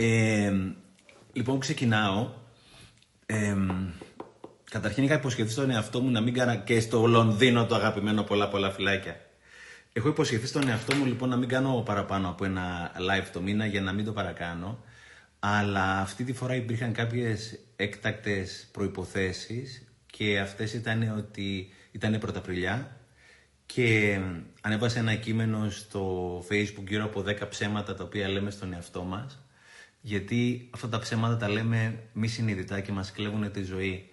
Ε, λοιπόν, ξεκινάω. Ε, καταρχήν είχα υποσχεθεί στον εαυτό μου να μην κάνω και στο Λονδίνο το αγαπημένο πολλά πολλά φυλάκια. Έχω υποσχεθεί στον εαυτό μου λοιπόν να μην κάνω παραπάνω από ένα live το μήνα για να μην το παρακάνω. Αλλά αυτή τη φορά υπήρχαν κάποιες έκτακτες προϋποθέσεις και αυτές ήταν ότι ήταν πρωταπριλιά και ανέβασα ένα κείμενο στο facebook γύρω από 10 ψέματα τα οποία λέμε στον εαυτό μας γιατί αυτά τα ψέματα τα λέμε μη συνειδητά και μας κλέβουν τη ζωή.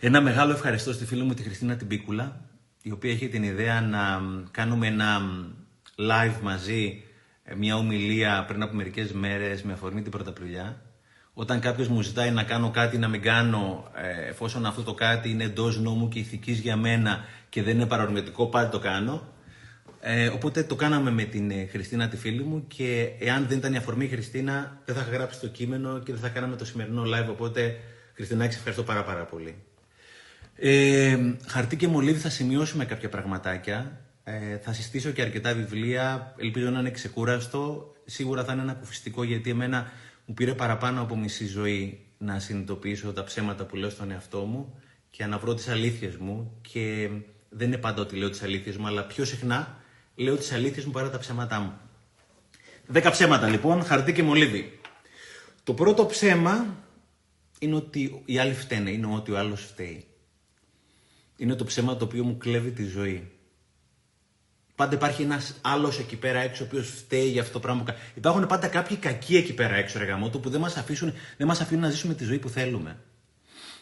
Ένα μεγάλο ευχαριστώ στη φίλη μου τη Χριστίνα Τιμπίκουλα η οποία έχει την ιδέα να κάνουμε ένα live μαζί ε, μια ομιλία πριν από μερικές μέρες με αφορμή την Πρωταπριλιά. Όταν κάποιος μου ζητάει να κάνω κάτι να μην κάνω, ε, εφόσον αυτό το κάτι είναι εντός νόμου και ηθικής για μένα και δεν είναι παρορμητικό, πάντα το κάνω. Ε, οπότε το κάναμε με την ε, Χριστίνα τη φίλη μου και εάν δεν ήταν η αφορμή η Χριστίνα δεν θα είχα γράψει το κείμενο και δεν θα κάναμε το σημερινό live. Οπότε Χριστίνα, σε ευχαριστώ πάρα πάρα πολύ. Ε, χαρτί και μολύβι θα σημειώσουμε κάποια πραγματάκια. Ε, θα συστήσω και αρκετά βιβλία. Ελπίζω να είναι ξεκούραστο. Σίγουρα θα είναι ένα κουφιστικό γιατί εμένα μου πήρε παραπάνω από μισή ζωή να συνειδητοποιήσω τα ψέματα που λέω στον εαυτό μου και να βρω τις αλήθειες μου και δεν είναι πάντα ότι λέω τις αλήθειες μου, αλλά πιο συχνά λέω τις αλήθειες μου παρά τα ψέματά μου. Δέκα ψέματα λοιπόν, χαρτί και μολύβι. Το πρώτο ψέμα είναι ότι οι άλλοι φταίνε, είναι ότι ο άλλος φταίει. Είναι το ψέμα το οποίο μου κλέβει τη ζωή. Πάντα υπάρχει ένας άλλος εκεί πέρα έξω ο οποίος φταίει για αυτό το πράγμα που κάνει. Υπάρχουν πάντα κάποιοι κακοί εκεί πέρα έξω, ρε γαμότο, που δεν μας αφήσουν, δεν μας αφήνουν να ζήσουμε τη ζωή που θέλουμε.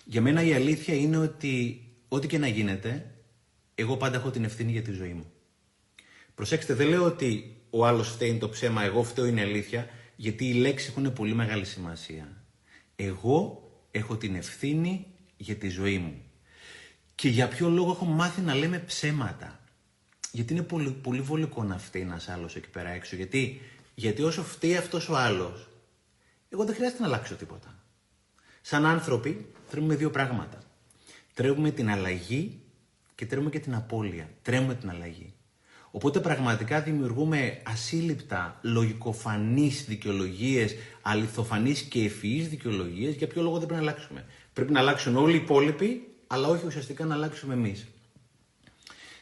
Για μένα η αλήθεια είναι ότι ό,τι και να γίνεται, εγώ πάντα έχω την ευθύνη για τη ζωή μου. Προσέξτε, δεν λέω ότι ο άλλος φταίει το ψέμα, εγώ φταίω είναι αλήθεια, γιατί οι λέξεις έχουν πολύ μεγάλη σημασία. Εγώ έχω την ευθύνη για τη ζωή μου. Και για ποιο λόγο έχω μάθει να λέμε ψέματα. Γιατί είναι πολύ, πολύ βολικό να φταίει ένας άλλος εκεί πέρα έξω. Γιατί, γιατί όσο φταίει αυτός ο άλλος, εγώ δεν χρειάζεται να αλλάξω τίποτα. Σαν άνθρωποι, τρέμουμε δύο πράγματα. Τρέμουμε την αλλαγή και τρέμουμε και την απώλεια. Τρέμουμε την αλλαγή. Οπότε πραγματικά δημιουργούμε ασύλληπτα, λογικοφανείς δικαιολογίες, αληθοφανείς και ευφυείς δικαιολογίες για ποιο λόγο δεν πρέπει να αλλάξουμε. Πρέπει να αλλάξουν όλοι οι υπόλοιποι, αλλά όχι ουσιαστικά να αλλάξουμε εμείς.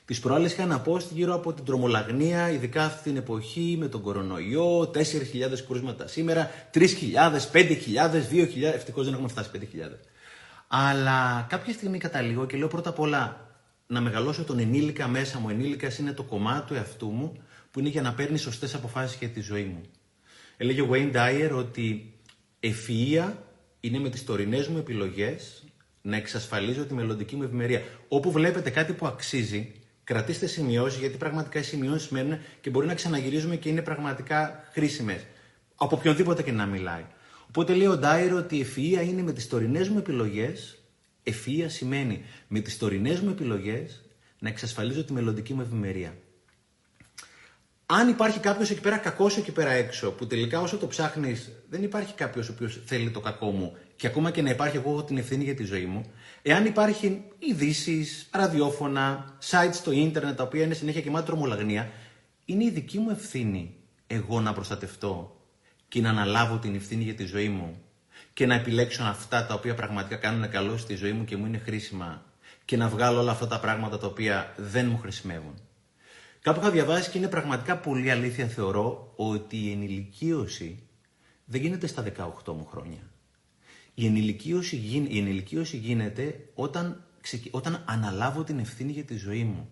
Τις προάλλες είχα να πω γύρω από την τρομολαγνία, ειδικά αυτή την εποχή με τον κορονοϊό, 4.000 κρούσματα σήμερα, 3.000, 5.000, 2.000. Ευτυχώς δεν έχουμε φτάσει 5.000. Αλλά κάποια στιγμή καταλήγω και λέω πρώτα απ' όλα να μεγαλώσω τον ενήλικα μέσα μου. Ο ενήλικας είναι το κομμάτι του εαυτού μου που είναι για να παίρνει σωστές αποφάσεις για τη ζωή μου. Έλεγε ο Wayne Dyer ότι ευφυα είναι με τις τωρινές μου επιλογές να εξασφαλίζω τη μελλοντική μου ευημερία. Όπου βλέπετε κάτι που αξίζει, Κρατήστε σημειώσεις, γιατί πραγματικά οι σημειώσεις μένουν και μπορεί να ξαναγυρίζουμε και είναι πραγματικά χρήσιμες. Από οποιονδήποτε και να μιλάει. Οπότε λέει ο Ντάιρο ότι η ευφυα είναι με τις τωρινές μου επιλογές. Ευφυα σημαίνει με τις τωρινές μου επιλογές να εξασφαλίζω τη μελλοντική μου ευημερία. Αν υπάρχει κάποιος εκεί πέρα κακός εκεί πέρα έξω, που τελικά όσο το ψάχνεις, δεν υπάρχει κάποιος ο οποίος θέλει το κακό μου και ακόμα και να υπάρχει, εγώ έχω την ευθύνη για τη ζωή μου. Εάν υπάρχει ειδήσεις, ραδιόφωνα, sites στο ίντερνετ τα οποία είναι συνέχεια και τρομολαγνία, είναι η δική μου ευθύνη εγώ να προστατευτώ και να αναλάβω την ευθύνη για τη ζωή μου και να επιλέξω αυτά τα οποία πραγματικά κάνουν καλό στη ζωή μου και μου είναι χρήσιμα και να βγάλω όλα αυτά τα πράγματα τα οποία δεν μου χρησιμεύουν. Κάπου είχα διαβάσει και είναι πραγματικά πολύ αλήθεια θεωρώ ότι η ενηλικίωση δεν γίνεται στα 18 μου χρόνια. Η ενηλικίωση, η ενηλικίωση γίνεται όταν, όταν αναλάβω την ευθύνη για τη ζωή μου.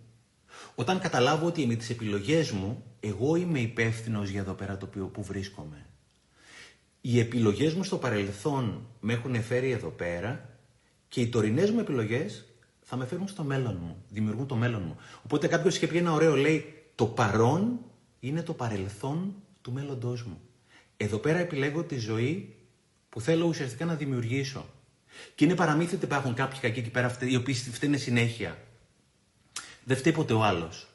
Όταν καταλάβω ότι με τις επιλογές μου, εγώ είμαι υπεύθυνος για εδώ πέρα το οποίο, που βρίσκομαι. Οι επιλογές μου στο παρελθόν με έχουν φέρει εδώ πέρα και οι τωρινές μου επιλογές θα με φέρουν στο μέλλον μου, δημιουργούν το μέλλον μου. Οπότε κάποιος είχε πει ένα ωραίο, λέει, το παρόν είναι το παρελθόν του μέλλοντός μου. Εδώ πέρα επιλέγω τη ζωή που θέλω ουσιαστικά να δημιουργήσω. Και είναι παραμύθι ότι υπάρχουν κάποιοι κακοί εκεί πέρα, οι οποίοι φταίνε συνέχεια. Δεν φταίει ποτέ ο άλλος.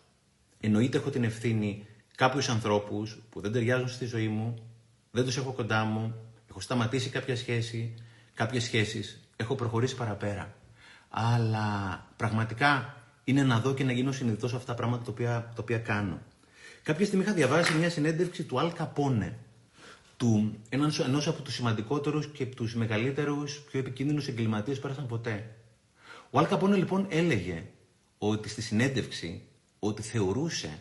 Εννοείται έχω την ευθύνη κάποιους ανθρώπους που δεν ταιριάζουν στη ζωή μου, δεν τους έχω κοντά μου, έχω σταματήσει κάποια σχέση, κάποιες σχέσεις, έχω προχωρήσει παραπέρα. Αλλά πραγματικά είναι να δω και να γίνω συνειδητός σε αυτά τα πράγματα τα οποία, τα οποία κάνω. Κάποια στιγμή είχα διαβάσει μια συνέντευξη του Αλ Καπόνε, του, ένας, ενός από τους σημαντικότερους και τους μεγαλύτερους, πιο επικίνδυνους εγκληματίες που πέρασαν ποτέ. Ο Αλ Καπόνε λοιπόν έλεγε ότι στη συνέντευξη ότι θεωρούσε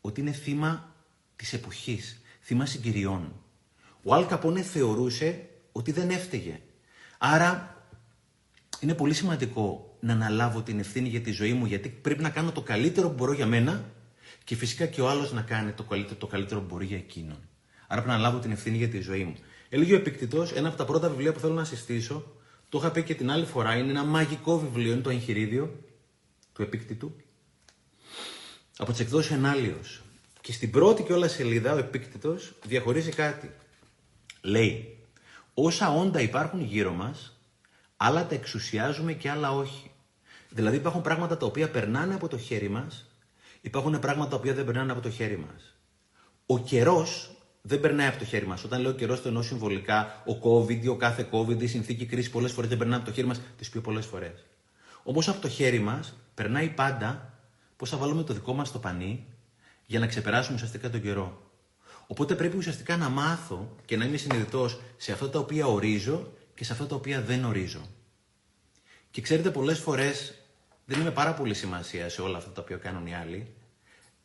ότι είναι θύμα της εποχής, θύμα συγκυριών. Ο Αλ Καπόνε θεωρούσε ότι δεν έφταιγε. Άρα είναι πολύ σημαντικό να αναλάβω την ευθύνη για τη ζωή μου γιατί πρέπει να κάνω το καλύτερο που μπορώ για μένα και φυσικά και ο άλλος να κάνει το καλύτερο, το καλύτερο που μπορεί για εκείνον. Άρα πρέπει να αναλάβω την ευθύνη για τη ζωή μου. Έλεγε ο Επικτητός, ένα από τα πρώτα βιβλία που θέλω να συστήσω, το είχα πει και την άλλη φορά, είναι ένα μαγικό βιβλίο, είναι το εγχειρίδιο του Επίκτητου, από τις εκδόσεις Ενάλιο. Και στην πρώτη και όλα σελίδα ο Επίκτητος διαχωρίζει κάτι. Λέει, όσα όντα υπάρχουν γύρω μας, άλλα τα εξουσιάζουμε και άλλα όχι. Δηλαδή υπάρχουν πράγματα τα οποία περνάνε από το χέρι μας, υπάρχουν πράγματα τα οποία δεν περνάνε από το χέρι μας. Ο καιρός δεν περνάει από το χέρι μας. Όταν λέω καιρός, το εννοώ συμβολικά. Ο COVID, ο κάθε COVID, η συνθήκη κρίσης πολλές φορές δεν περνάει από το χέρι μας, τις πιο πολλές φορές. Όμως από το χέρι μας περνάει πάντα πώς θα βάλουμε το δικό μας το πανί για να ξεπεράσουμε ουσιαστικά τον καιρό. Οπότε πρέπει ουσιαστικά να μάθω και να είμαι συνειδητός σε αυτά τα οποία ορίζω και σε αυτά τα οποία δεν ορίζω. Και ξέρετε, πολλές φορές δεν είμαι πάρα πολύ σημασία σε όλα αυτά τα οποία κάνουν οι άλλοι,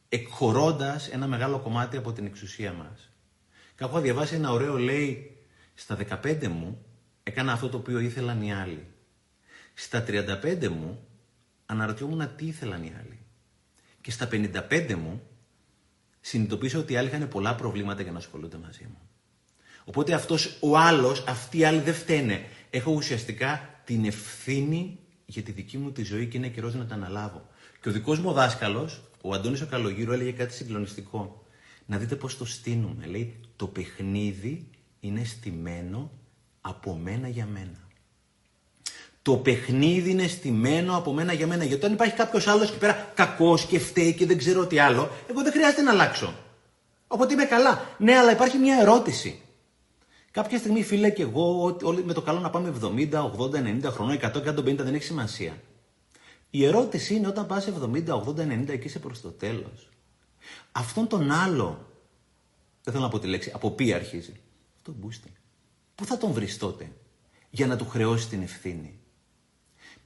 εκχωρώντας ένα μεγάλο κομμάτι από την εξουσία μας. Κάπου είχα διαβάσει ένα ωραίο, λέει, στα 15 μου έκανα αυτό το οποίο ήθελαν οι άλλοι. Στα 35 μου αναρωτιόμουν τι ήθελαν οι άλλοι. Και στα 55 μου συνειδητοποίησα ότι οι άλλοι είχαν πολλά προβλήματα για να ασχολούνται μαζί μου. Οπότε αυτός ο άλλος, αυτοί οι άλλοι δεν φταίνε. Έχω ουσιαστικά την ευθύνη για τη δική μου τη ζωή και είναι καιρός να τα αναλάβω. Και ο δικός μου δάσκαλος, ο Αντώνης ο Καλογύρου, έλεγε κάτι συγκλονιστικό. Να δείτε πώς το στείνουμε. Λέει, το παιχνίδι είναι στημένο από μένα για μένα. Το παιχνίδι είναι στημένο από μένα για μένα. Γιατί όταν υπάρχει κάποιος άλλος εκεί πέρα κακός και φταίει και δεν ξέρω τι άλλο, εγώ δεν χρειάζεται να αλλάξω. Οπότε είμαι καλά. Ναι, αλλά υπάρχει μια ερώτηση. Κάποια στιγμή, φίλε, και εγώ, όλοι με το καλό να πάμε 70, 80, 90 χρονών, 100, 150 δεν έχει σημασία. Η ερώτηση είναι όταν πας 70, 80, 90 εκεί είσαι προς το τέλος. Αυτόν τον άλλο, δεν θέλω να πω τη λέξη, από ποια αρχίζει. Αυτό μπούστη. Πού θα τον βρεις τότε για να του χρεώσει την ευθύνη;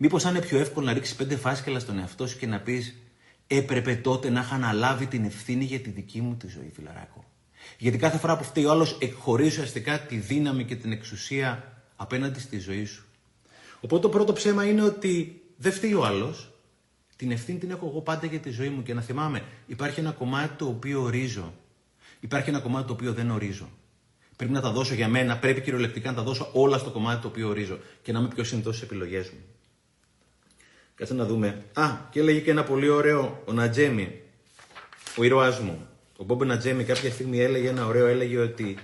Μήπως θα είναι πιο εύκολο να ρίξεις πέντε φάσκελα στον εαυτό σου και να πεις έπρεπε τότε να είχα αναλάβει την ευθύνη για τη δική μου τη ζωή, φιλαράκο. Γιατί κάθε φορά που φταίει ο άλλος, εκχωρείς ουσιαστικά τη δύναμη και την εξουσία απέναντι στη ζωή σου. Οπότε το πρώτο ψέμα είναι ότι δεν φταίει ο άλλος. Την ευθύνη την έχω εγώ πάντα για τη ζωή μου. Και να θυμάμαι, υπάρχει ένα κομμάτι το οποίο ορίζω. Υπάρχει ένα κομμάτι το οποίο δεν ορίζω. Πρέπει να τα δώσω για μένα, πρέπει κυριολεκτικά να τα δώσω όλα στο κομμάτι το οποίο ορίζω και να είμαι πιο συνειδητό στις επιλογές μου. Κάτσε να δούμε. Α, και έλεγε και ένα πολύ ωραίο ο Νατζέμι, ο ήρωάς μου. Ο Μπόμπε Νατζέμι κάποια στιγμή έλεγε ένα ωραίο, έλεγε ότι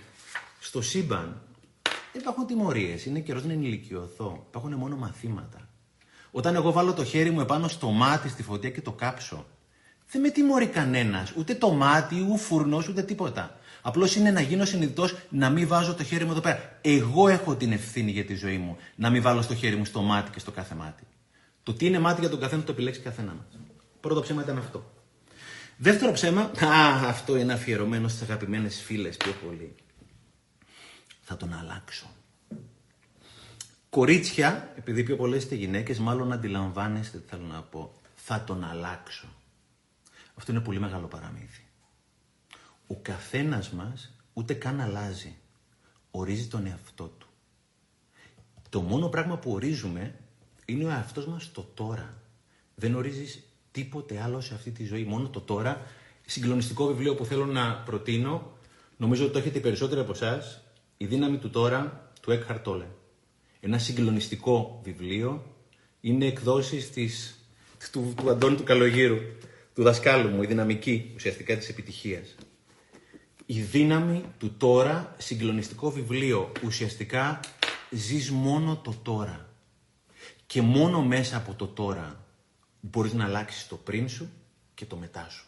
στο σύμπαν δεν υπάρχουν τιμωρίες. Είναι καιρός να ενηλικιωθώ. Υπάρχουν μόνο μαθήματα. Όταν εγώ βάλω το χέρι μου επάνω στο μάτι στη φωτιά και το κάψω, δεν με τιμωρεί κανένας. Ούτε το μάτι, ούτε φουρνό, ούτε τίποτα. Απλώς είναι να γίνω συνειδητός να μην βάζω το χέρι μου εδώ πέρα. Εγώ έχω την ευθύνη για τη ζωή μου να μην βάλω στο χέρι μου στο μάτι και στο κάθε μάτι. Το τι είναι μάτι για τον καθένα το επιλέξει καθένα μας. Πρώτο ψέμα ήταν αυτό. Δεύτερο ψέμα, α, αυτό είναι αφιερωμένο στις αγαπημένες φίλες πιο πολύ. Θα τον αλλάξω. Κορίτσια, επειδή πιο πολλές είστε γυναίκες, μάλλον αντιλαμβάνεστε τι θέλω να πω. Θα τον αλλάξω. Αυτό είναι πολύ μεγάλο παραμύθι. Ο καθένας μας ούτε καν αλλάζει. Ορίζει τον εαυτό του. Το μόνο πράγμα που ορίζουμε είναι ο εαυτός μας το τώρα. Δεν ορίζεις τίποτε άλλο σε αυτή τη ζωή, μόνο το τώρα. Συγκλονιστικό βιβλίο που θέλω να προτείνω, νομίζω ότι το έχετε περισσότερο από εσάς, «Η δύναμη του τώρα» του Eckhart Tolle. Ένα συγκλονιστικό βιβλίο, είναι εκδόσεις της, του, του Αντώνη του Καλογύρου, του δασκάλου μου, η δυναμική ουσιαστικά της επιτυχίας. Η δύναμη του τώρα, συγκλονιστικό βιβλίο, ουσιαστικά ζεις μόνο το τώρα. Και μόνο μέσα από το τώρα μπορείς να αλλάξεις το πριν σου και το μετά σου.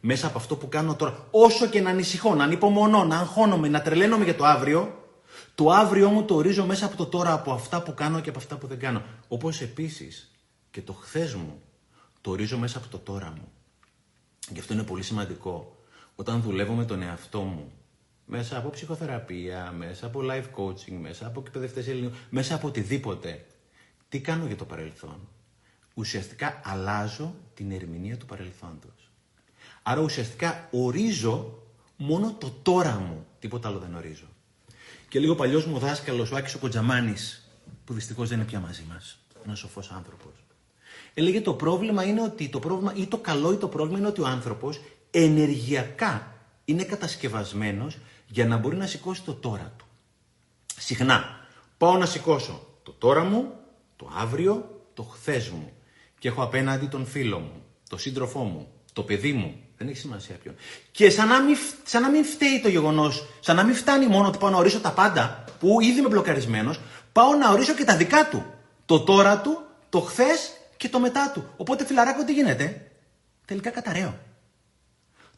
Μέσα από αυτό που κάνω τώρα, όσο και να ανησυχώ, να ανυπομονώ, να αγχώνομαι, να τρελαίνομαι για το αύριο, το αύριο μου το ορίζω μέσα από το τώρα, από αυτά που κάνω και από αυτά που δεν κάνω. Όπως επίσης και το χθες μου το ορίζω μέσα από το τώρα μου. Γι' αυτό είναι πολύ σημαντικό όταν δουλεύω με τον εαυτό μου μέσα από ψυχοθεραπεία, μέσα από life coaching, μέσα από εκπαιδευτές ελληνικού, μέσα από οτιδήποτε. Τι κάνω για το παρελθόν; Ουσιαστικά αλλάζω την ερμηνεία του παρελθόντος. Άρα ουσιαστικά ορίζω μόνο το τώρα μου, τίποτα άλλο δεν ορίζω. Και λίγο παλιός μου δάσκαλος, ο Άκης ο Κοντζαμάνης, που δυστυχώς δεν είναι πια μαζί μας, ένας σοφός άνθρωπος, έλεγε το πρόβλημα είναι ότι το πρόβλημα, ή το καλό ή το πρόβλημα είναι ότι ο άνθρωπος ενεργειακά είναι κατασκευασμένος για να μπορεί να σηκώσει το τώρα του. Συχνά πάω να σηκώσω το τώρα μου, το αύριο, το χθες μου. Και έχω απέναντι τον φίλο μου, τον σύντροφό μου, το παιδί μου. Δεν έχει σημασία ποιον. Και σαν να μην, σαν να μην φταίει το γεγονός, σαν να μην φτάνει μόνο ότι πάω να ορίσω τα πάντα, που ήδη είμαι μπλοκαρισμένος, πάω να ορίσω και τα δικά του. Το τώρα του, το χθες και το μετά του. Οπότε φιλαράκο τι γίνεται; Τελικά καταραίω.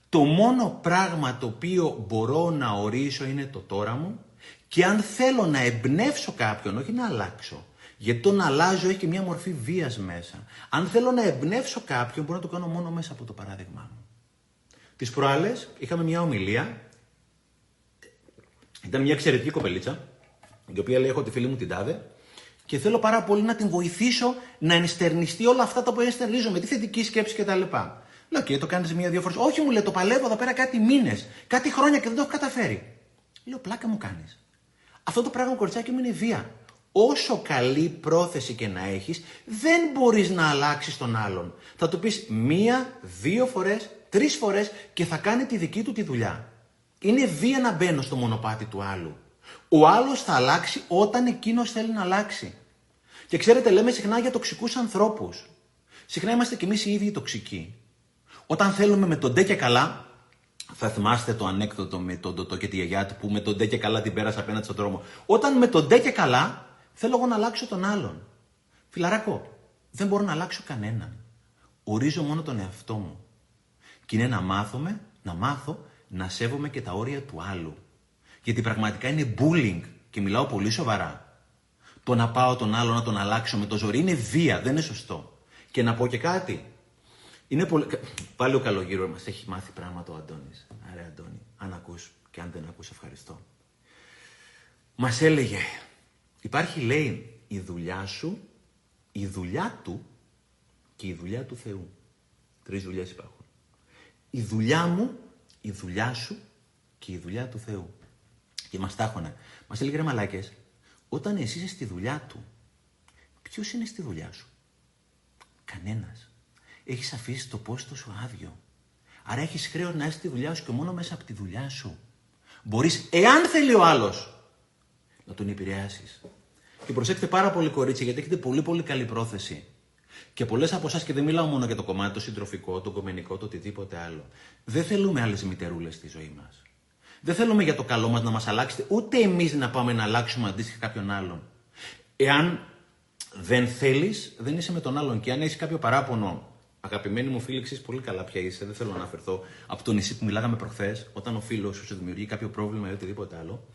Το μόνο πράγμα το οποίο μπορώ να ορίσω είναι το τώρα μου και αν θέλω να εμπνεύσω κάποιον, όχι να αλλάξω, γιατί το να αλλάζω έχει και μια μορφή βίας μέσα. Αν θέλω να εμπνεύσω κάποιον, μπορώ να το κάνω μόνο μέσα από το παράδειγμά μου. Τις προάλλες είχαμε μια ομιλία, ήταν μια εξαιρετική κοπελίτσα, η οποία λέει έχω τη φίλη μου την Τάδε και θέλω πάρα πολύ να την βοηθήσω να ενστερνιστεί όλα αυτά τα οποία ενστερνίζω με τη θετική σκέψη κτλ. Λέω, και το κάνεις μία-δύο φορές. Όχι, μου λέει, το παλεύω εδώ πέρα κάτι μήνες, κάτι χρόνια και δεν το έχω καταφέρει. Λέω, πλάκα μου κάνεις. Αυτό το πράγμα, κοριτσάκι μου, είναι βία. Όσο καλή πρόθεση και να έχεις, δεν μπορείς να αλλάξεις τον άλλον. Θα του πεις μία, δύο φορές, τρεις φορές και θα κάνει τη δική του τη δουλειά. Είναι βία να μπαίνω στο μονοπάτι του άλλου. Ο άλλος θα αλλάξει όταν εκείνος θέλει να αλλάξει. Και ξέρετε, λέμε συχνά για τοξικούς ανθρώπους. Συχνά είμαστε κι εμείς οι ίδιοι τοξικοί. Όταν θέλουμε με τον ντε και καλά, θα θυμάστε το ανέκδοτο με τον Τωτό και τη γιαγιά του που με τον ντε και καλά την πέρασε απέναντι στον δρόμο. Όταν με τον ντε και καλά, θέλω εγώ να αλλάξω τον άλλον. Φιλαράκο, δεν μπορώ να αλλάξω κανέναν. Ορίζω μόνο τον εαυτό μου. Και είναι να μάθουμε, να μάθω, να σέβομαι και τα όρια του άλλου. Γιατί πραγματικά είναι bullying και μιλάω πολύ σοβαρά. Το να πάω τον άλλο να τον αλλάξω με το ζωρί είναι βία, δεν είναι σωστό. Και να πω και κάτι. Είναι πολύ... Πάλι ο καλογύρος μας έχει μάθει πράγματα ο Αντώνης. Άρα Αντώνη, αν ακούς και αν δεν ακούς ευχαριστώ. Μας έλεγε, υπάρχει λέει η δουλειά σου, η δουλειά του και η δουλειά του Θεού. Τρεις δουλειές υπάρχουν. Η δουλειά μου, η δουλειά σου και η δουλειά του Θεού. Και μας τάχωνε. Μας έλεγε ρε μαλάκες, όταν εσύ είσαι στη δουλειά του, ποιος είναι στη δουλειά σου; Κανένας έχεις αφήσει το πόστο σου άδειο. Άρα έχεις χρέος να είσαι στη δουλειά σου και μόνο μέσα από τη δουλειά σου μπορείς, εάν θέλει ο άλλος, να τον επηρεάσεις. Και προσέξτε πάρα πολύ, κορίτσι, γιατί έχετε πολύ πολύ καλή πρόθεση. Και πολλές από εσάς, και δεν μιλάω μόνο για το κομμάτι το συντροφικό, το κομμενικό, το οτιδήποτε άλλο. Δεν θέλουμε άλλες μητερούλες στη ζωή μας. Δεν θέλουμε για το καλό μας να μας αλλάξετε, ούτε εμείς να πάμε να αλλάξουμε αντίστοιχα κάποιον άλλον. Εάν δεν θέλεις, δεν είσαι με τον άλλον. Και αν έχεις κάποιο παράπονο Αγαπημένη μου φίλη, ξέρεις πολύ καλά ποια είσαι. Δεν θέλω να αναφερθώ από το νησί που μιλάγαμε προχθές, όταν ο φίλος σου δημιουργεί κάποιο πρόβλημα ή οτιδήποτε άλλο.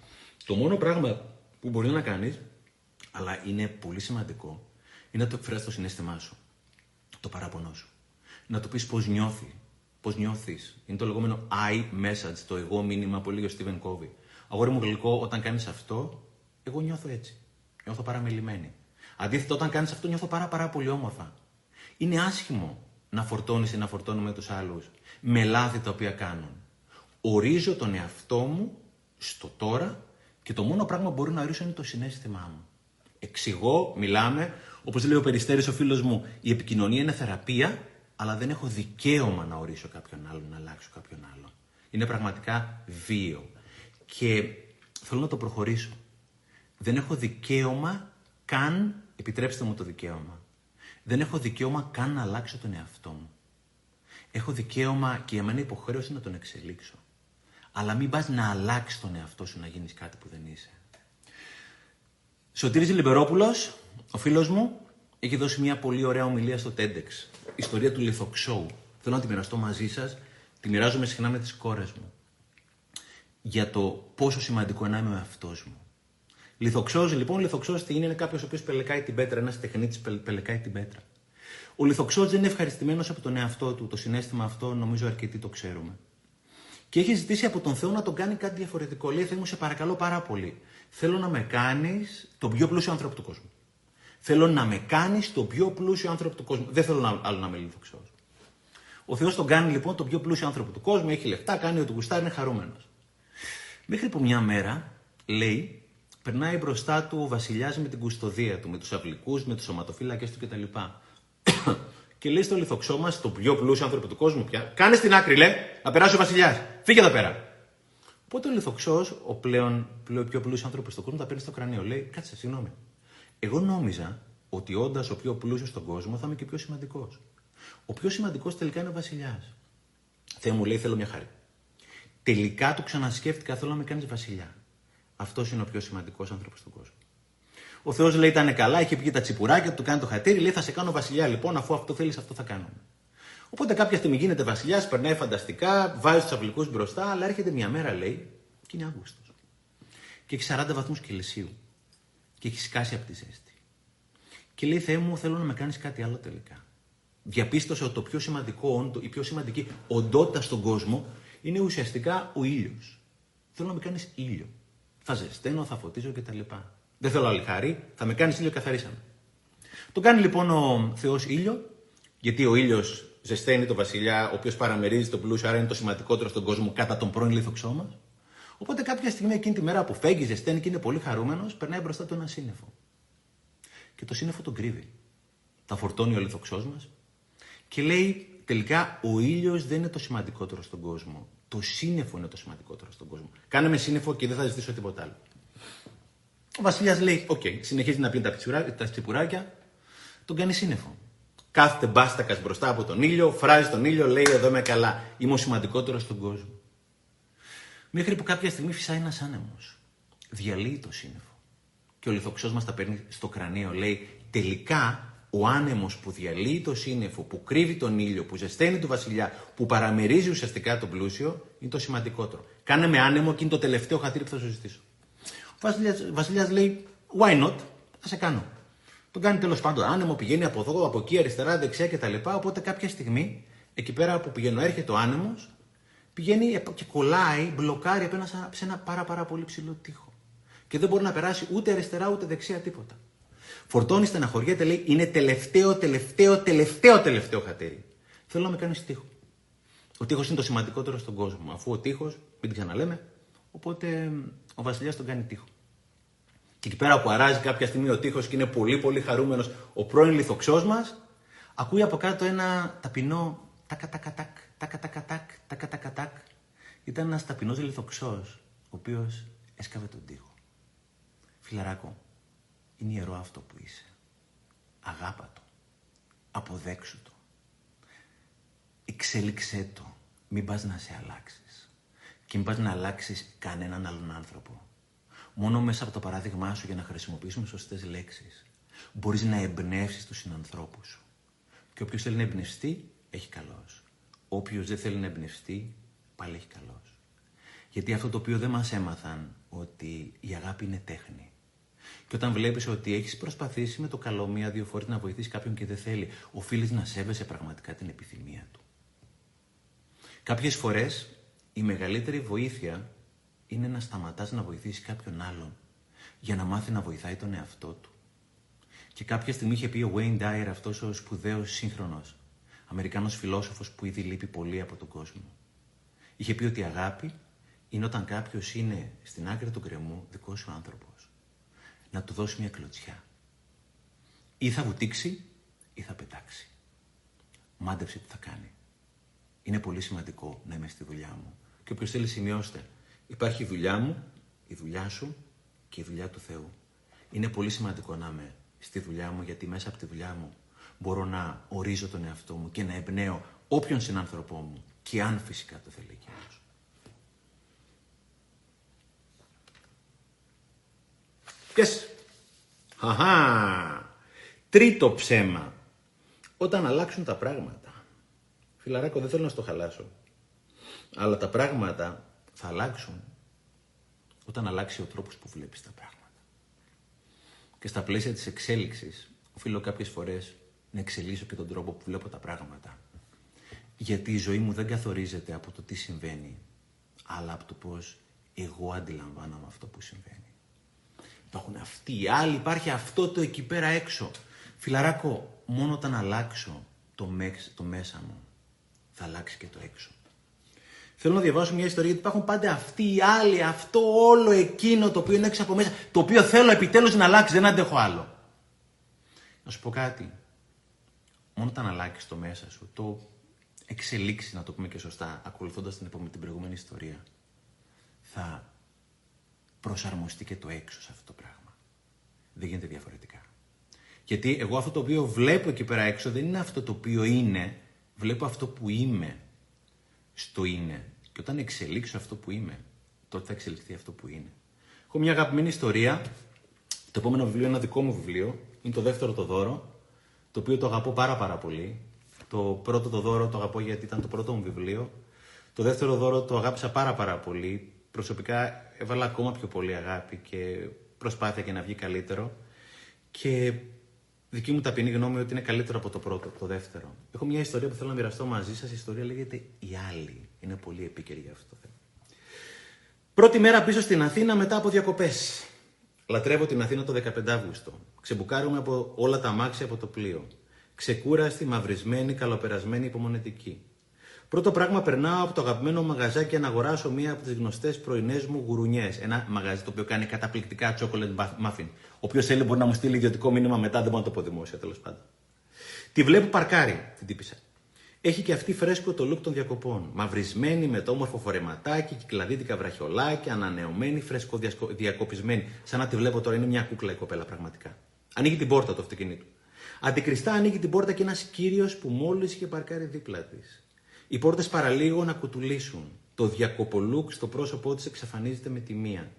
Το μόνο πράγμα που μπορεί να κάνεις, αλλά είναι πολύ σημαντικό, είναι να το εκφράσει το συνέστημά σου. Το παράπονό σου. Να του πεις πώς νιώθει. Πώς νιώθεις. Είναι το λεγόμενο I message, το εγώ μήνυμα που λέει ο Stephen Covey. Αγόρι μου γλυκό, όταν κάνεις αυτό, εγώ νιώθω έτσι. Νιώθω παραμελημένη. Αντίθετα, όταν κάνεις αυτό, νιώθω πάρα, πάρα πολύ όμορφα. Είναι άσχημο να φορτώνεις ή να φορτώνουμε τους άλλους με λάθη τα οποία κάνουν. Ορίζω τον εαυτό μου στο τώρα και το μόνο πράγμα που μπορεί να ορίσω είναι το συνέστημά μου. Εξηγώ, μιλάμε, όπως λέει ο Περιστέρης ο φίλος μου, η επικοινωνία είναι θεραπεία, αλλά δεν έχω δικαίωμα να ορίσω κάποιον άλλον, να αλλάξω κάποιον άλλον. Είναι πραγματικά βίο. Και θέλω να το προχωρήσω. Δεν έχω δικαίωμα καν, επιτρέψτε μου το δικαίωμα, δεν έχω δικαίωμα καν να αλλάξω τον εαυτό μου. Έχω δικαίωμα και για μένα υποχρέωση να τον εξελίξω. Αλλά μην πας να αλλάξεις τον εαυτό σου να γίνεις κάτι που δεν είσαι. Σωτήρης Λιμπερόπουλος, ο φίλος μου, έχει δώσει μια πολύ ωραία ομιλία στο TEDx. Ιστορία του λιθοξόου. Θέλω να τη μοιραστώ μαζί σας. Τη μοιράζομαι συχνά με τις κόρες μου. Για το πόσο σημαντικό είναι να είμαι ο εαυτός μου. Λιθοξός, λοιπόν, λιθοξός τι είναι, είναι κάποιος ο οποίος πελεκάει την πέτρα, ένας τεχνίτης πελεκάει την πέτρα. Ο λιθοξός δεν είναι ευχαριστημένος από τον εαυτό του. Το συνέστημα αυτό νομίζω αρκετοί το ξέρουμε. Και έχει ζητήσει από τον Θεό να τον κάνει κάτι διαφορετικό. Λέει, Θεέ μου, σε παρακαλώ πάρα πολύ. Θέλω να με κάνεις τον πιο πλούσιο άνθρωπο του κόσμου. Θέλω να με κάνεις τον πιο πλούσιο άνθρωπο του κόσμου. Δεν θέλω άλλο να με λιθοξώ. Ο Θεός τον κάνει λοιπόν τον πιο πλούσιο άνθρωπο του κόσμου, έχει λεφτά, κάνει ό,τι γουστά, είναι χαρούμενος. Μέχρι που μια μέρα, λέει, περνάει μπροστά του ο βασιλιάς με την κουστοδία του, με τους αυλικούς, με τους σωματοφύλακες του κτλ. Και λέει στο λιθοξό μας, το πιο πλούσιο άνθρωπο του κόσμου πια, κάνε στην άκρη, λέει, να περάσει ο βασιλιάς. Φύγε εδώ πέρα. Οπότε ο λιθοξός, ο πλέον, πλέον πιο πλούσιος άνθρωπος του κόσμου, τα παίρνει στο κρανίο. Λέει, κάτσε, συγγνώμη. Εγώ νόμιζα ότι όντας ο πιο πλούσιος στον κόσμο θα είμαι και πιο σημαντικός. Ο πιο σημαντικός τελικά είναι ο βασιλιάς. Θεέ μου λέει: Θέλω μια χάρη. Τελικά το ξανασκέφτηκα, θέλω να με κάνεις βασιλιά. Αυτός είναι ο πιο σημαντικός άνθρωπος στον κόσμο. Ο Θεός λέει: Ήταν καλά, είχε πει τα τσιπουράκια, του κάνει το χατήρι, λέει: Θα σε κάνω βασιλιά λοιπόν, αφού αυτό θέλεις, αυτό θα κάνουμε. Οπότε κάποια στιγμή γίνεται βασιλιάς, περνάει φανταστικά, βάζει τους αυλικούς μπροστά, αλλά έρχεται μια μέρα, λέει, και είναι Αύγουστος. Και έχεις 40 βαθμούς Κελσίου. Και έχεις σκάσει από τη ζέστη. Και λέει: Θεέ μου, θέλω να με κάνεις κάτι άλλο τελικά διαπίστωσε ότι το πιο σημαντικό, η πιο σημαντική οντότητα στον κόσμο είναι ουσιαστικά ο ήλιος. Θέλω να με κάνεις ήλιο. Θα ζεσταίνω, θα φωτίζω κτλ. Δεν θέλω άλλη χάρη, θα με κάνεις ήλιο καθαρίσαμε. Το κάνει λοιπόν ο Θεός ήλιο, γιατί ο ήλιος ζεσταίνει τον βασιλιά, ο οποίος παραμερίζει τον πλούσιο, άρα είναι το σημαντικότερο στον κόσμο κατά τον πρώην λιθοξό μα. Οπότε κάποια στιγμή εκείνη τη μέρα που φέγγει, ζεσταίνει και είναι πολύ χαρούμενος, περνάει μπροστά του ένα σύννεφο. Και το σύννεφο τον κρύβει. Τα φορτώνει ο λιθοξό μας, και λέει τελικά ο ήλιος δεν είναι το σημαντικότερο στον κόσμο. Το σύννεφο είναι το σημαντικότερο στον κόσμο. Κάνε με σύννεφο και δεν θα ζητήσω τίποτα άλλο. Ο Βασιλιάς λέει: OK, okay. συνεχίζει να πίνει τα τσιπουράκια, τον κάνει σύννεφο. Κάθεται μπάστακας μπροστά από τον ήλιο, φράζει τον ήλιο, λέει: Εδώ είμαι καλά. Είμαι ο σημαντικότερος στον κόσμο. Μέχρι που κάποια στιγμή φυσάει ένας άνεμος. Διαλύει το σύννεφο. Και ο λιθοξόος μας τα παίρνει στο κρανίο. Λέει: Τελικά ο άνεμος που διαλύει το σύννεφο, που κρύβει τον ήλιο, που ζεσταίνει τον βασιλιά, που παραμερίζει ουσιαστικά τον πλούσιο, είναι το σημαντικότερο. Κάνε με άνεμο και είναι το τελευταίο χατήρι που θα σου ζητήσω. Ο βασιλιάς λέει, why not, θα σε κάνω. Τον κάνει τέλος πάντων άνεμο, πηγαίνει από εδώ, από εκεί, αριστερά, δεξιά κτλ. Οπότε κάποια στιγμή, εκεί πέρα που πηγαίνω, έρχεται ο άνεμος, πηγαίνει και κολλάει, μπλοκάρει απέναντι σε ένα πάρα, πάρα πολύ ψηλό τείχο. Και δεν μπορεί να περάσει ούτε αριστερά ούτε δεξιά τίποτα. Φορτώνει, στεναχωριέται, λέει είναι τελευταίο, τελευταίο, τελευταίο, τελευταίο χατήρι. Θέλω να με κάνεις τείχο. Ο τείχος είναι το σημαντικότερο στον κόσμο. Αφού ο τείχος, μην την ξαναλέμε, οπότε ο βασιλιάς τον κάνει τείχο. Και εκεί πέρα που αράζει κάποια στιγμή ο τείχος και είναι πολύ πολύ χαρούμενος ο πρώην λιθοξός μας, ακούει από κάτω ένα ταπεινό τακατακατάκ, τακατακατάκ, τακατακατάκ. Ήταν ένας ταπεινός λιθοξός, ο οποίος έσκαβε τον τείχο. Φιλαράκο, είναι ιερό αυτό που είσαι. Αγάπα το. Αποδέξου το. Εξέλιξέ το. Μην πας να σε αλλάξεις. Και μην πας να αλλάξεις κανέναν άλλον άνθρωπο. Μόνο μέσα από το παράδειγμά σου για να χρησιμοποιήσουμε σωστές λέξεις μπορείς να εμπνεύσεις τους συνανθρώπους σου. Και όποιος θέλει να εμπνευστεί, έχει καλός. Όποιος δεν θέλει να εμπνευστεί, πάλι έχει καλός. Γιατί αυτό το οποίο δεν μας έμαθαν, ότι η αγάπη είναι τέχνη. Και όταν βλέπεις ότι έχεις προσπαθήσει με το καλό μία-δύο φορές να βοηθήσεις κάποιον και δεν θέλει, οφείλεις να σέβεσαι πραγματικά την επιθυμία του. Κάποιες φορές η μεγαλύτερη βοήθεια είναι να σταματάς να βοηθήσει κάποιον άλλον για να μάθει να βοηθάει τον εαυτό του. Και κάποια στιγμή είχε πει ο Wayne Dyer, αυτός ο σπουδαίος σύγχρονος Αμερικάνος φιλόσοφος που ήδη λείπει πολύ από τον κόσμο. Είχε πει ότι η αγάπη είναι όταν κάποιος είναι στην άκρη του κρεμού δικός σου άνθρωπος να του δώσει μια κλωτσιά. Ή θα βουτήξει ή θα πετάξει. Μάντεψε τι θα κάνει. Είναι πολύ σημαντικό να είμαι στη δουλειά μου. Και όποιος θέλει σημειώστε. Υπάρχει η δουλειά μου, η δουλειά σου και η δουλειά του Θεού. Είναι πολύ σημαντικό να είμαι στη δουλειά μου γιατί μέσα από τη δουλειά μου μπορώ να ορίζω τον εαυτό μου και να εμπνέω όποιον συνάνθρωπό μου και αν φυσικά το θέλει εκείνος. Yes. Αχα. Τρίτο ψέμα. Όταν αλλάξουν τα πράγματα. Φιλαράκο, δεν θέλω να στο χαλάσω. Αλλά τα πράγματα θα αλλάξουν όταν αλλάξει ο τρόπος που βλέπεις τα πράγματα. Και στα πλαίσια της εξέλιξης, οφείλω κάποιες φορές να εξελίσω και τον τρόπο που βλέπω τα πράγματα. Γιατί η ζωή μου δεν καθορίζεται από το τι συμβαίνει, αλλά από το πώς εγώ αντιλαμβάνομαι αυτό που συμβαίνει. Υπάρχουν αυτοί οι άλλοι, υπάρχει αυτό το εκεί πέρα έξω. Φιλαράκο, μόνο όταν αλλάξω το, το μέσα μου, θα αλλάξει και το έξω. Θέλω να διαβάσω μια ιστορία γιατί υπάρχουν πάντα αυτοί οι άλλοι, αυτό όλο εκείνο το οποίο είναι έξω από μέσα, το οποίο θέλω επιτέλους να αλλάξει, δεν αντέχω άλλο. Να σου πω κάτι. Μόνο όταν αλλάξεις το μέσα σου, το εξελίξεις, να το πούμε και σωστά, ακολουθώντας την, την προηγούμενη ιστορία, θα προσαρμοστεί και το έξω σε αυτό το πράγμα. Δεν γίνεται διαφορετικά. Γιατί εγώ αυτό το οποίο βλέπω εκεί πέρα έξω δεν είναι αυτό το οποίο είναι, βλέπω αυτό που είμαι στο είναι. Και όταν εξελίξω αυτό που είμαι, τότε θα εξελιχθεί αυτό που είναι. Έχω μια αγαπημένη ιστορία. Το επόμενο βιβλίο είναι ένα δικό μου βιβλίο. Είναι το δεύτερο το δώρο, το οποίο το αγαπώ πάρα πάρα πολύ. Το πρώτο το δώρο το αγαπώ γιατί ήταν το πρώτο μου βιβλίο. Το δεύτερο δώρο το αγάπησα πάρα πάρα πολύ. Προσωπικά έβαλα ακόμα πιο πολύ αγάπη και προσπάθεια για να βγει καλύτερο. Και δική μου ταπεινή γνώμη ότι είναι καλύτερο από το πρώτο, το δεύτερο. Έχω μια ιστορία που θέλω να μοιραστώ μαζί σας. Η ιστορία λέγεται Οι Άλλοι. Είναι πολύ επίκαιρη για αυτό το θέμα. Πρώτη μέρα πίσω στην Αθήνα μετά από διακοπές. Λατρεύω την Αθήνα το 15 Αύγουστο. Ξεμπουκάρουμε από όλα τα αμάξια από το πλοίο. Ξεκούραστη, μαυρισμένη, καλοπερασμένη, υπομονετική. Πρώτο πράγμα περνάω από το αγαπημένο μαγαζάκι να αγοράσω μία από τις γνωστές πρωινές μου γουρουνιές. Ένα μαγαζί το οποίο κάνει καταπληκτικά chocolate muffin. Όποιο θέλει μπορεί να μου στείλει ιδιωτικό μήνυμα μετά, δεν μπορώ να το πω δημόσια τέλος πάντων. Τη βλέπω παρκάρι, την τύπησα. Έχει και αυτή φρέσκο το look των διακοπών. Μαυρισμένη με το όμορφο φορεματάκι, κυκλαδίτικα βραχιολάκια, ανανεωμένη, φρέσκο διακοπισμένη. Σαν να τη βλέπω τώρα, είναι μια κούκλα η κοπέλα πραγματικά. Ανοίγει την πόρτα του αυτοκινήτου. Αντικριστά ανοίγει την πόρτα και ένας κύριος που μόλις είχε παρκάρει δίπλα της. Οι πόρτες παραλίγο να κουτουλήσουν. Το διακοπολούκ στο πρόσωπό της εξαφανίζεται με τη μία.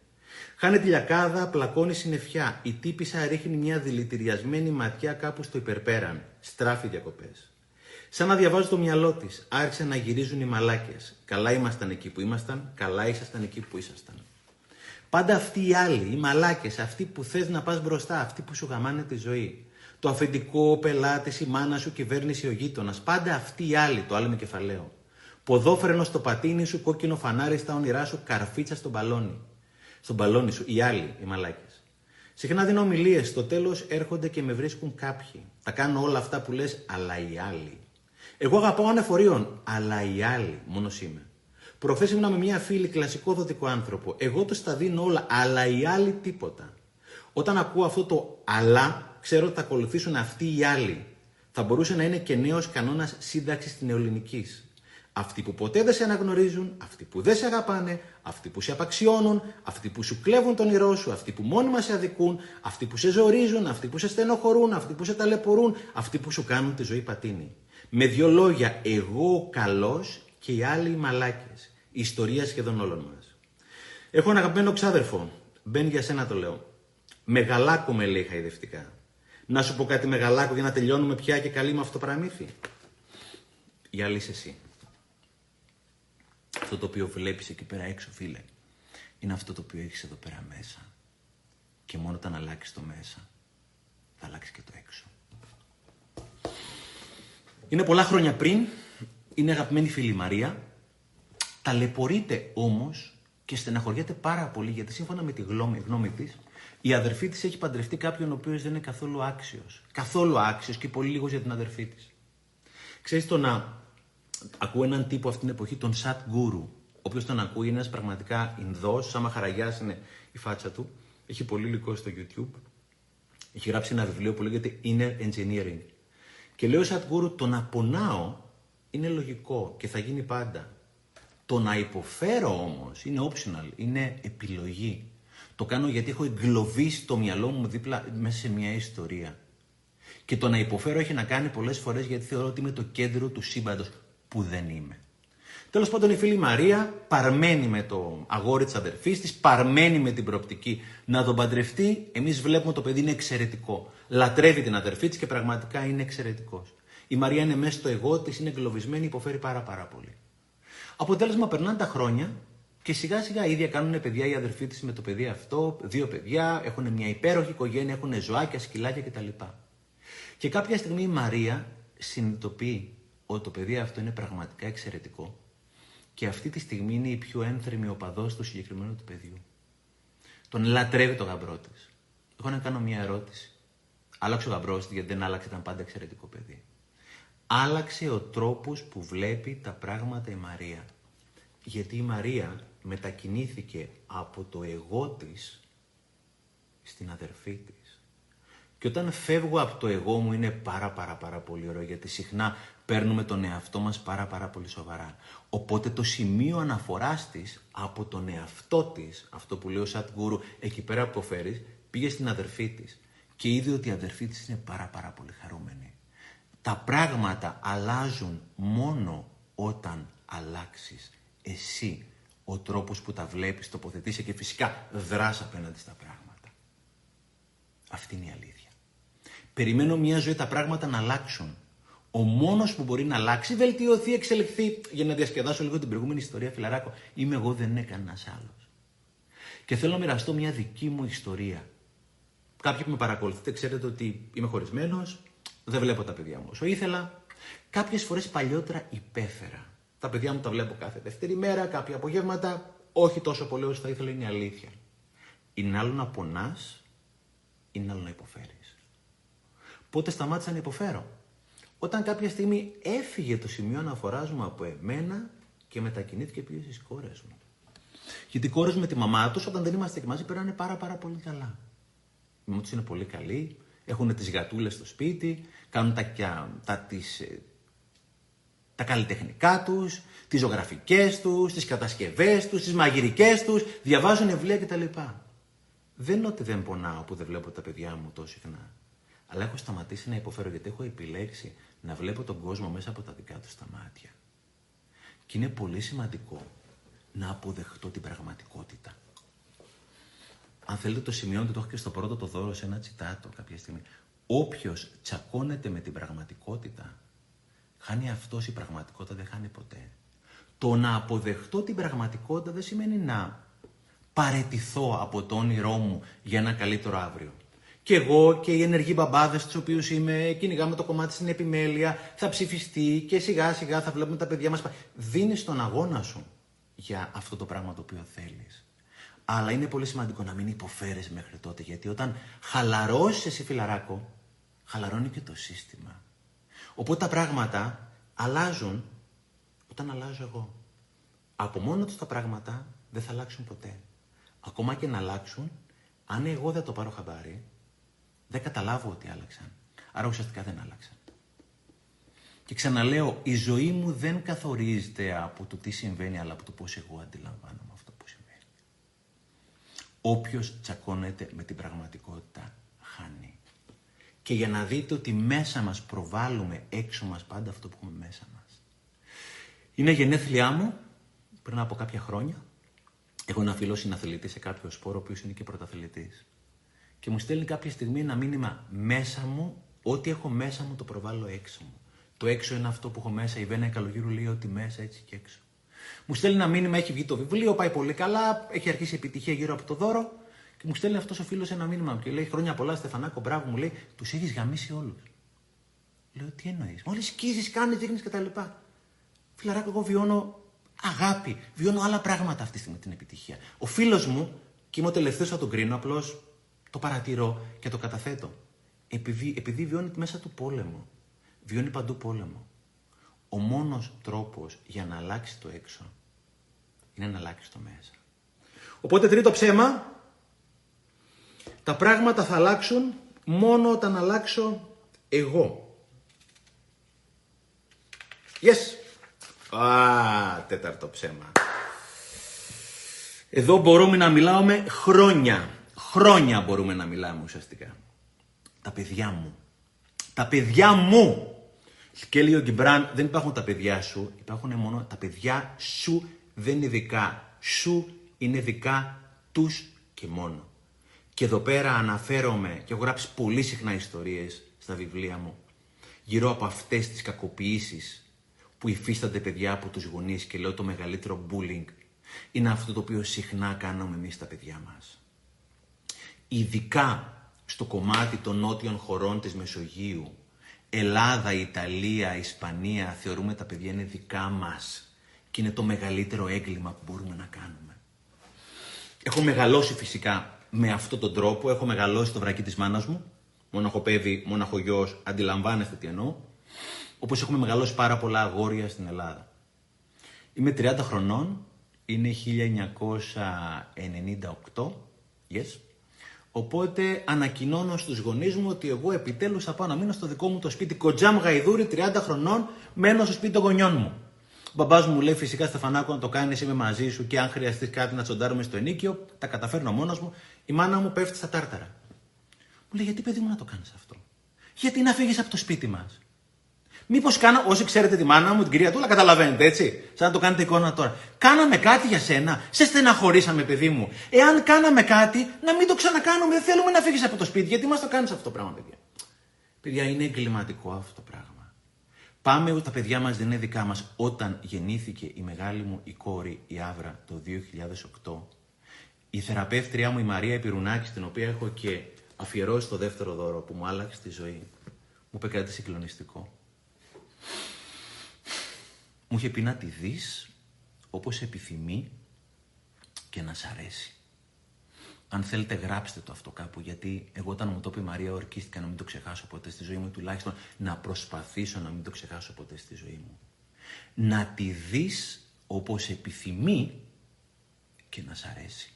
Χάνε τη λιακάδα, πλακώνει συννεφιά. Η τύπησα ρίχνει μια δηλητηριασμένη ματιά κάπου στο υπερπέραν. Στράφει διακοπές. Σαν να διαβάζω το μυαλό της, άρχισαν να γυρίζουν οι μαλάκες. Καλά ήμασταν εκεί που ήμασταν, καλά ήσασταν εκεί που ήσασταν. Πάντα αυτοί οι άλλοι, οι μαλάκες, αυτοί που θες να πας μπροστά, αυτοί που σου γαμάνε τη ζωή. Το αφεντικό, ο πελάτη, η μάνα σου, κυβέρνηση, ο γείτονας. Πάντα αυτοί οι άλλοι, το άλλο με κεφαλαίο. Ποδόφρενος στο πατίνι σου, κόκκινο φανάρι στα όνειρά σου, καρφίτσα στον μπαλόνι. Στον μπαλόνι σου, οι άλλοι, οι μαλάκες. Συχνά δίνω ομιλίες. Στο τέλος έρχονται και με βρίσκουν κάποιοι. Τα κάνω όλα αυτά που λες, αλλά οι άλλοι. Εγώ αγαπάω ανεφορίων, αλλά οι άλλοι, μόνος είμαι. Προχθές ήμουν με μια φίλη κλασικό δοτικό άνθρωπο. Εγώ του τα δίνω όλα, αλλά οι άλλοι τίποτα. Όταν ακούω αυτό το αλλά, ξέρω ότι θα ακολουθήσουν αυτοί οι άλλοι. Θα μπορούσε να είναι και νέος κανόνας σύνταξης τη νεοελληνικής. Αυτοί που ποτέ δεν σε αναγνωρίζουν, αυτοί που δεν σε αγαπάνε, αυτοί που σε απαξιώνουν, αυτοί που σου κλέβουν τον ηρώ σου, αυτοί που μόνιμα σε αδικούν, αυτοί που σε ζορίζουν, αυτοί που σε στενοχωρούν, αυτοί που σε ταλαιπωρούν, αυτοί που σου κάνουν τη ζωή πατίνη. Με δύο λόγια, εγώ ο καλός και οι άλλοι οι μαλάκες. Η ιστορία σχεδόν όλων μας. Έχω ένα αγαπημένο ξάδερφο. Μπαίνει για σένα το λέω. Μεγαλάκο με λέει χαϊδευτικά. Να σου πω κάτι μεγαλάκο για να τελειώνουμε πια και καλή με αυτό το παραμύθι. Η άλλη είσαι εσύ. Αυτό το οποίο βλέπεις εκεί πέρα έξω φίλε. Είναι αυτό το οποίο έχεις εδώ πέρα μέσα. Και μόνο όταν αλλάξεις το μέσα θα αλλάξεις και το έξω. Είναι πολλά χρόνια πριν, είναι αγαπημένη φίλη Μαρία. Ταλαιπωρείται όμως και στεναχωριέται πάρα πολύ γιατί σύμφωνα με τη γνώμη, γνώμη της, η αδερφή της έχει παντρευτεί κάποιον ο οποίος δεν είναι καθόλου άξιος. Καθόλου άξιος και πολύ λίγος για την αδερφή της. Ξέρεις το να ακούω έναν τύπο αυτή την εποχή, τον Σατ Γκούρου, ο οποίος τον ακούει, είναι ένας πραγματικά Ινδός, σαν μαχαραγιά είναι η φάτσα του. Έχει πολύ υλικό στο YouTube. Έχει γράψει ένα βιβλίο που λέγεται Inner Engineering. Και λέω σαν γκουρου, το να πονάω είναι λογικό και θα γίνει πάντα. Το να υποφέρω όμως είναι optional, είναι επιλογή. Το κάνω γιατί έχω εγκλωβίσει το μυαλό μου δίπλα μέσα σε μια ιστορία. Και το να υποφέρω έχει να κάνει πολλές φορές γιατί θεωρώ ότι είμαι το κέντρο του σύμπαντος που δεν είμαι. Τέλος πάντων, η φίλη Μαρία παρμένει με το αγόρι της αδερφής της, παρμένει με την προοπτική να τον παντρευτεί. Εμείς βλέπουμε το παιδί είναι εξαιρετικό. Λατρεύει την αδερφή της και πραγματικά είναι εξαιρετικός. Η Μαρία είναι μέσα στο εγώ της, είναι εγκλωβισμένη, υποφέρει πάρα, πάρα πολύ. Αποτέλεσμα, περνάνε τα χρόνια και σιγά σιγά ίδια κάνουν παιδιά η αδερφή της με το παιδί αυτό, δύο παιδιά, έχουν μια υπέροχη οικογένεια, έχουν ζωάκια, σκυλάκια κτλ. Και κάποια στιγμή η Μαρία συνειδητοποιεί ότι το παιδί αυτό είναι πραγματικά εξαιρετικό και αυτή τη στιγμή είναι η πιο ένθερμη οπαδός του συγκεκριμένου του παιδιού. Τον λατρεύει το γαμπρό της. Εγώ να κάνω μια ερώτηση. Άλλαξε ο γαμπρό τη γιατί δεν άλλαξε, ήταν πάντα εξαιρετικό παιδί. Άλλαξε ο τρόπος που βλέπει τα πράγματα η Μαρία. Γιατί η Μαρία μετακινήθηκε από το εγώ της στην αδερφή της. Και όταν φεύγω από το εγώ μου είναι πάρα πάρα πάρα πολύ ωραίο γιατί συχνά παίρνουμε τον εαυτό μας πάρα πάρα πολύ σοβαρά. Οπότε το σημείο αναφοράς της από τον εαυτό της, αυτό που λέει ο Σατ Γκούρου, εκεί πέρα που φέρεις, πήγε στην αδερφή της και είδε ότι η αδερφή της είναι πάρα πάρα πολύ χαρούμενη. Τα πράγματα αλλάζουν μόνο όταν αλλάξεις εσύ ο τρόπος που τα βλέπεις, τοποθετήσει και φυσικά δράς απέναντι στα πράγματα. Αυτή είναι η αλήθεια. Περιμένω μια ζωή τα πράγματα να αλλάξουν. Ο μόνος που μπορεί να αλλάξει, βελτιωθεί, εξελιχθεί. Για να διασκεδάσω λίγο την προηγούμενη ιστορία, φιλαράκο, είμαι εγώ, δεν είναι κανένα άλλος. Και θέλω να μοιραστώ μια δική μου ιστορία. Κάποιοι που με παρακολουθείτε ξέρετε ότι είμαι χωρισμένος, δεν βλέπω τα παιδιά μου όσο ήθελα. Κάποιες φορές παλιότερα υπέφερα. Τα παιδιά μου τα βλέπω κάθε δεύτερη μέρα, κάποια απογεύματα. Όχι τόσο πολύ όσο θα ήθελα, είναι η αλήθεια. Είναι άλλο να πονάς, είναι άλλο να υποφέρεις. Πότε σταμάτησα να υποφέρω; Όταν κάποια στιγμή έφυγε το σημείο αναφοράς μου από εμένα και μετακινήθηκε πίσω στις κόρες μου. Γιατί οι κόρες με τη μαμά τους, όταν δεν είμαστε και μαζί, περνάνε πάρα, πάρα πολύ καλά. Η μαμά του είναι πολύ καλή, έχουν τις γατούλες στο σπίτι, κάνουν τα, τα, τις, ε, τα καλλιτεχνικά τους, τις ζωγραφικές τους, τις κατασκευές τους, τις μαγειρικές τους, διαβάζουν βιβλία κτλ. Δεν είναι ότι δεν πονάω που δεν βλέπω τα παιδιά μου τόσο συχνά. Αλλά έχω σταματήσει να υποφέρω γιατί έχω επιλέξει να βλέπω τον κόσμο μέσα από τα δικά του τα μάτια. Και είναι πολύ σημαντικό να αποδεχτώ την πραγματικότητα. Αν θέλετε το σημειώνετε, το έχω και στο πρώτο το δώρο σε ένα τσιτάτο κάποια στιγμή. Όποιος τσακώνεται με την πραγματικότητα, χάνει αυτός η πραγματικότητα, δεν χάνει ποτέ. Το να αποδεχτώ την πραγματικότητα δεν σημαίνει να παρετηθώ από το όνειρό μου για ένα καλύτερο αύριο. Και εγώ και οι ενεργοί μπαμπάδες, του οποίους είμαι, κυνηγάμε το κομμάτι στην επιμέλεια, θα ψηφιστεί και σιγά σιγά θα βλέπουμε τα παιδιά μας. Δίνεις τον αγώνα σου για αυτό το πράγμα το οποίο θέλεις. Αλλά είναι πολύ σημαντικό να μην υποφέρεις μέχρι τότε, γιατί όταν χαλαρώσεις εσύ φιλαράκο, χαλαρώνει και το σύστημα. Οπότε τα πράγματα αλλάζουν όταν αλλάζω εγώ. Από μόνο τους τα πράγματα δεν θα αλλάξουν ποτέ. Ακόμα και να αλλάξουν, αν εγώ δεν το πάρω χαμπάρι, δεν καταλάβω ότι άλλαξαν. Άρα ουσιαστικά δεν άλλαξαν. Και ξαναλέω, η ζωή μου δεν καθορίζεται από το τι συμβαίνει, αλλά από το πώς εγώ αντιλαμβάνομαι αυτό που συμβαίνει. Όποιος τσακώνεται με την πραγματικότητα, χάνει. Και για να δείτε ότι μέσα μας προβάλλουμε έξω μας πάντα αυτό που έχουμε μέσα μας. Είναι γενέθλιά μου, πριν από κάποια χρόνια. Έχω ένα φίλο συναθλητή σε κάποιο σπόρο, ο οποίος είναι και πρωταθλητής και μου στέλνει κάποια στιγμή ένα μήνυμα μέσα μου, ό,τι έχω μέσα μου το προβάλλω έξω μου. Το έξω είναι αυτό που έχω μέσα. Η Βένα Καλογύρου λέει ότι μέσα έτσι και έξω. Μου στέλνει ένα μήνυμα, έχει βγει το βιβλίο, πάει πολύ καλά, έχει αρχίσει επιτυχία γύρω από το δώρο. Και μου στέλνει αυτός ο φίλος ένα μήνυμα και λέει: Χρόνια πολλά, Στεφανάκο, μπράβο, μου λέει: Τους έχεις γαμίσει όλους. Λέω: Τι εννοείς. Μόλις σκίζεις, κάνεις, δείχνεις κτλ. Φιλαράκο, εγώ βιώνω αγάπη, βιώνω άλλα πράγματα αυτή τη στιγμή την επιτυχία. Ο φίλος μου, και είμαι ο τελευταίος θα τον κρίνω, απλώς το παρατηρώ και το καταθέτω. Επειδή, επειδή βιώνει μέσα του πόλεμο. Βιώνει παντού πόλεμο. Ο μόνος τρόπος για να αλλάξει το έξω είναι να αλλάξει το μέσα. Οπότε τρίτο ψέμα, τα πράγματα θα αλλάξουν μόνο όταν αλλάξω εγώ. Yes! Α, τέταρτο ψέμα. Εδώ μπορούμε να μιλάμε χρόνια. Χρόνια μπορούμε να μιλάμε ουσιαστικά. Τα παιδιά μου. Τα παιδιά μου. Και λέει ο Γκυμπράν, δεν υπάρχουν τα παιδιά σου, υπάρχουν μόνο τα παιδιά σου δεν είναι δικά. Σου είναι δικά τους και μόνο. Και εδώ πέρα αναφέρομαι και έχω γράψει πολύ συχνά ιστορίες στα βιβλία μου γύρω από αυτές τις κακοποιήσεις που υφίστανται παιδιά από τους γονείς και λέω το μεγαλύτερο bullying είναι αυτό το οποίο συχνά κάνουμε εμείς τα παιδιά μας ειδικά στο κομμάτι των νότιων χωρών της Μεσογείου, Ελλάδα, Ιταλία, Ισπανία, θεωρούμε τα παιδιά είναι δικά μας Και είναι το μεγαλύτερο έγκλημα που μπορούμε να κάνουμε. Έχω μεγαλώσει φυσικά με αυτόν τον τρόπο. Έχω μεγαλώσει το βρακί της μάνας μου. Μόναχο παιδί, μόναχο γιος, αντιλαμβάνεστε τι εννοώ. Όπως έχουμε μεγαλώσει πάρα πολλά αγόρια στην Ελλάδα. Είμαι 30 χρονών, είναι 1998, yes. Οπότε ανακοινώνω στους γονείς μου ότι εγώ επιτέλους θα πάω να μείνω στο δικό μου το σπίτι. Κοντζάμ Γαϊδούρη, 30 χρονών, μένω στο σπίτι των γονιών μου. Ο μπαμπάς μου λέει φυσικά Στεφανάκο να το κάνεις, είμαι μαζί σου και αν χρειαστείς κάτι να τσοντάρουμε στο ενίκιο, τα καταφέρνω μόνος μου. Η μάνα μου πέφτει στα τάρταρα. Μου λέει γιατί παιδί μου να το κάνεις αυτό; Γιατί να φύγεις από το σπίτι μας; Μήπως κάνα, όσοι ξέρετε τη μάνα μου, την κυρία Τούλα, καταλαβαίνετε έτσι; Σαν να το κάνετε εικόνα τώρα. Κάναμε κάτι για σένα, σε στεναχωρήσαμε, παιδί μου. Εάν κάναμε κάτι, να μην το ξανακάνουμε. Δεν θέλουμε να φύγεις από το σπίτι. Γιατί μας το κάνεις αυτό το πράγμα, παιδιά. Παιδιά, είναι εγκληματικό αυτό το πράγμα. Πάμε ότι τα παιδιά μας δεν είναι δικά μας. Όταν γεννήθηκε η μεγάλη μου η κόρη, η Άβρα, το 2008, η θεραπεύτριά μου η Μαρία Επιρουνάκη, την οποία έχω και αφιερώσει το δεύτερο δώρο που μου άλλαξε τη ζωή, μου είπε κάτι συγκλονιστικό. Μου είχε πει να τη δεις όπως επιθυμεί και να σ' αρέσει. Αν θέλετε γράψτε το αυτό κάπου, γιατί εγώ όταν μου το είπε η Μαρία ορκίστηκα να μην το ξεχάσω ποτέ στη ζωή μου, τουλάχιστον να προσπαθήσω να μην το ξεχάσω ποτέ στη ζωή μου. Να τη δεις όπως επιθυμεί και να σ' αρέσει.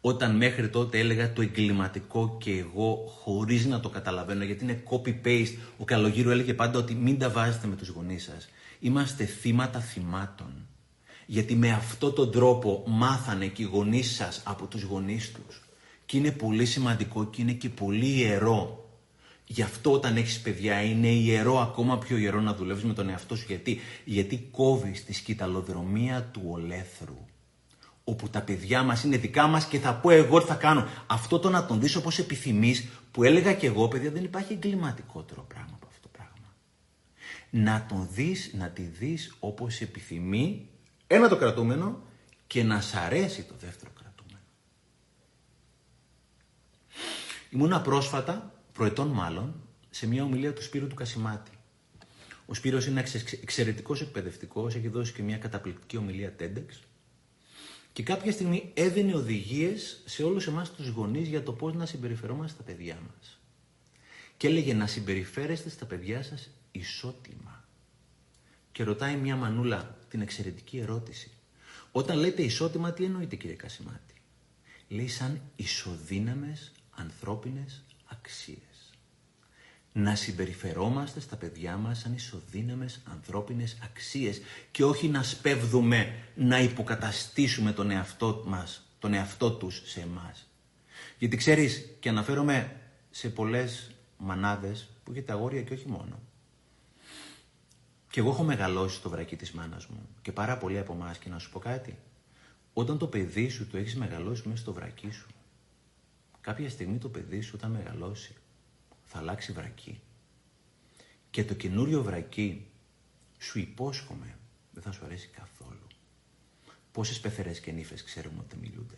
Όταν μέχρι τότε έλεγα το εγκληματικό και εγώ χωρίς να το καταλαβαίνω, γιατί είναι copy-paste, ο Καλογύρου έλεγε πάντα ότι μην τα βάζετε με τους γονείς σας. Είμαστε θύματα θυμάτων. Γιατί με αυτόν τον τρόπο μάθανε και οι γονείς σας από τους γονείς τους. Και είναι πολύ σημαντικό και είναι και πολύ ιερό. Γι' αυτό όταν έχεις παιδιά είναι ιερό, ακόμα πιο ιερό να δουλεύεις με τον εαυτό σου. Γιατί, Γιατί κόβεις τη σκηταλοδρομία του ολέθρου. Όπου τα παιδιά μας είναι δικά μας και θα πω εγώ τι θα κάνω. Αυτό το να τον δεις όπως επιθυμείς, που έλεγα και εγώ, παιδιά, δεν υπάρχει εγκληματικότερο πράγμα από αυτό το πράγμα. Να τον δεις, να τη δεις όπως επιθυμεί ένα το κρατούμενο και να σ' αρέσει το δεύτερο κρατούμενο. Ήμουνα πρόσφατα, προετών μάλλον, σε μια ομιλία του Σπύρου του Κασιμάτη. Ο Σπύρος είναι εξαιρετικός εκπαιδευτικός, έχει δώσει και μια καταπληκτική ομιλία TEDx και κάποια στιγμή έδινε οδηγίες σε όλους εμάς τους γονείς για το πώς να συμπεριφερόμαστε στα παιδιά μας. Και έλεγε να συμπεριφέρεστε στα παιδιά σας ισότιμα. Και ρωτάει μια μανούλα την εξαιρετική ερώτηση. Όταν λέτε ισότιμα, τι εννοείτε κύριε Κασιμάτη; Λέει σαν ισοδύναμες ανθρώπινες αξίες. Να συμπεριφερόμαστε στα παιδιά μας σαν ισοδύναμες ανθρώπινες αξίες και όχι να σπέβδουμε να υποκαταστήσουμε τον εαυτό μας, τον εαυτό τους σε εμάς. Γιατί ξέρεις, και αναφέρομαι σε πολλές μανάδες που έχετε αγόρια και όχι μόνο. Και εγώ έχω μεγαλώσει στο βρακί της μάνας μου και πάρα πολλοί από εμάς και να σου πω κάτι. Όταν το παιδί σου το έχεις μεγαλώσει μέσα στο βρακί σου, κάποια στιγμή το παιδί σου όταν μεγαλώσει θα αλλάξει βρακί. Και το καινούριο βρακί σου υπόσχομαι δεν θα σου αρέσει καθόλου. Πόσες πεθερές και νύφες ξέρουμε ότι μιλούνται.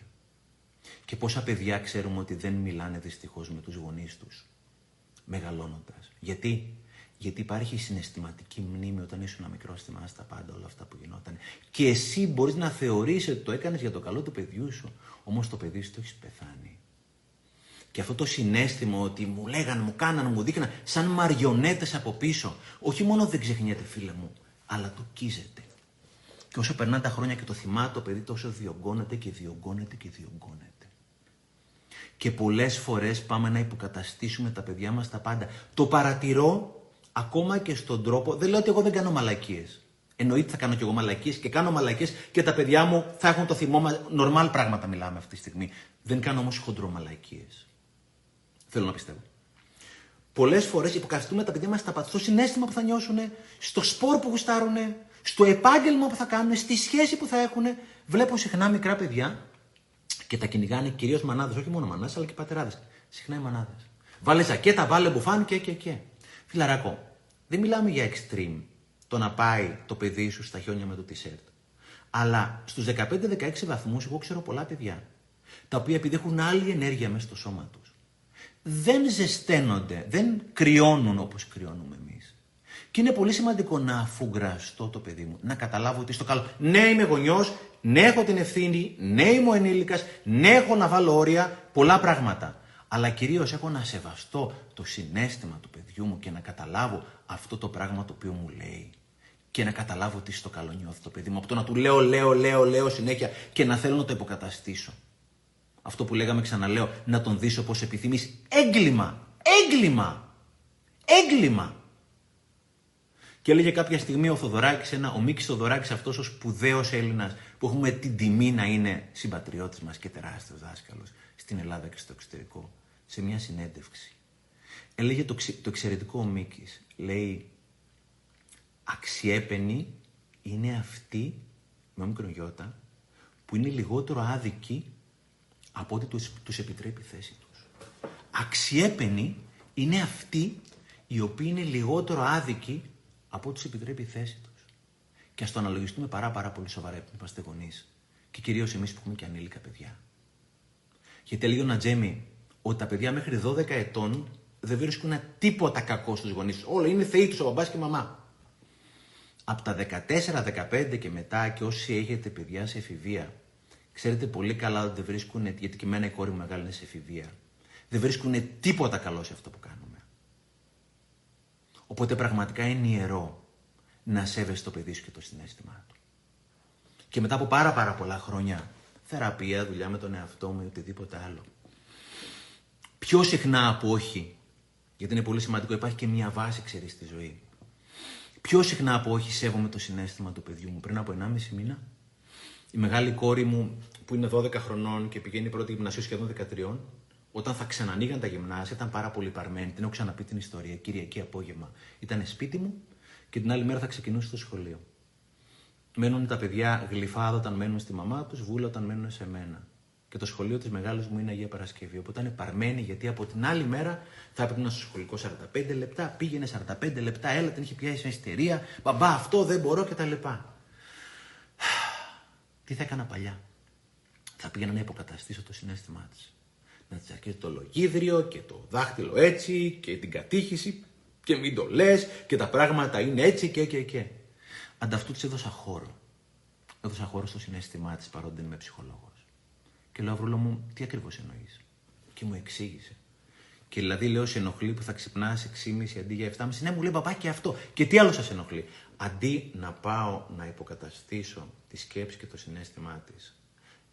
Και πόσα παιδιά ξέρουμε ότι δεν μιλάνε δυστυχώς με τους γονείς τους. Μεγαλώνοντας. Γιατί; Γιατί υπάρχει συναισθηματική μνήμη όταν ήσουν μικρό, θυμάσαι τα πάντα, όλα αυτά που γινόταν. Και εσύ μπορείς να θεωρήσει ότι το έκανες για το καλό του παιδιού σου, όμως το παιδί σου το έχεις πεθάνει. Και αυτό το συνέστημα ότι μου λέγανε, μου κάνανε, μου δείχναν, σαν μαριονέτες από πίσω, όχι μόνο δεν ξεχνιέται, φίλε μου, αλλά το κίζεται. Και όσο περνάνε τα χρόνια και το θυμάται το παιδί, τόσο διωγγώνεται και διωγγώνεται και διωγγώνεται. Και πολλές φορές πάμε να υποκαταστήσουμε τα παιδιά μας τα πάντα. Το παρατηρώ ακόμα και στον τρόπο. Δεν λέω ότι εγώ δεν κάνω μαλακίες. Εννοείται θα κάνω κι εγώ μαλακίες και κάνω μαλακίες και τα παιδιά μου θα έχουν το θυμό. Νορμάλ πράγματα μιλάμε αυτή τη στιγμή. Δεν κάνω όμως χοντρομαλακίες. Θέλω να πιστεύω. Πολλές φορές υποκαθιστούμε τα παιδιά μας στα στο συνέστημα που θα νιώσουν, στο σπορ που γουστάρουν, στο επάγγελμα που θα κάνουν, στη σχέση που θα έχουν. Βλέπω συχνά μικρά παιδιά και τα κυνηγάνε κυρίως μανάδες, όχι μόνο μανάδες, αλλά και πατεράδες. Συχνά οι μανάδες. Βάλε ζακέτα, βάλε μπουφάν και και και. Φιλαράκο, δεν μιλάμε για extreme το να πάει το παιδί σου στα χιόνια με το t-shirt. Αλλά στους 15-16 βαθμούς εγώ ξέρω πολλά παιδιά, τα οποία επειδή έχουν άλλη ενέργεια μέσα στο σώμα τους, δεν ζεσταίνονται, δεν κρυώνουν όπως κρυώνουμε εμείς. Και είναι πολύ σημαντικό να αφουγκραστώ το παιδί μου, να καταλάβω ότι στο καλό. Ναι, είμαι γονιός, ναι, έχω την ευθύνη, ναι, είμαι ο ενήλικας, ναι, έχω να βάλω όρια, πολλά πράγματα. Αλλά κυρίως έχω να σεβαστώ το συνέστημα του παιδιού μου και να καταλάβω αυτό το πράγμα το οποίο μου λέει. Και να καταλάβω τι στο καλό νιώθει το παιδί μου. Από το να του λέω, λέω, λέω, λέω συνέχεια και να θέλω να το υποκαταστήσω. Αυτό που λέγαμε ξαναλέω, να τον δεις όπως επιθυμείς. Έγκλημα! Έγκλημα! Έγκλημα! Και έλεγε κάποια στιγμή ο Θοδωράκης, ένα, ο Μίκης Θοδωράκης, αυτός ο σπουδαίος Έλληνας, που έχουμε την τιμή να είναι συμπατριώτης μας και τεράστιος δάσκαλος στην Ελλάδα και στο εξωτερικό, σε μια συνέντευξη. Έλεγε το, το εξαιρετικό ο Μίκης. Λέει, αξιέπαινοι είναι αυτοί, με μικρό γιώτα, που είναι λιγότερο άδικοι από ό,τι τους, τους επιτρέπει η θέση τους. Αξιέπαινοι είναι αυτοί οι οποίοι είναι λιγότερο άδικοι από ό,τι τους επιτρέπει η θέση τους. Και ας το αναλογιστούμε πάρα πάρα πολύ σοβαρά επειδή είμαστε γονείς. Και κυρίως εμείς που έχουμε και ανήλικα παιδιά. Γιατί έλεγε ο Νατζέμι ότι τα παιδιά μέχρι 12 ετών δεν βρίσκουν τίποτα κακό στους γονείς. Όλα είναι θεοί τους, ο μπαμπάς και η μαμά. Από τα 14-15 και μετά και όσοι έχετε παιδιά σε εφηβεία, Ξέρετε πολύ καλά ότι δεν βρίσκουν, γιατί και εμένα η κόρη μου μεγάλη είναι σε εφηβεία, δεν βρίσκουν τίποτα καλό σε αυτό που κάνουμε. Οπότε πραγματικά είναι ιερό να σέβεσαι το παιδί σου και το συνέστημά του. Και μετά από πάρα πάρα πολλά χρόνια, θεραπεία, δουλειά με τον εαυτό μου ή οτιδήποτε άλλο. Πιο συχνά από όχι, γιατί είναι πολύ σημαντικό, υπάρχει και μια βάση, ξέρεις, στη ζωή. Πιο συχνά από όχι σέβομαι το συνέστημα του παιδιού μου. Πριν από 1,5 μήνα, η μεγάλη κόρη μου που είναι 12 χρονών και πηγαίνει πρώτη γυμνασίου σχεδόν 13, όταν θα ξανανοίγαν τα γυμνάσια, ήταν πάρα πολύ παρμένη. Την έχω ξαναπεί την ιστορία. Κυριακή απόγευμα ήταν σπίτι μου και την άλλη μέρα θα ξεκινούσε το σχολείο. Μένουν τα παιδιά γλυφάδα όταν μένουν στη μαμά τους, βούλα όταν μένουν σε μένα. Και το σχολείο της μεγάλης μου είναι Αγία Παρασκευή. Οπότε ήταν παρμένη γιατί από την άλλη μέρα θα έπρεπε να στο σχολικό 45 λεπτά. Πήγαινε 45 λεπτά, έλα την είχε πιάσει μια ιστερία. Μπαμπά, αυτό δεν μπορώ κτλ. Τι θα έκανα παλιά; Θα πήγαινα να υποκαταστήσω το συνέστημά της. Να της αρχίσει το λογίδριο και το δάχτυλο έτσι και την κατήχηση και μην το λες και τα πράγματα είναι έτσι και και και. Ανταυτού της έδωσα χώρο. Έδωσα χώρο στο συνέστημά της παρότι δεν είμαι ψυχολόγος. Και λέω, Αυρούλο μου, τι ακριβώς εννοείς; Και μου εξήγησε. Και δηλαδή λέω, σε ενοχλεί που θα ξυπνάς 6,5 αντί για 7,5. Ναι, μου λέει παπά και αυτό. Και τι άλλο σας ενοχλεί. Αντί να πάω να υποκαταστήσω τη σκέψη και το συνέστημά της,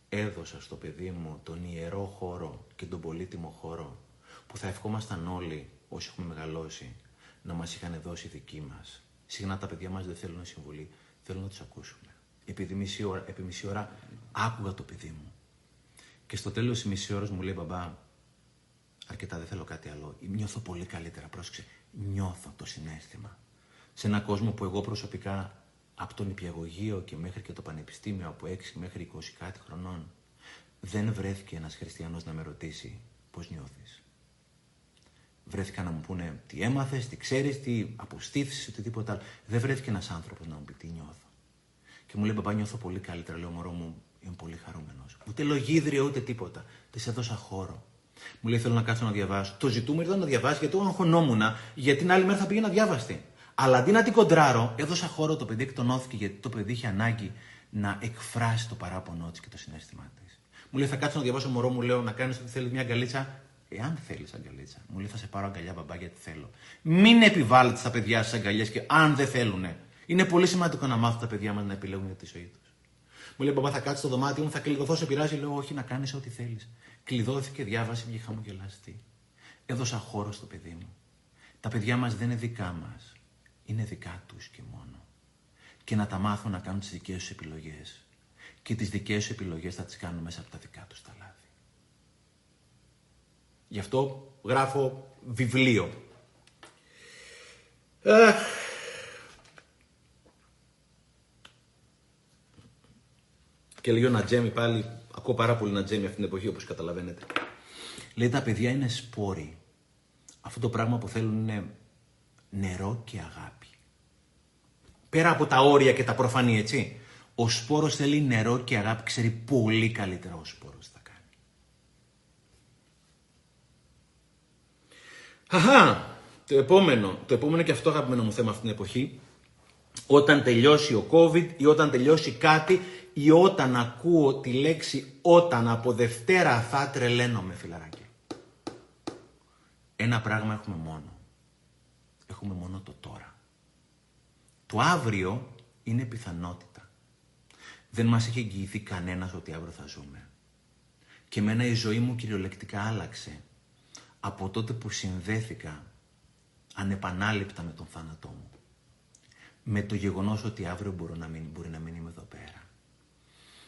έδωσα στο παιδί μου τον ιερό χώρο και τον πολύτιμο χώρο που θα ευχόμασταν όλοι όσοι έχουμε μεγαλώσει να μας είχαν δώσει δικοί μας. Συχνά τα παιδιά μας δεν θέλουν συμβουλή, θέλουν να τους ακούσουμε. Επειδή μισή ώρα, επί μισή ώρα άκουγα το παιδί μου. Και στο τέλος της μισής ώρας μου λέει μπαμπά, αρκετά δεν θέλω κάτι άλλο. Νιώθω πολύ καλύτερα, πρόσεξε. Νιώθω το συνέστημα. Σε έναν κόσμο που εγώ προσωπικά από τον υπηαγωγείο και μέχρι και το πανεπιστήμιο από 6 μέχρι 20 κάτι χρονών δεν βρέθηκε ένας χριστιανός να με ρωτήσει πώς νιώθεις. Βρέθηκαν να μου πούνε τι έμαθες, τι ξέρεις, τι αποστήθησες, οτιδήποτε άλλο. Δεν βρέθηκε ένας άνθρωπος να μου πει τι νιώθω. Και μου λέει παπά νιώθω πολύ καλύτερα, λέω μωρό μου είμαι πολύ χαρούμενος. Ούτε λογίδριο ούτε τίποτα. Της έδωσα χώρο. Μου λέει θέλω να κάτσω να διαβάσω. Το ζητούμενο ήταν να διαβάσει γιατί εγώ αγχωνόμουν γιατί την άλλη μέρα θα πήγαινα διάβαστη. Αλλά αντί να την κοντράρω, έδωσα χώρο το παιδί εκτονώθηκε γιατί το παιδί είχε ανάγκη να εκφράσει το παράπονό της και το συνέστημά της. Μου λέει: Θα κάτσω να διαβάσω μωρό μου, λέω να κάνεις ό,τι θέλεις μια αγκαλίτσα. Εάν θέλεις αγκαλίτσα. Μου λέει: Θα σε πάρω αγκαλιά, μπαμπά, γιατί θέλω. Μην επιβάλλετε στα παιδιά σας αγκαλιές και αν δεν θέλουν. Είναι πολύ σημαντικό να μάθουν τα παιδιά μας να επιλέγουν για τη ζωή τους. Μου λέει: Μπαμπά, θα κάτσεις στο δωμάτιο μου, θα κλειδωθώ, σε πειράζει. Λέω: Όχι, να κάνεις ό,τι θέλεις. Κλειδώθηκε, διάβασε, βγήκε χαμογελαστή. Έδωσα χώρο στο παιδί μου. Τα παιδιά μας δεν είναι δικά μας είναι δικά τους και μόνο. Και να τα μάθουν να κάνουν τις δικές τους επιλογές. Και τις δικές τους επιλογές θα τις κάνουν μέσα από τα δικά τους τα λάθη. Γι' αυτό γράφω βιβλίο. Και λέει ο Νατζέμι πάλι, ακούω πάρα πολύ Νατζέμι αυτή την εποχή όπως καταλαβαίνετε. Λέει τα παιδιά είναι σπόροι. Αυτό το πράγμα που θέλουν είναι νερό και αγάπη. Πέρα από τα όρια και τα προφανή, έτσι. Ο σπόρος θέλει νερό και αγάπη, ξέρει πολύ καλύτερα ο σπόρος θα κάνει. Αχα, το επόμενο, το επόμενο και αυτό αγαπημένο μου θέμα αυτήν την εποχή, όταν τελειώσει ο COVID ή όταν τελειώσει κάτι ή όταν ακούω τη λέξη όταν από Δευτέρα θα τρελαίνομαι φιλαράκι. Ένα πράγμα έχουμε μόνο. Έχουμε μόνο το τώρα. Το αύριο είναι πιθανότητα. Δεν μας έχει εγγυηθεί κανένας ότι αύριο θα ζούμε. Και εμένα η ζωή μου κυριολεκτικά άλλαξε από τότε που συνδέθηκα ανεπανάληπτα με τον θάνατό μου. Με το γεγονός ότι αύριο μπορεί να μην, μπορεί να μην είμαι εδώ πέρα.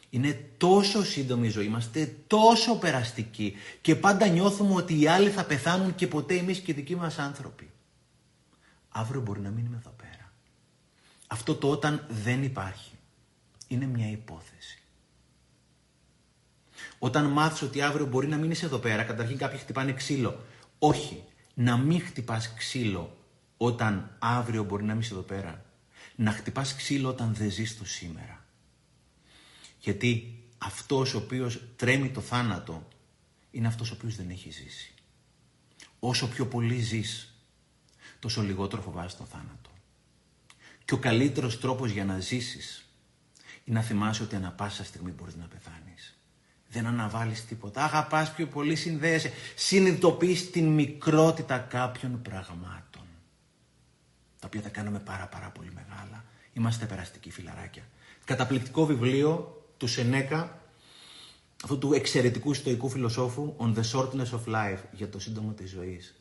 Είναι τόσο σύντομη η ζωή, είμαστε τόσο περαστικοί και πάντα νιώθουμε ότι οι άλλοι θα πεθάνουν και ποτέ εμείς και οι δικοί μας άνθρωποι. Αύριο μπορεί να μην είμαι εδώ πέρα. Αυτό το όταν δεν υπάρχει. Είναι μια υπόθεση. Όταν μάθεις ότι αύριο μπορεί να μείνεις εδώ πέρα, καταρχήν κάποιοι χτυπάνε ξύλο. Όχι, να μην χτυπάς ξύλο όταν αύριο μπορεί να μείνεις εδώ πέρα. Να χτυπάς ξύλο όταν δεν ζεις το σήμερα. Γιατί αυτός ο οποίος τρέμει το θάνατο είναι αυτός ο οποίος δεν έχει ζήσει. Όσο πιο πολύ ζεις, τόσο λιγότερο φοβάσαι τον θάνατο. Και ο καλύτερος τρόπος για να ζήσεις είναι να θυμάσαι ότι ανα πάσα στιγμή μπορείς να πεθάνεις. Δεν αναβάλεις τίποτα. Αγαπάς πιο πολύ, συνδέεσαι. Συνειδητοποιείς την μικρότητα κάποιων πραγμάτων. Τα οποία τα κάνουμε πάρα πάρα πολύ μεγάλα. Είμαστε περαστικοί φιλαράκια. Καταπληκτικό βιβλίο του Σενέκα, αυτού του εξαιρετικού στοικού φιλοσόφου, On the Shortness of Life, για το σύντομο της ζωής.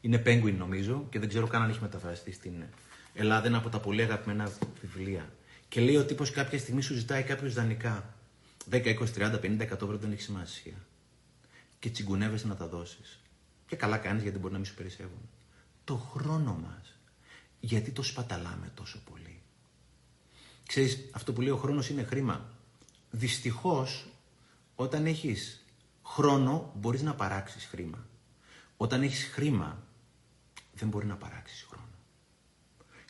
Είναι Penguin νομίζω και δεν ξέρω καν αν έχει μεταφραστεί στην Ελλάδα. Είναι από τα πολύ αγαπημένα βιβλία. Και λέει ο τύπος κάποια στιγμή σου ζητάει κάποιος δανεικά. 10, 20, 30, 50, 100 ευρώ δεν έχει σημασία. Και τσιγκουνεύεσαι να τα δώσεις. Και καλά κάνεις γιατί μπορεί να μην σου περισσεύουν. Το χρόνο μας. Γιατί το σπαταλάμε τόσο πολύ. Ξέρεις, αυτό που λέει ο χρόνος είναι χρήμα. Δυστυχώς, όταν έχεις χρόνο, μπορείς να παράξεις χρήμα. Όταν έχεις χρήμα, δεν μπορεί να παράξεις χρόνο.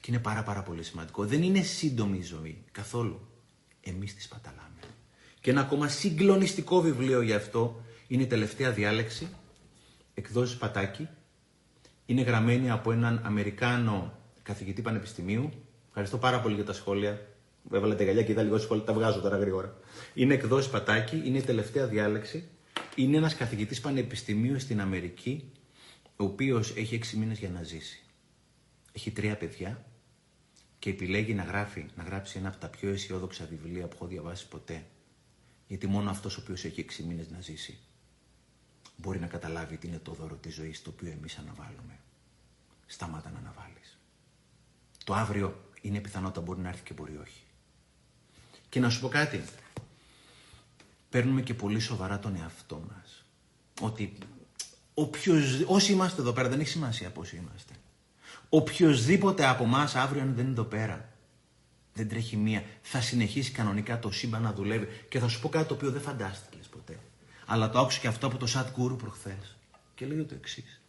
Και είναι πάρα πάρα πολύ σημαντικό. Δεν είναι σύντομη η ζωή, καθόλου. Εμείς τη σπαταλάμε. Και ένα ακόμα συγκλονιστικό βιβλίο γι' αυτό είναι η τελευταία διάλεξη, εκδόσεις Πατάκη. Είναι γραμμένη από έναν Αμερικάνο καθηγητή πανεπιστημίου. Ευχαριστώ πάρα πολύ για τα σχόλια. Έβαλα τα γυαλιά και είδα λίγο σχόλια, τα βγάζω τώρα γρήγορα. Είναι εκδόσεις Πατάκη, είναι η τελευταία διάλεξη. Είναι ένας καθηγητής πανεπιστημίου στην Αμερική ο οποίος έχει έξι μήνες για να ζήσει. Έχει τρία παιδιά και επιλέγει να, γράφει, να γράψει ένα από τα πιο αισιόδοξα βιβλία που έχω διαβάσει ποτέ. Γιατί μόνο αυτός ο οποίος έχει έξι μήνες να ζήσει μπορεί να καταλάβει τι είναι το δώρο της ζωής το οποίο εμείς αναβάλουμε. Σταμάτα να αναβάλεις. Το αύριο είναι πιθανότητα μπορεί να έρθει και μπορεί όχι. Και να σου πω κάτι. Παίρνουμε και πολύ σοβαρά τον εαυτό μας. Ότι Οποιος, όσοι είμαστε εδώ πέρα, δεν έχει σημασία πώς είμαστε. Οποιοδήποτε από εμάς αύριο αν δεν είναι εδώ πέρα, δεν τρέχει μία, θα συνεχίσει κανονικά το σύμπαν να δουλεύει. Και θα σου πω κάτι το οποίο δεν φαντάστηκες ποτέ. Αλλά το άκουσα και αυτό από το Σατ Γκούρου προχθές. Και λέει το εξής.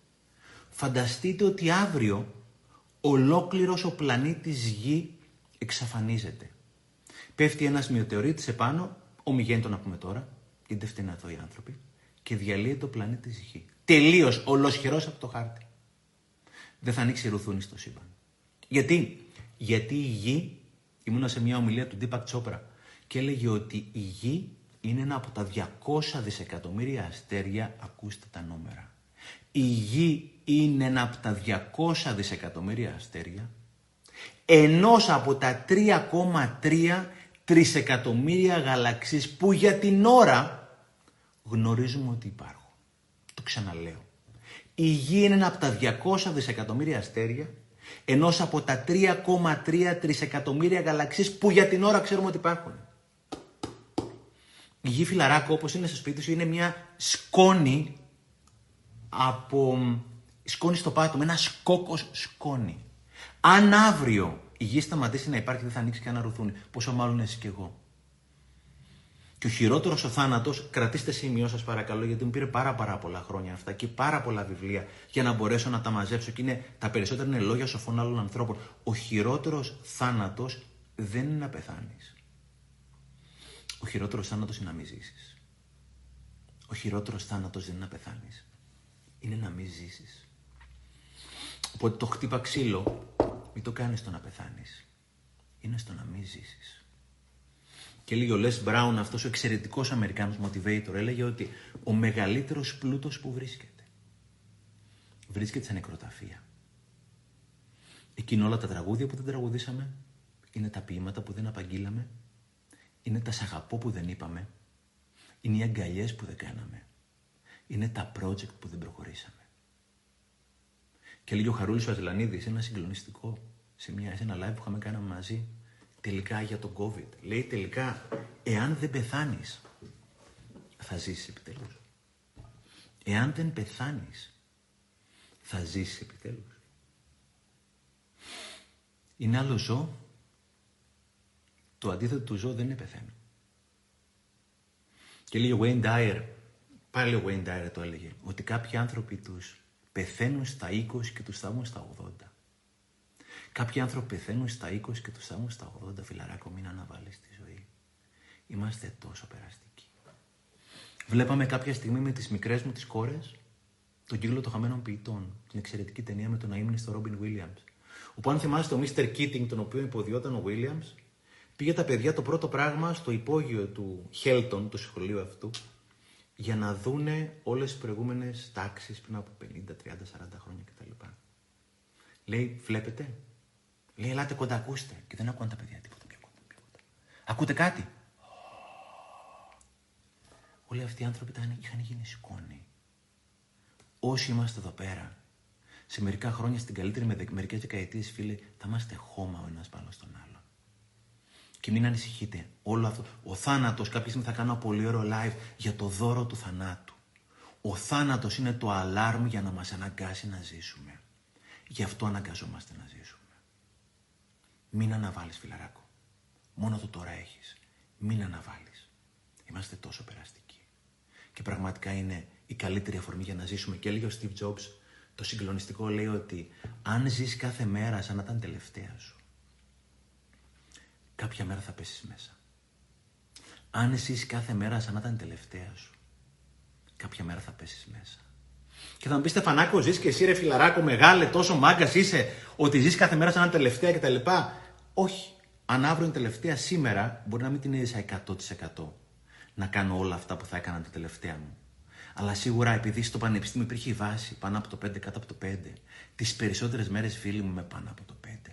Φανταστείτε ότι αύριο ολόκληρος ο πλανήτης Γη εξαφανίζεται. Πέφτει ένας μειοτεωρίτης επάνω, ομιγέννητο να πούμε τώρα, γιατί δεν φταίνε εδώ οι άνθρωποι, και διαλύεται το πλανήτης Γη. Τελείως ολοσχερός από το χάρτη. Δεν θα ανοίξει ρουθούνη στο σύμπαν. Γιατί, Γιατί η γη, ήμουνα σε μια ομιλία του Ντίπακ Τσόπρα και έλεγε ότι η γη είναι ένα από τα 200 δισεκατομμύρια αστέρια, ακούστε τα νούμερα. Η γη είναι ένα από τα 200 δισεκατομμύρια αστέρια, ενός από τα 3,3 τρισεκατομμύρια γαλαξίες που για την ώρα γνωρίζουμε ότι υπάρχουν. Το ξαναλέω. Η Γη είναι ένα από τα 200 δισεκατομμύρια αστέρια, ενός από τα 3,3 τρισεκατομμύρια γαλαξίες που για την ώρα ξέρουμε ότι υπάρχουν. Η Γη φιλαράκο όπως είναι στο σπίτι σου είναι μια σκόνη από σκόνη στο πάτο, με ένα σκόκος σκόνη. Αν αύριο η Γη σταματήσει να υπάρχει δεν θα ανοίξει κανένα ρουθούνι, πόσο μάλλον εσύ και εγώ. Και ο χειρότερος ο θάνατος, κρατήστε σημειώ σας παρακαλώ, γιατί μου πήρε πάρα, πάρα πολλά χρόνια αυτά και πάρα πολλά βιβλία για να μπορέσω να τα μαζέψω. Και είναι, τα περισσότερα είναι λόγια σοφών άλλων ανθρώπων. Ο χειρότερος θάνατος δεν είναι να πεθάνεις. Ο χειρότερος θάνατος είναι να μην ζήσεις. Ο χειρότερος θάνατος δεν είναι να πεθάνεις. Είναι να μην ζήσεις. Οπότε το χτύπα ξύλο, μην το κάνεις το να πεθάνεις. Είναι στο να μην ζήσεις. Και λέει ο Λες Μπράουν, αυτός ο εξαιρετικός Αμερικάνος motivator, έλεγε ότι ο μεγαλύτερος πλούτος που βρίσκεται, βρίσκεται σε νεκροταφεία. Εκείνο όλα τα τραγούδια που δεν τραγουδήσαμε, είναι τα ποίηματα που δεν απαγγείλαμε, είναι τα σαγαπό που δεν είπαμε, είναι οι αγκαλιές που δεν κάναμε, είναι τα project που δεν προχωρήσαμε. Και λέει ο Χαρούλης ο Αζελανίδης, ένα συγκλονιστικό, σε, μια, σε ένα live που είχαμε κάνει μαζί, τελικά για τον COVID. Λέει τελικά, εάν δεν πεθάνεις, θα ζήσεις επιτέλους. Εάν δεν πεθάνεις, θα ζήσεις επιτέλους. Είναι άλλο ζώο. Το αντίθετο του ζώου δεν είναι πεθαίνω. Και λέει ο Wayne Dyer, πάλι ο Wayne Dyer το έλεγε, ότι κάποιοι άνθρωποι τους πεθαίνουν στα 20 και τους θαύουν στα 80. Κάποιοι άνθρωποι πεθαίνουν στα 20 και τους θαύουν στα 80. Φιλαράκο, μην αναβάλεις τη ζωή. Είμαστε τόσο περαστικοί. Βλέπαμε κάποια στιγμή με τις μικρές μου τις κόρες τον κύκλο των χαμένων ποιητών. Την εξαιρετική ταινία με τον αείμνη στο Ρόμπιν Williams. Όπου αν θυμάστε ο Mr. Keating, τον οποίο υποδιόταν ο Williams, πήγε τα παιδιά το πρώτο πράγμα στο υπόγειο του Χέλτον, του σχολείου αυτού, για να δούνε όλες τις προηγούμενες τάξεις πριν από 50, 30, 40 χρόνια κτλ. Λέει, βλέπετε, λέει, ελάτε κοντά, ακούστε. Και δεν ακούνε τα παιδιά τίποτα, τίποτα, τίποτα. Ακούτε κάτι; Όλοι αυτοί οι άνθρωποι ήταν, είχαν γίνει σκόνη. Όσοι είμαστε εδώ πέρα, σε μερικά χρόνια, στην καλύτερη με μερικές δεκαετίες, φίλε, θα είμαστε χώμα ο ένας πάνω στον άλλο. Και μην ανησυχείτε. Όλο αυτό. Ο θάνατος, κάποια στιγμή θα κάνω ένα πολύ ωραίο live για το δώρο του θανάτου. Ο θάνατος είναι το αλάρμ για να μας αναγκάσει να ζήσουμε. Γι' αυτό αναγκαζόμαστε να ζήσουμε. Μην αναβάλεις, φιλαράκο. Μόνο το τώρα έχεις. Μην αναβάλεις. Είμαστε τόσο περαστικοί. Και πραγματικά είναι η καλύτερη αφορμή για να ζήσουμε. Και έλεγε ο Steve Jobs, το συγκλονιστικό λέει ότι αν ζεις κάθε μέρα σαν να ήταν τελευταία σου, κάποια μέρα θα πέσεις μέσα. Αν ζεις κάθε μέρα σαν να ήταν τελευταία σου, κάποια μέρα θα πέσεις μέσα. Και θα μου πεις Στεφανάκο, ζεις και εσύ ρε φιλαράκο μεγάλε, τόσο μάγκας είσαι, ότι ζεις κάθε μέρα σαν να τελευταία κτλ. Όχι. Αν αύριο είναι τελευταία σήμερα, μπορεί να μην την είδες 100% να κάνω όλα αυτά που θα έκανα την τελευταία μου. Αλλά σίγουρα επειδή στο πανεπιστήμιο υπήρχε η βάση πάνω από το 5, κάτω από το 5, τις περισσότερες μέρες φίλοι μου με πάνω από το 5.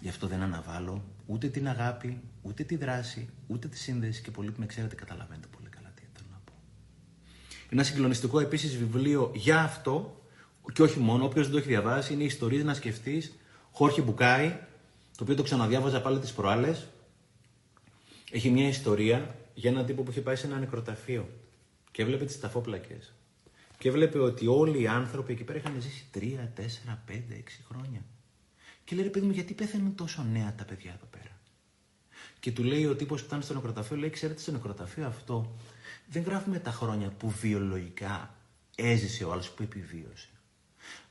Γι' αυτό δεν αναβάλω ούτε την αγάπη, ούτε τη δράση, ούτε τη σύνδεση και πολλοί που με ξέρετε καταλαβαίνετε πολύ καλά τι θέλω να πω. Ένα συγκλονιστικό επίσης βιβλίο για αυτό, και όχι μόνο, όποιος δεν το έχει διαβάσει, είναι η ιστορία να σκεφτεί, Χόρχε Μπουκάη, το οποίο το ξαναδιάβαζα πάλι τις προάλλες. Έχει μια ιστορία για έναν τύπο που είχε πάει σε ένα νεκροταφείο και έβλεπε τις ταφόπλακες. Και έβλεπε ότι όλοι οι άνθρωποι εκεί πέρα είχαν ζήσει 3, 4, 5, 6 χρόνια. Και λέει ρε παιδί μου, γιατί πέθαναν τόσο νέα τα παιδιά εδώ; πέρα. Και του λέει ο τύπος που ήταν στο νεκροταφείο, λέει: Ξέρετε, στο νεκροταφείο αυτό δεν γράφουμε τα χρόνια που βιολογικά έζησε ο άλλος που επιβίωσε.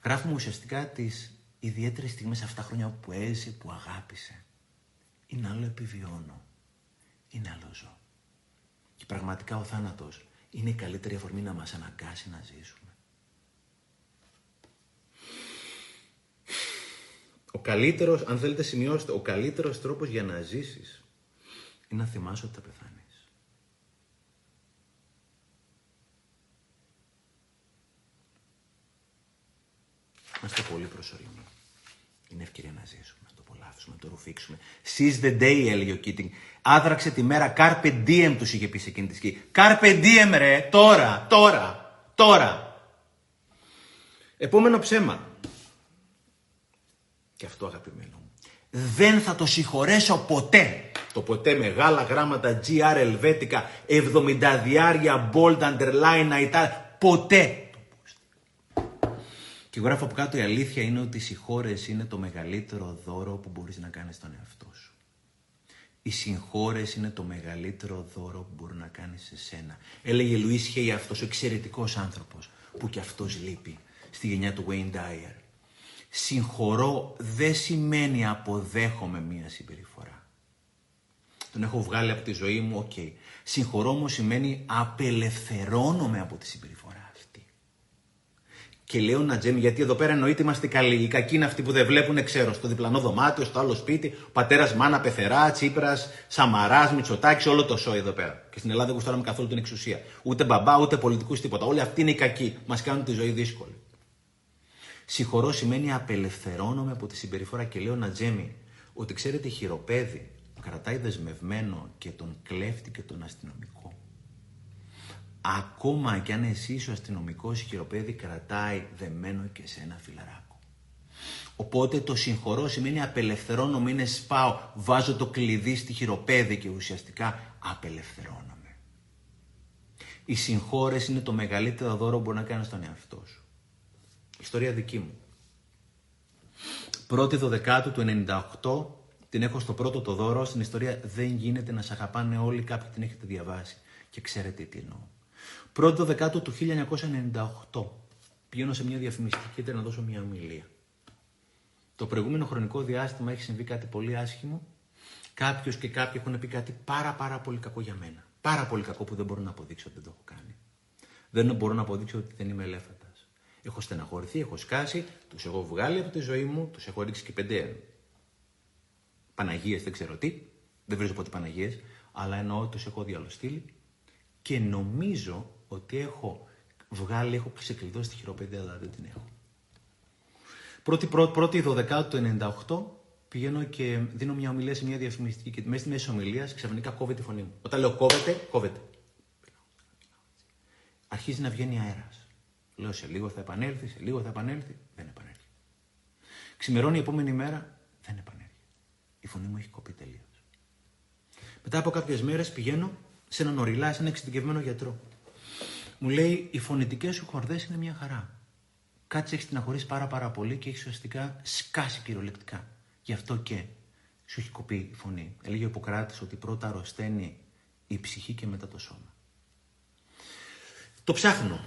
Γράφουμε ουσιαστικά τις ιδιαίτερες στιγμές αυτά τα χρόνια που έζησε, που αγάπησε. Είναι άλλο επιβιώνω. Είναι άλλο ζω. Και πραγματικά ο θάνατος είναι η καλύτερη αφορμή να μας αναγκάσει να ζήσουμε. Ο καλύτερος, αν θέλετε σημειώστε, ο καλύτερος τρόπος για να ζήσεις είναι να θυμάσαι ότι θα πεθάνεις. Είμαστε πολύ προσωρινοί. Είναι ευκαιρία να ζήσουμε, να το απολαύσουμε, να το ρουφήξουμε. Seize the day, έλεγε ο Κίτινγκ. Άδραξε τη μέρα. Carpe diem τους είχε πει σε εκείνη τη σκηνή. Carpe diem, ρε. Τώρα, τώρα, τώρα. Επόμενο ψέμα. Και αυτό αγαπημένο μου. Δεν θα το συγχωρέσω ποτέ. Το ποτέ μεγάλα γράμματα GR Ελβέτικα, 70 διάρια, bold underline, ιτά, ποτέ. Και γράφω από κάτω η αλήθεια είναι ότι οι συγχώρες είναι το μεγαλύτερο δώρο που μπορείς να κάνεις στον εαυτό σου. Οι συγχώρες είναι το μεγαλύτερο δώρο που μπορεί να κάνεις σε σένα. Έλεγε Λουίς Χέι αυτός ο εξαιρετικός άνθρωπος που κι αυτός λείπει στη γενιά του Wayne Dyer. Συγχωρώ δεν σημαίνει αποδέχομαι μία συμπεριφορά. Τον έχω βγάλει από τη ζωή μου, OK. Okay. Συγχωρώ όμως σημαίνει απελευθερώνομαι από τη συμπεριφορά αυτή. και λέω να τζέμι, γιατί εδώ πέρα εννοείται είμαστε καλοί. Οι κακοί είναι αυτοί που δεν βλέπουν, ξέρω, στο διπλανό δωμάτιο, στο άλλο σπίτι, ο πατέρας Μάνα, Πεθερά, Τσίπρας, Σαμαράς, Μητσοτάκης, όλο το σόι εδώ πέρα. Και στην Ελλάδα δεν γουστάραμε καθόλου την εξουσία. Ούτε μπαμπά, ούτε πολιτικούς, τίποτα. Όλοι αυτοί είναι οι κακοί. Μας κάνουν τη ζωή δύσκολη. Συγχωρώ σημαίνει απελευθερώνομαι από τη συμπεριφορά και λέω να τζέμι ότι ξέρετε χειροπέδι κρατάει δεσμευμένο και τον κλέφτη και τον αστυνομικό. Ακόμα κι αν εσύ ο αστυνομικός χειροπέδι κρατάει δεμένο και σε ένα φιλαράκο. Οπότε το συγχωρώ σημαίνει απελευθερώνομαι, είναι σπάω, βάζω το κλειδί στη χειροπέδη και ουσιαστικά απελευθερώνομαι. Η συγχώρεση είναι το μεγαλύτερο δώρο που μπορεί να κάνεις στον εαυτό σου. Ιστορία δική μου. 1η Δεκάτου του 98 την έχω στο πρώτο το δώρο. Στην ιστορία δεν γίνεται να σε αγαπάνε όλοι. Κάποιοι την έχετε διαβάσει και ξέρετε τι εννοώ. Πρώτο Δεκάτου του 1998 πηγαίνω σε μια διαφημιστική κέντρα να δώσω μια ομιλία. Το προηγούμενο χρονικό διάστημα έχει συμβεί κάτι πολύ άσχημο. Κάποιος και κάποιοι έχουν πει κάτι πάρα πάρα πολύ κακό για μένα. Πάρα πολύ κακό που δεν μπορώ να αποδείξω ότι δεν το έχω κάνει. Δεν μπορώ να αποδείξω ότι δεν είμαι ελέφαντας. Έχω στεναχωρηθεί, έχω σκάσει, τους έχω βγάλει από τη ζωή μου, τους έχω ρίξει και πέντε Παναγίες, δεν ξέρω τι. Δεν βρίζω ποτέ Παναγίες, αλλά εννοώ τους έχω διαλοστείλει και νομίζω ότι έχω βγάλει, έχω ξεκλειδώσει τη χειροπέδια, αλλά δεν την έχω. Πρώτη, πρώτη, πρώτη 12 του 98 πηγαίνω και δίνω μια ομιλία σε μια διαφημιστική και μέσα στη μέση ομιλίας ξαφνικά κόβεται η φωνή μου. Όταν λέω κόβεται, κόβεται. Αρχίζει να βγαίνει αέρας. Λέω σε λίγο θα επανέλθει, σε λίγο θα επανέλθει. Δεν επανέλθει. Ξημερώνει η επόμενη μέρα, δεν επανέλθει. Η φωνή μου έχει κοπεί τελείως. Μετά από κάποιες μέρες πηγαίνω σε έναν οριλά, σε έναν εξειδικευμένο γιατρό. Μου λέει: Οι φωνητικές σου χορδές είναι μια χαρά. Κάτι έχεις στεναχωρήσει πάρα, πάρα πολύ και έχεις ουσιαστικά σκάσει κυριολεκτικά. Γι' αυτό και σου έχει κοπεί η φωνή. Έλεγε ο Ιπποκράτης ότι πρώτα αρρωσταίνει η ψυχή και μετά το σώμα. Το ψάχνω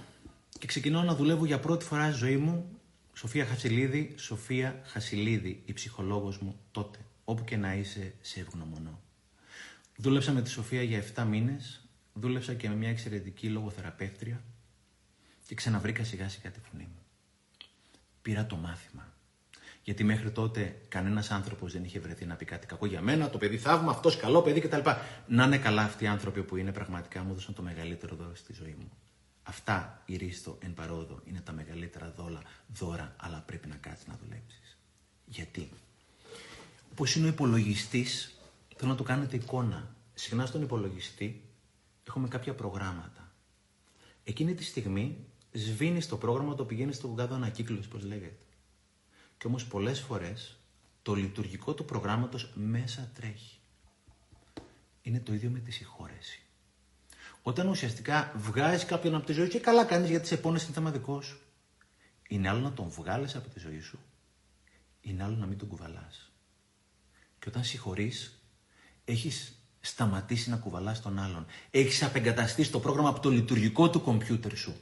και ξεκινώ να δουλεύω για πρώτη φορά στη ζωή μου Σοφία Χασιλίδη, Σοφία Χασιλίδη, η ψυχολόγος μου τότε, όπου και να είσαι, σε ευγνωμονώ. Δούλεψα με τη Σοφία για 7 μήνες, δούλεψα και με μια εξαιρετική λογοθεραπεύτρια και ξαναβρήκα σιγά σιγά τη φωνή μου. Πήρα το μάθημα. Γιατί μέχρι τότε κανένας άνθρωπος δεν είχε βρεθεί να πει κάτι κακό για μένα, το παιδί θαύμα, αυτός καλό παιδί κτλ. Να είναι καλά αυτοί οι άνθρωποι που είναι πραγματικά μου έδωσαν το μεγαλύτερο δώρο στη ζωή μου. Αυτά, η Ρίστο, εν παρόδο, είναι τα μεγαλύτερα δόλα, δώρα, αλλά πρέπει να κάτσεις να δουλέψεις. Γιατί; Όπως είναι ο υπολογιστής, θέλω να το κάνετε εικόνα. Συχνά στον υπολογιστή έχουμε κάποια προγράμματα. Εκείνη τη στιγμή σβήνει το πρόγραμμα, το πηγαίνει στο γάδο ανακύκλωση, πώς λέγεται. Και όμως πολλές φορές το λειτουργικό του προγράμματος μέσα τρέχει. Είναι το ίδιο με τη συγχώρεση. Όταν ουσιαστικά βγάζεις κάποιον από τη ζωή και καλά κάνεις γιατί σε πόνες είναι θέμα δικό σου. Είναι άλλο να τον βγάλεις από τη ζωή σου, είναι άλλο να μην τον κουβαλάς. Και όταν συγχωρείς, έχεις σταματήσει να κουβαλάς τον άλλον. Έχεις απεγκαταστήσει το πρόγραμμα από το λειτουργικό του κομπιούτερ σου.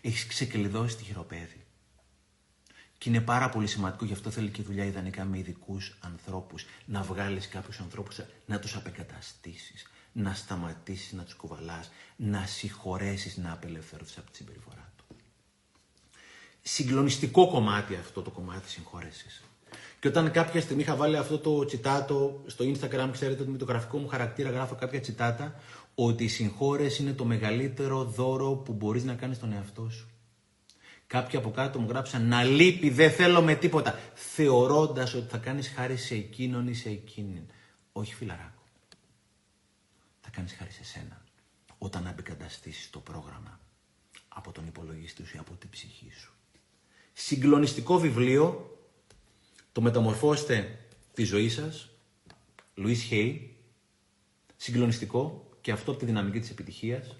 Έχεις ξεκλειδώσει τη χειροπέδη. Και είναι πάρα πολύ σημαντικό, γι' αυτό θέλει και δουλειά ιδανικά με ειδικούς ανθρώπους. Να βγάλεις κάποιους ανθρώπους, να τους απεγκαταστήσεις, να σταματήσεις να τους κουβαλάς, να συγχωρέσεις να απελευθερωθείς από τη συμπεριφορά του. Συγκλονιστικό κομμάτι αυτό το κομμάτι της συγχώρεσης. Και όταν κάποια στιγμή είχα βάλει αυτό το τσιτάτο στο Instagram, ξέρετε ότι με το γραφικό μου χαρακτήρα γράφω κάποια τσιτάτα, ότι η συγχώρεση είναι το μεγαλύτερο δώρο που μπορείς να κάνεις στον εαυτό σου. Κάποιοι από κάτω μου γράψαν να λείπει, δεν θέλω με τίποτα, θεωρώντας ότι θα κάνεις χάρη σε εκείνον ή σε εκείνη. Όχι φιλαράκο κάνεις χάρη σε σένα όταν απεικαταστήσεις το πρόγραμμα από τον υπολογιστή σου ή από την ψυχή σου. Συγκλονιστικό βιβλίο, το μεταμορφώστε τη ζωή σας, Λουίς Χέι, συγκλονιστικό και αυτό από τη δυναμική της επιτυχίας.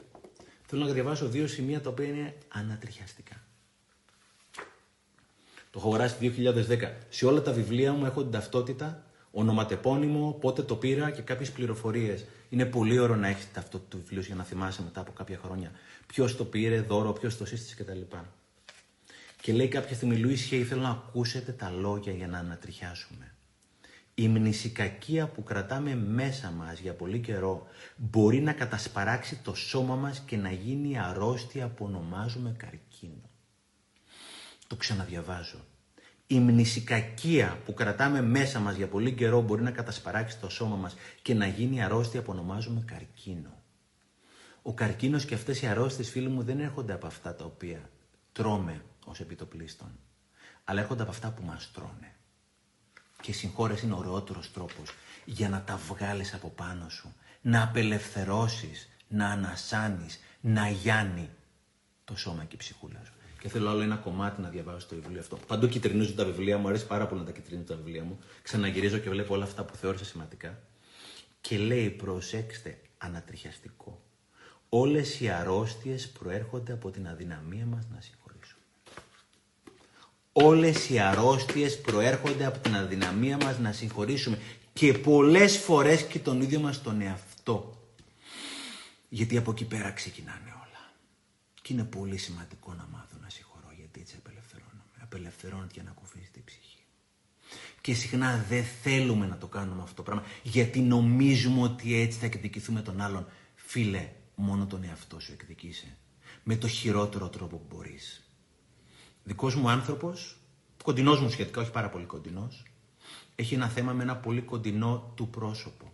Θέλω να διαβάσω δύο σημεία τα οποία είναι ανατριχιαστικά. Το έχω γράψει το 2010. Σε όλα τα βιβλία μου έχω την ταυτότητα ονοματεπώνυμο, πότε το πήρα και κάποιες πληροφορίες. Είναι πολύ ωραίο να έχεις αυτό το βιβλίο για να θυμάσαι μετά από κάποια χρόνια ποιος το πήρε, δώρο, ποιος το σύστησε κτλ. Και λέει κάποια στιγμή, Λουίς Χέι, θέλω να ακούσετε τα λόγια για να ανατριχιάσουμε. Η μνησικακία που κρατάμε μέσα μας για πολύ καιρό μπορεί να κατασπαράξει το σώμα μας και να γίνει αρρώστια που ονομάζουμε καρκίνο. Το ξαναδιαβάζω. Η μνησικακία που κρατάμε μέσα μας για πολύ καιρό μπορεί να κατασπαράξει το σώμα μας και να γίνει αρρώστια που ονομάζουμε καρκίνο. Ο καρκίνος και αυτές οι αρρώστιες, φίλοι μου, δεν έρχονται από αυτά τα οποία τρώμε ως επιτοπλίστων, αλλά έρχονται από αυτά που μας τρώνε. Και η συγχώρεση είναι ο ωραιότερος τρόπος για να τα βγάλεις από πάνω σου, να απελευθερώσεις, να ανασάνεις, να γιάνει το σώμα και η ψυχούλα σου. Και θέλω άλλο ένα κομμάτι να διαβάσω το βιβλίο αυτό. Παντού κυτρινίζουν τα βιβλία μου, αρέσει πάρα πολύ να τα κυτρινίζω τα βιβλία μου. Ξαναγυρίζω και βλέπω όλα αυτά που θεώρησα σημαντικά. Και λέει, προσέξτε, ανατριχιαστικό. Όλες οι αρρώστιες προέρχονται από την αδυναμία μας να συγχωρήσουμε. Όλες οι αρρώστιες προέρχονται από την αδυναμία μας να συγχωρήσουμε. Και πολλές φορές και τον ίδιο μας τον εαυτό. Γιατί από εκεί πέρα ξεκινάνε όλα. Και είναι πολύ σημαντικό να μάθω να συγχωρώ γιατί έτσι απελευθερώνομαι. Απελευθερώνεται για να κουφίσει την ψυχή. Και συχνά δεν θέλουμε να το κάνουμε αυτό το πράγμα γιατί νομίζουμε ότι έτσι θα εκδικηθούμε τον άλλον. Φίλε, μόνο τον εαυτό σου εκδικήσε. Με το χειρότερο τρόπο που μπορείς. Δικός μου άνθρωπος, κοντινός μου σχετικά, όχι πάρα πολύ κοντινός, έχει ένα θέμα με ένα πολύ κοντινό του πρόσωπο.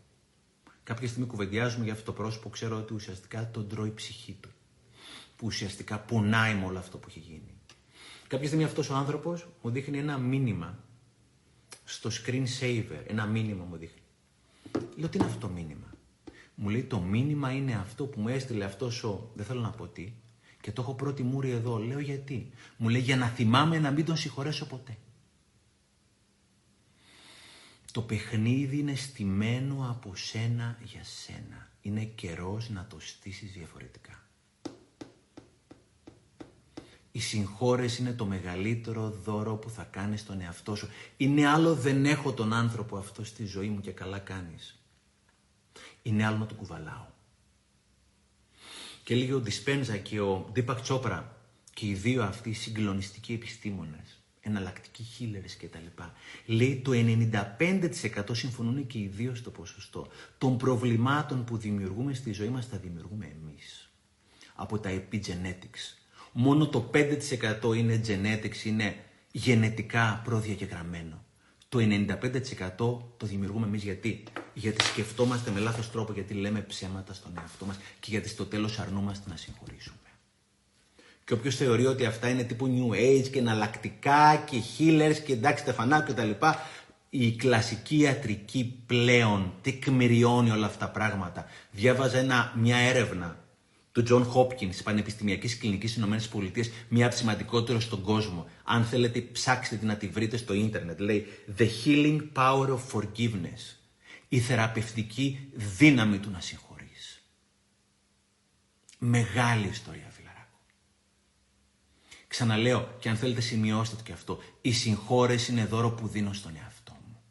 Κάποια στιγμή κουβεντιάζουμε για αυτό το πρόσωπο, ξέρω ότι ουσιαστικά τον τρώει η ψυχή του. Που ουσιαστικά πονάει με όλο αυτό που έχει γίνει. Κάποια στιγμή αυτός ο άνθρωπος μου δείχνει ένα μήνυμα στο screen saver, ένα μήνυμα μου δείχνει. Λέω τι είναι αυτό το μήνυμα; Μου λέει το μήνυμα είναι αυτό που μου έστειλε αυτός ο, δεν θέλω να πω τι, και το έχω πρώτη μούρη εδώ. Λέω γιατί; Μου λέει για να θυμάμαι να μην τον συγχωρέσω ποτέ. Το παιχνίδι είναι στημένο από σένα για σένα. Είναι καιρός να το στήσεις διαφορετικά. Η συγχώρεση είναι το μεγαλύτερο δώρο που θα κάνεις στον εαυτό σου. Είναι άλλο δεν έχω τον άνθρωπο αυτό στη ζωή μου και καλά κάνεις. Είναι άλλο να το κουβαλάω. Και λέγει ο Δισπένζα και ο Δίπακ Τσόπρα και οι δύο αυτοί συγκλονιστικοί επιστήμονες εναλλακτικοί healers κτλ. Λέει το 95% συμφωνούν και οι δύο στο ποσοστό των προβλημάτων που δημιουργούμε στη ζωή μας τα δημιουργούμε εμείς. Από τα epigenetics. Μόνο το 5% είναι genetics, είναι γενετικά προδιαγεγραμμένο. Το 95% το δημιουργούμε εμείς γιατί; Γιατί σκεφτόμαστε με λάθος τρόπο, γιατί λέμε ψέματα στον εαυτό μας και γιατί στο τέλος αρνούμαστε να συγχωρήσουμε. Και όποιος θεωρεί ότι αυτά είναι τύπου New Age και εναλλακτικά και healers και εντάξει στεφανάκου κτλ. Η κλασική ιατρική πλέον τεκμηριώνει όλα αυτά τα πράγματα. Διάβαζα ένα, μια έρευνα του John Hopkins της Πανεπιστημιακής Κλινικής Ηνωμένες Πολιτείες, μια από τις σημαντικότερες στον κόσμο. Αν θέλετε, ψάξτε την να τη βρείτε στο ίντερνετ. Λέει The Healing Power of Forgiveness. Η θεραπευτική δύναμη του να συγχωρείς. Μεγάλη ιστορία, Ξαναλέω και αν θέλετε σημειώστε το και αυτό. Η συγχώρεση είναι δώρο που δίνω στον εαυτό μου.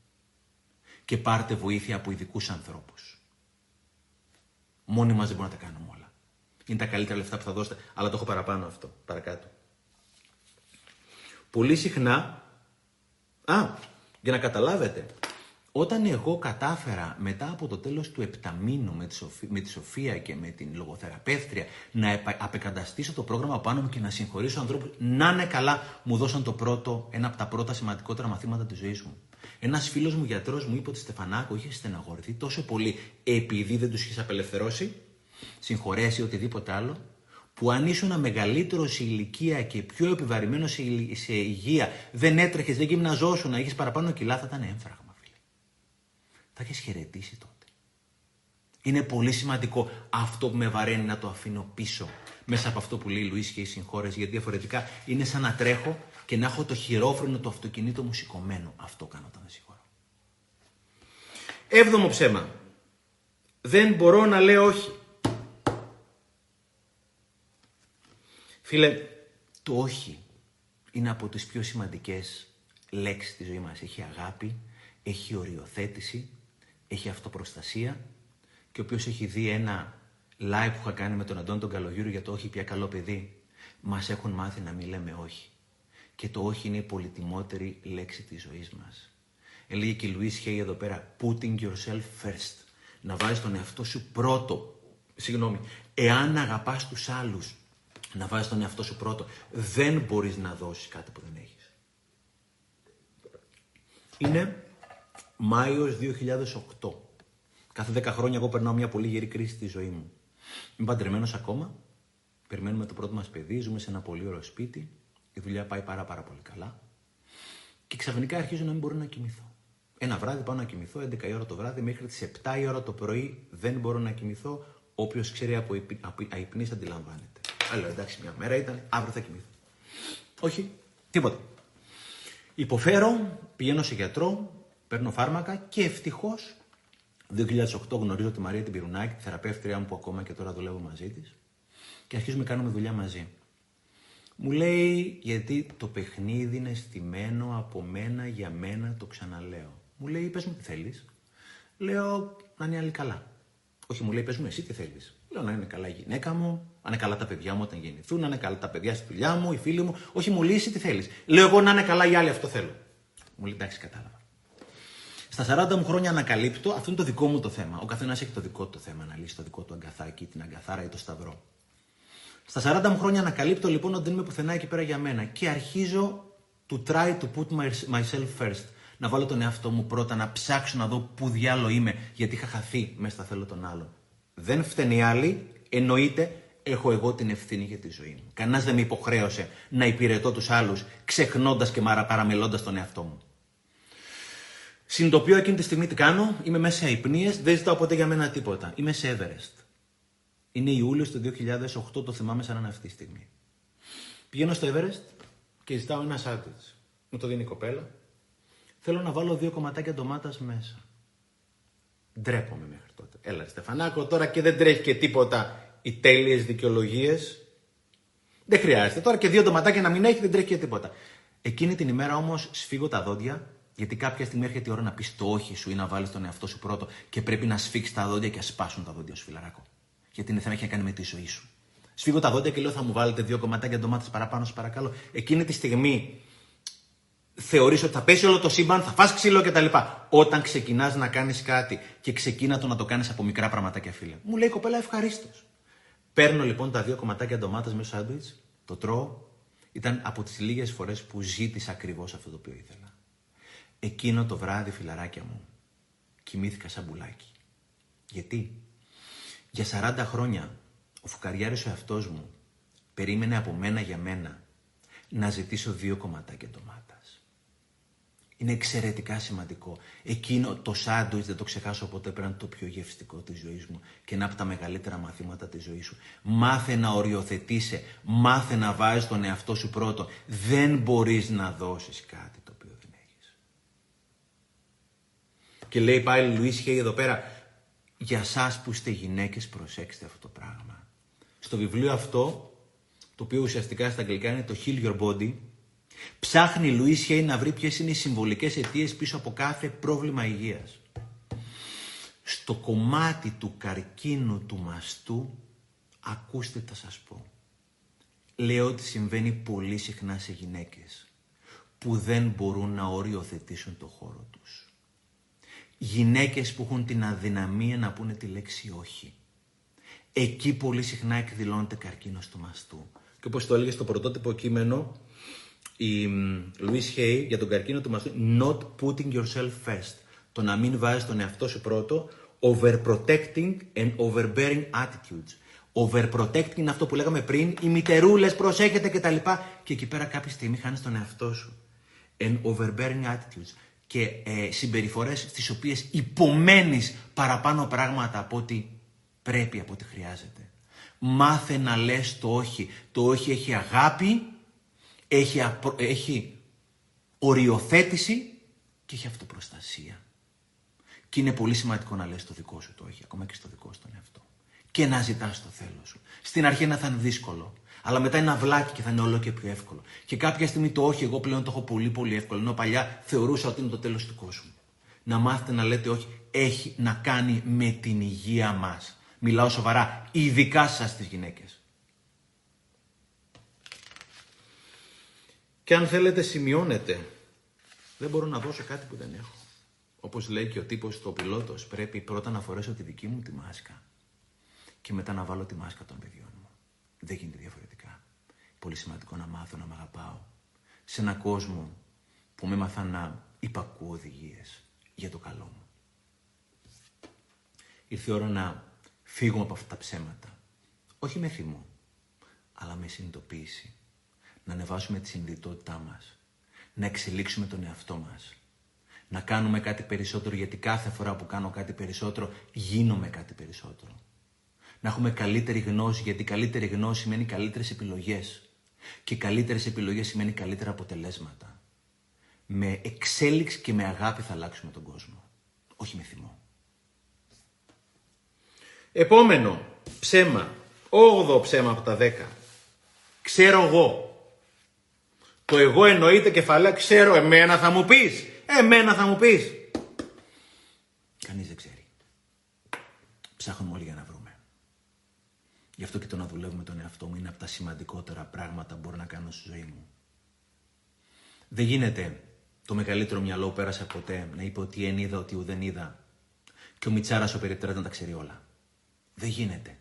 Και πάρτε βοήθεια από ειδικούς ανθρώπους. Μόνοι μας δεν μπορούμε να τα κάνουμε όλα. Είναι τα καλύτερα λεφτά που θα δώσετε, αλλά το έχω παραπάνω αυτό, παρακάτω. Πολύ συχνά, α, για να καταλάβετε, όταν εγώ κατάφερα μετά από το τέλος του επταμήνου με τη, Σοφία, με τη Σοφία και με την λογοθεραπεύτρια να απεκαταστήσω το πρόγραμμα πάνω μου και να συγχωρήσω ανθρώπους, να είναι καλά, μου δώσαν το πρώτο, ένα από τα πρώτα σημαντικότερα μαθήματα της ζωής μου. Ένας φίλος μου γιατρός μου είπε ότι Στεφανάκο είχες στεναχωρηθεί τόσο πολύ επειδή δεν τους είχες απελευθερώσει, συγχωρέσει οτιδήποτε άλλο, που αν ήσουν μεγαλύτερο σε ηλικία και πιο επιβαρημένο σε υγεία, δεν έτρεχες, δεν γυμναζόσουν, να είχε παραπάνω κιλά, θα ήταν έμφραγμα θα έχει χαιρετήσει τότε. Είναι πολύ σημαντικό αυτό που με βαραίνει να το αφήνω πίσω μέσα από αυτό που λέει Λουίς και οι συγχώρες, γιατί διαφορετικά είναι σαν να τρέχω και να έχω το χειρόφρενο το αυτοκινήτο μου σηκωμένο. Αυτό κάνω όταν συγχωρώ. Έβδομο ψέμα. Δεν μπορώ να λέω όχι. Φίλε, το όχι είναι από τις πιο σημαντικές λέξεις της ζωής μας. Έχει αγάπη, έχει οριοθέτηση, έχει αυτοπροστασία και ο οποίος έχει δει ένα live που είχα κάνει με τον Αντών τον Καλογύρου για το όχι πια καλό παιδί, μας έχουν μάθει να μην λέμε όχι. Και το όχι είναι η πολυτιμότερη λέξη της ζωής μας. Έλεγε και η Λουίς Χέι εδώ πέρα, putting yourself first. Να βάζεις τον εαυτό σου πρώτο. Συγγνώμη, εάν αγαπάς τους άλλους, να βάζεις τον εαυτό σου πρώτο, δεν μπορείς να δώσεις κάτι που δεν Είναι Μάιος 2008. Κάθε 10 χρόνια εγώ περνάω μια πολύ γερή κρίση στη ζωή μου. Είμαι παντρεμένος ακόμα. Περιμένουμε το πρώτο μας παιδί. Ζούμε σε ένα πολύ ωραίο σπίτι. Η δουλειά πάει πάρα, πάρα πολύ καλά. Και ξαφνικά αρχίζω να μην μπορώ να κοιμηθώ. Ένα βράδυ πάω να κοιμηθώ, 11 η ώρα το βράδυ, μέχρι τις 7 η ώρα το πρωί δεν μπορώ να κοιμηθώ. Όποιος ξέρει από, από αϊπνής αντιλαμβάνεται. Αλλά εντάξει, μια μέρα ήταν, αύριο θα κοιμηθώ. Όχι, τίποτα. Υποφέρω, πηγαίνω σε γιατρό, παίρνω φάρμακα και ευτυχώς 2008 γνωρίζω τη Μαρία την Πυρουνάκη, τη θεραπεύτριά μου που ακόμα και τώρα δουλεύω μαζί της και αρχίζουμε να κάνουμε δουλειά μαζί. Μου λέει γιατί το παιχνίδι είναι στημένο από μένα για μένα, το ξαναλέω. Μου λέει πες μου τι θέλεις. Λέω να είναι άλλη καλά. Όχι μου λέει πες μου εσύ τι θέλεις. Λέω να είναι καλά η γυναίκα μου, να είναι καλά τα παιδιά μου όταν γεννηθούν, να είναι καλά τα παιδιά στη δουλειά μου, οι φίλοι μου. Όχι μου λέει εσύ τι θέλεις. Λέω εγώ να είναι καλά οι άλλοι αυτό θέλω. Μου λέει εντάξει κατάλαβα. Στα 40 μου χρόνια ανακαλύπτω, αυτό είναι το δικό μου το θέμα. Ο καθένας έχει το δικό του θέμα να λύσει το δικό του αγκαθάκι, την αγκαθάρα ή το σταυρό. Στα 40 μου χρόνια ανακαλύπτω λοιπόν ότι δεν είμαι πουθενά εκεί πέρα για μένα και αρχίζω to try to put myself first. Να βάλω τον εαυτό μου πρώτα, να ψάξω να δω πού διάλο είμαι, γιατί είχα χαθεί μέσα στα θέλω των άλλων. Δεν φταίνει οι άλλοι, εννοείται έχω εγώ την ευθύνη για τη ζωή μου. Κανένα δεν με υποχρέωσε να υπηρετώ τους άλλους, ξεχνώντας και παραμελώντας τον εαυτό μου. Συνειδητοποιώ εκείνη τη στιγμή τι κάνω, είμαι μέσα σε αϊπνίε, δεν ζητάω ποτέ για μένα τίποτα. Είμαι σε Everest. Είναι Ιούλιο του 2008, το θυμάμαι σαν αυτή τη στιγμή. Πηγαίνω στο Everest και ζητάω ένα σάντουιτς. Μου το δίνει η κοπέλα. Θέλω να βάλω δύο κομματάκια ντομάτας μέσα. Ντρέπομαι μέχρι τότε. Έλα, Στεφανάκο, τώρα και δεν τρέχει και τίποτα οι τέλειες δικαιολογίες. Δεν χρειάζεται. Τώρα και δύο ντοματάκια να μην έχει, δεν τρέχει και τίποτα. Εκείνη την ημέρα όμως σφίγω τα δόντια γιατί κάποια στιγμή έρχεται η ώρα να πεις το όχι σου ή να βάλεις τον εαυτό σου πρώτο και πρέπει να σφίξεις τα δόντια και να σπάσουν τα δόντια σου, φιλαράκο. Γιατί είναι θέμα έχει να κάνει με τη ζωή σου. Σφίγω τα δόντια και λέω θα μου βάλετε δύο κομματάκια ντομάτες παραπάνω, σας παρακαλώ. Εκείνη τη στιγμή θεωρείς ότι θα πέσει όλο το σύμπαν, θα φας ξύλο κτλ. Όταν ξεκινάς να κάνεις κάτι και ξεκίνα το να το κάνεις από μικρά πραγματάκια, φίλε. Μου λέει η κοπέλα ευχαρίστως. Παίρνω λοιπόν τα δύο κομματάκια ντομάτε με σάντουιτς, το τρώω. Ήταν από τις λίγες φορές που ζήτησα ακριβώς αυτό το οποίο ήθελα. Εκείνο το βράδυ, φιλαράκια μου, κοιμήθηκα σαν μπουλάκι. Γιατί; Για 40 χρόνια ο φουκαριάρης ο εαυτός μου περίμενε από μένα για μένα να ζητήσω δύο κομματάκια ντομάτας. Είναι εξαιρετικά σημαντικό. Εκείνο το σάντουιτς, δεν το ξεχάσω ποτέ, πρέπει το πιο γευστικό της ζωής μου και ένα από τα μεγαλύτερα μαθήματα της ζωής σου. Μάθε να οριοθετήσει, μάθε να βάζεις τον εαυτό σου πρώτο. Δεν μπορείς να δώσεις κάτι Και λέει πάλι Λουίς Χέι εδώ πέρα, για σας που είστε γυναίκες προσέξτε αυτό το πράγμα. Στο βιβλίο αυτό, το οποίο ουσιαστικά στα αγγλικά είναι το Heal Your Body, ψάχνει η Λουίς Χέι να βρει ποιες είναι οι συμβολικές αιτίες πίσω από κάθε πρόβλημα υγείας. Στο κομμάτι του καρκίνου του μαστού, ακούστε τα σας πω. Λέω ότι συμβαίνει πολύ συχνά σε γυναίκες που δεν μπορούν να οριοθετήσουν το χώρο τους γυναίκες που έχουν την αδυναμία να πούνε τη λέξη όχι. Εκεί πολύ συχνά εκδηλώνεται καρκίνος του μαστού. Και όπως το έλεγε στο πρωτότυπο κείμενο, η Louise Hay για τον καρκίνο του μαστού, not putting yourself first. Το να μην βάζεις τον εαυτό σου πρώτο, overprotecting and overbearing attitudes. Overprotecting είναι αυτό που λέγαμε πριν, οι μητερούλες, προσέχετε κτλ. Και εκεί πέρα κάποια στιγμή χάνεις τον εαυτό σου. And overbearing attitudes και ε, συμπεριφορές στις οποίες υπομένεις παραπάνω πράγματα από ό,τι πρέπει, από ό,τι χρειάζεται. Μάθε να λες το όχι. Το όχι έχει αγάπη, έχει, έχει οριοθέτηση και έχει αυτοπροστασία. Και είναι πολύ σημαντικό να λες το δικό σου το όχι, ακόμα και στο δικό σου τον εαυτό. Και να ζητάς το θέλω σου. Στην αρχή να θα είναι δύσκολο. Αλλά μετά είναι αυλάκι και θα είναι όλο και πιο εύκολο. Και κάποια στιγμή το όχι, εγώ πλέον το έχω πολύ πολύ εύκολο. Ενώ παλιά θεωρούσα ότι είναι το τέλος του κόσμου. Να μάθετε να λέτε όχι, έχει να κάνει με την υγεία μας. Μιλάω σοβαρά, ειδικά σας τις γυναίκες. Και αν θέλετε, σημειώνετε. Δεν μπορώ να δώσω κάτι που δεν έχω. Όπως λέει και ο τύπος του πιλότος, πρέπει πρώτα να φορέσω τη δική μου τη μάσκα και μετά να βάλω τη μάσκα των παιδιών μου. Δεν γίνεται διαφορετικά. Πολύ σημαντικό να μάθω να με αγαπάω. Σε έναν κόσμο που με έμαθα να υπακούω οδηγίες για το καλό μου. Ήρθε η ώρα να φύγουμε από αυτά τα ψέματα. Όχι με θυμό, αλλά με συνειδητοποίηση. Να ανεβάσουμε τη συνειδητότητά μας. Να εξελίξουμε τον εαυτό μας. Να κάνουμε κάτι περισσότερο, γιατί κάθε φορά που κάνω κάτι περισσότερο, γίνομαι κάτι περισσότερο. Να έχουμε καλύτερη γνώση, γιατί καλύτερη γνώση σημαίνει καλύτερες επιλογές. Και καλύτερες επιλογές σημαίνει καλύτερα αποτελέσματα. Με εξέλιξη και με αγάπη θα αλλάξουμε τον κόσμο. Όχι με θυμό. Επόμενο ψέμα. Όγδο ψέμα από τα δέκα. Ξέρω εγώ. Το εγώ εννοείται κεφαλαία. Ξέρω εμένα θα μου πεις. Εμένα θα μου πεις. Κανείς δεν ξέρει. Ψάχνουμε όλοι για να βρούμε. Γι' αυτό και το να δουλεύουμε τον εαυτό μου είναι από τα σημαντικότερα πράγματα που μπορώ να κάνω στη ζωή μου. Δεν γίνεται το μεγαλύτερο μυαλό που πέρασε ποτέ να είπε ότι εν είδα, ότι ουδέν είδα και ο Μιτσάρα ο περιπτέρα να τα ξέρει όλα. Δεν γίνεται.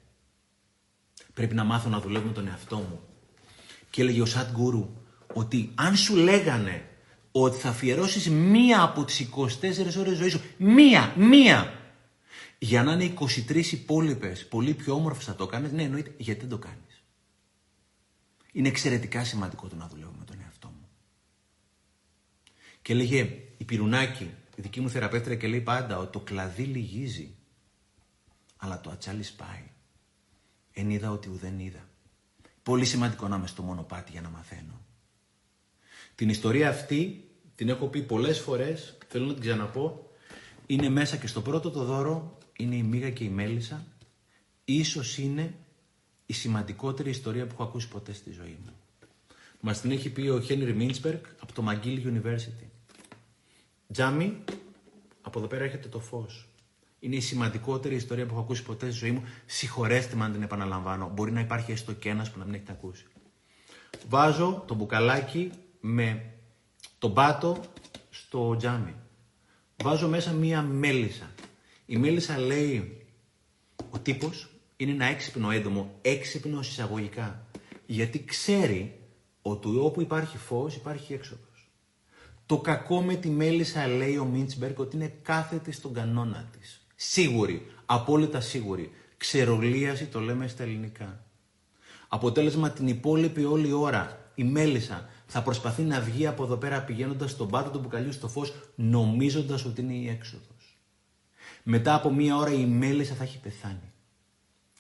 Πρέπει να μάθω να δουλεύω με τον εαυτό μου. Και έλεγε ο Σατ Γκουρού ότι αν σου λέγανε ότι θα αφιερώσεις μία από τις 24 ώρες ζωής σου, μία, μία, για να είναι 23 υπόλοιπες, πολύ πιο όμορφες θα το κάνεις, ναι, εννοείται, γιατί δεν το κάνεις. Είναι εξαιρετικά σημαντικό το να δουλεύω με τον εαυτό μου. Και έλεγε η Πυρουνάκη, η δική μου θεραπεύτρια, και λέει πάντα ότι το κλαδί λυγίζει αλλά το ατσάλι σπάει. Εν είδα ότι ουδέν είδα. Πολύ σημαντικό να είμαι στο μονοπάτι για να μαθαίνω. Την ιστορία αυτή την έχω πει πολλές φορές, θέλω να την ξαναπώ. Είναι μέσα και στο πρώτο το δώρο, είναι η Μίγα και η Μέλισσα. Ίσως είναι η σημαντικότερη ιστορία που έχω ακούσει ποτέ στη ζωή μου. Μας την έχει πει ο Χένρι Μίντσπερκ από το McGill University. Τζάμι, από εδώ πέρα έρχεται το φως. Είναι η σημαντικότερη ιστορία που έχω ακούσει ποτέ στη ζωή μου. Συγχωρέστε με αν την επαναλαμβάνω. Μπορεί να υπάρχει έστω και ένας που να μην έχετε ακούσει. Βάζω το μπουκαλάκι με τον πάτο στο τζάμι. Βάζω μέσα μία μέλισσα. Η μέλισσα λέει ο τύπος είναι ένα έξυπνο έντομο, έξυπνο εισαγωγικά. Γιατί ξέρει ότι όπου υπάρχει φως υπάρχει έξοδος. Το κακό με τη μέλισσα λέει ο Μίντσμπεργκ ότι είναι κάθετη στον κανόνα της. Σίγουρη, απόλυτα σίγουρη. Ξερολίαση το λέμε στα ελληνικά. Αποτέλεσμα την υπόλοιπη όλη ώρα η μέλισσα θα προσπαθεί να βγει από εδώ πέρα πηγαίνοντας στον πάτο του μπουκαλιού στο φως, νομίζοντας ότι είναι η έξοδος. Μετά από μία ώρα η μέλισσα θα έχει πεθάνει.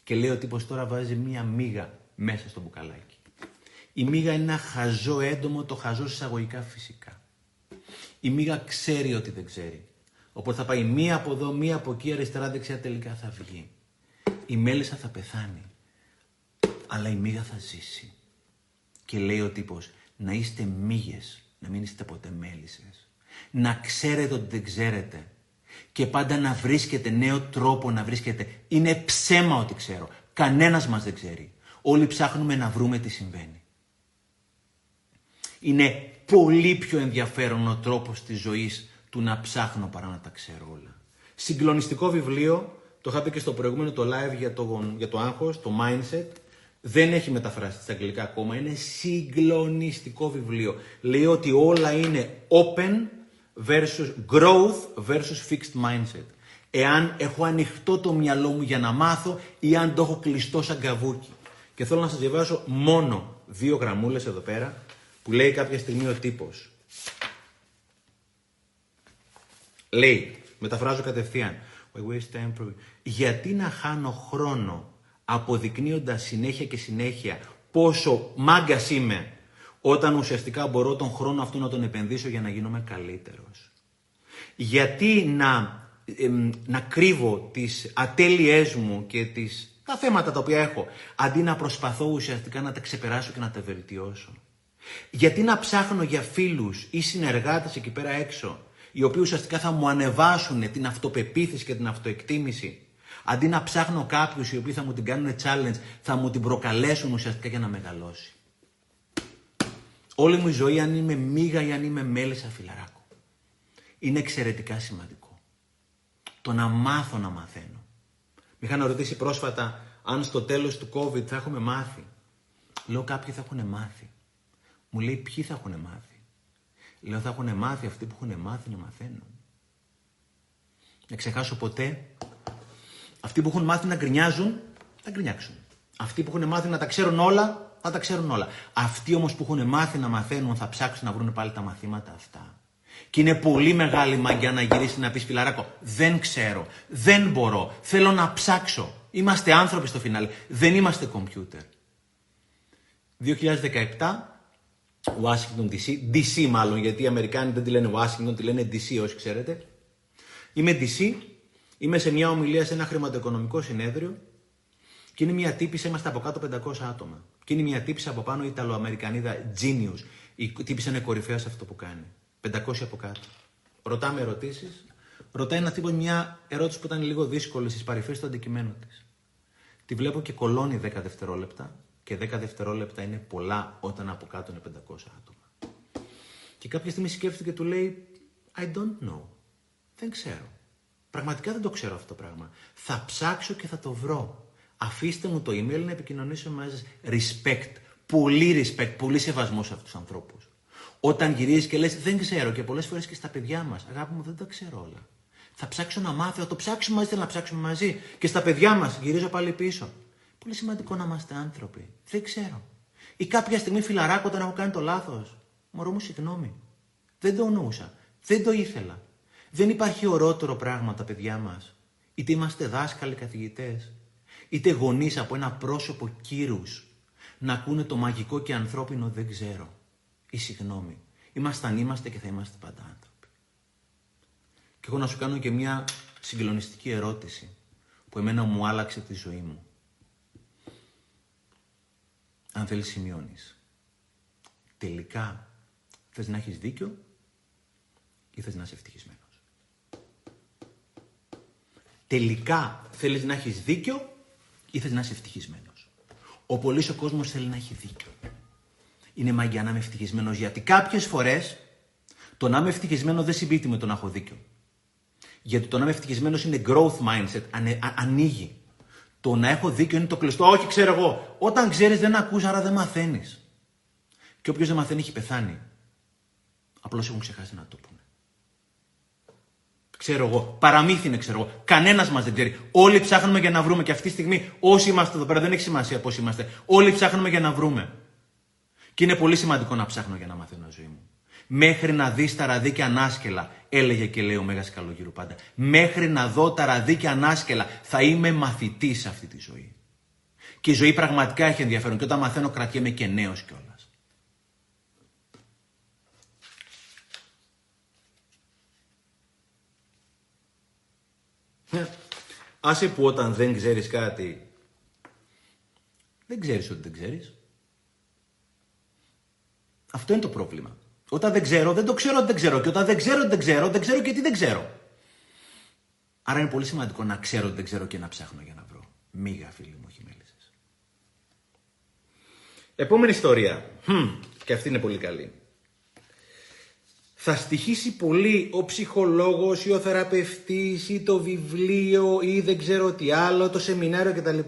Και λέει ο τύπος τώρα βάζει μία μίγα μέσα στο μπουκαλάκι. Η μίγα είναι ένα χαζό έντομο, το χαζό εισαγωγικά φυσικά. Η μίγα ξέρει ότι δεν ξέρει. Οπότε θα πάει μία από εδώ, μία από εκεί, αριστερά, δεξιά, τελικά θα βγει. Η μέλισσα θα πεθάνει. Αλλά η μύγα θα ζήσει. Και λέει ο τύπος, να είστε μύγες, να μην είστε ποτέ μέλισσες. Να ξέρετε ότι δεν ξέρετε. Και πάντα να βρίσκετε νέο τρόπο να βρίσκετε. Είναι ψέμα ότι ξέρω. Κανένας μας δεν ξέρει. Όλοι ψάχνουμε να βρούμε τι συμβαίνει. Είναι πολύ πιο ενδιαφέρον ο τρόπος της ζωής του να ψάχνω παρά να τα ξέρω όλα. Συγκλονιστικό βιβλίο, το είχα πει και στο προηγούμενο το live για το, για το άγχος, το mindset. Δεν έχει μεταφράσει στα αγγλικά ακόμα, είναι συγκλονιστικό βιβλίο. Λέει ότι όλα είναι open versus growth versus fixed mindset. Εάν έχω ανοιχτό το μυαλό μου για να μάθω ή αν το έχω κλειστό σαν καβούκι. Και θέλω να σας διαβάσω μόνο δύο γραμμούλες εδώ πέρα που λέει κάποια στιγμή ο τύπος. Λέει, μεταφράζω κατευθείαν. Γιατί να χάνω χρόνο αποδεικνύοντας συνέχεια και συνέχεια πόσο μάγκας είμαι όταν ουσιαστικά μπορώ τον χρόνο αυτό να τον επενδύσω για να γίνομαι καλύτερος. Γιατί να, να κρύβω τις ατέλειές μου και τις, τα θέματα τα οποία έχω, αντί να προσπαθώ ουσιαστικά να τα ξεπεράσω και να τα βελτιώσω. Γιατί να ψάχνω για φίλους ή συνεργάτες εκεί πέρα έξω, οι οποίοι ουσιαστικά θα μου ανεβάσουν την αυτοπεποίθηση και την αυτοεκτίμηση. Αντί να ψάχνω κάποιους οι οποίοι θα μου την κάνουν challenge, θα μου την προκαλέσουν ουσιαστικά για να μεγαλώσει. Όλη μου η ζωή, αν είμαι μίγα ή αν είμαι μέλισσα φιλαράκο, είναι εξαιρετικά σημαντικό. Το να μάθω να μαθαίνω. Με είχαν ρωτήσει πρόσφατα αν στο τέλος του COVID θα έχουμε μάθει. Λέω κάποιοι θα έχουν μάθει. Μου λέει ποιοι θα έχουν μάθει. Λέω θα έχουν μάθει αυτοί που έχουν μάθει να μαθαίνουν. Να ξεχάσω ποτέ. Αυτοί που έχουν μάθει να γκρινιάζουν, θα γκρινιάξουν. Αυτοί που έχουν μάθει να τα ξέρουν όλα, θα τα ξέρουν όλα. Αυτοί όμως που έχουν μάθει να μαθαίνουν, θα ψάξουν να βρουν πάλι τα μαθήματα αυτά. Και είναι πολύ μεγάλη μαγιά να γυρίσει να πεις φιλαράκο. Δεν ξέρω. Δεν μπορώ. Θέλω να ψάξω. Είμαστε άνθρωποι στο φινάλε. Δεν είμαστε κομπιούτερ. 2017, Washington DC, DC μάλλον, γιατί οι Αμερικάνοι δεν τη λένε Washington, τη λένε DC όσοι ξέρετε. Είμαι DC, είμαι σε μια ομιλία σε ένα χρηματοοικονομικό συνέδριο και είναι μια τύπησα, είμαστε από κάτω 500 άτομα. Και είναι μια τύπησα από πάνω Ιταλοαμερικανίδα, genius. Η τύπησα είναι κορυφαία σε αυτό που κάνει. 500 από κάτω. Ρωτάμε ερωτήσεις. Ρωτάει ένα τύπος μια ερώτηση που ήταν λίγο δύσκολη στις παρυφές του αντικειμένου της. Τη βλέπω και κολώνει 10 δευτερόλεπτα και 10 δευτερόλεπτα είναι πολλά όταν από κάτω είναι 500 άτομα. Και κάποια στιγμή σκέφτηκε και του λέει I don't know. Δεν ξέρω. Πραγματικά δεν το ξέρω αυτό το πράγμα. Θα ψάξω και θα το βρω. Αφήστε μου το email να επικοινωνήσω μαζί σας. Respect. Πολύ respect. Πολύ σεβασμό σε αυτούς τους ανθρώπους. Όταν γυρίζεις και λες, δεν ξέρω και πολλές φορές και στα παιδιά μας, αγάπη μου, δεν τα ξέρω όλα. Θα ψάξω να μάθω, θα το ψάξουμε μαζί, θέλω να ψάξουμε μαζί. Και στα παιδιά μας, γυρίζω πάλι πίσω. Πολύ σημαντικό να είμαστε άνθρωποι. Δεν ξέρω. Ή κάποια στιγμή φιλαράκο όταν έχω κάνει το λάθος. Μωρό μου, συγγνώμη. Δεν το εννοούσα. Δεν το ήθελα. Δεν υπάρχει ορότερο πράγμα τα παιδιά μας. Είτε είμαστε δάσκαλοι καθηγητές, είτε γονείς από ένα πρόσωπο κύρους να ακούνε το μαγικό και ανθρώπινο δεν ξέρω ή συγγνώμη. Ήμασταν είμαστε και θα είμαστε πάντα άνθρωποι. Και εγώ να σου κάνω και μια συγκλονιστική ερώτηση που εμένα μου άλλαξε τη ζωή μου. Αν θέλεις σημειώνεις. Τελικά θες να έχεις δίκιο ή θες να είσαι ευτυχισμένος. Τελικά θέλεις να έχεις δίκιο ή θες να είσαι ευτυχισμένος. Ο πολλής ο κόσμος θέλει να έχει δίκιο είναι μαγιά να είμαι ευτυχισμένος. Γιατί κάποιες φορές το να είμαι ευτυχισμένο δεν συμπίπτει με το να έχω δίκιο. Γιατί το να είμαι ευτυχισμένος είναι growth mindset, ανε, ανοίγει. Το να έχω δίκιο είναι το κλειστό. Όχι, ξέρω εγώ. Όταν ξέρεις, δεν ακούς, άρα δεν μαθαίνεις. Και όποιος δεν μαθαίνει έχει πεθάνει. Απλώς έχουν ξεχάσει να το πούνε. Ξέρω εγώ. Παραμύθι είναι, ξέρω εγώ. Κανένας μας δεν ξέρει. Όλοι ψάχνουμε για να βρούμε. Και αυτή τη στιγμή, όσοι είμαστε εδώ πέρα, δεν έχει σημασία πώς είμαστε. Όλοι ψάχνουμε για να βρούμε. Και είναι πολύ σημαντικό να ψάχνω για να μαθαίνω ζωή μου. Μέχρι να δεις τα ραδίκια ανάσκελα, έλεγε και λέει ο Μέγας Καλογύρου πάντα. Μέχρι να δω τα ραδίκια ανάσκελα, θα είμαι μαθητής σε αυτή τη ζωή. Και η ζωή πραγματικά έχει ενδιαφέρον. Και όταν μαθαίνω, κρατιέμαι και νέος κιόλας. Ναι. Άσε που όταν δεν ξέρεις κάτι, δεν ξέρεις ότι δεν ξέρεις. Αυτό είναι το πρόβλημα. Όταν δεν ξέρω, δεν το ξέρω ότι δεν ξέρω. Και όταν δεν ξέρω ότι δεν ξέρω, δεν ξέρω και τι δεν ξέρω. Άρα είναι πολύ σημαντικό να ξέρω ότι δεν ξέρω και να ψάχνω για να βρω. Μίγα, φίλοι μου, όχι μέλισσες. Επόμενη ιστορία. Hm, και αυτή είναι πολύ καλή. Θα στοιχήσει πολύ ο ψυχολόγος ή ο θεραπευτής ή το βιβλίο ή δεν ξέρω τι άλλο, το σεμινάριο κτλ.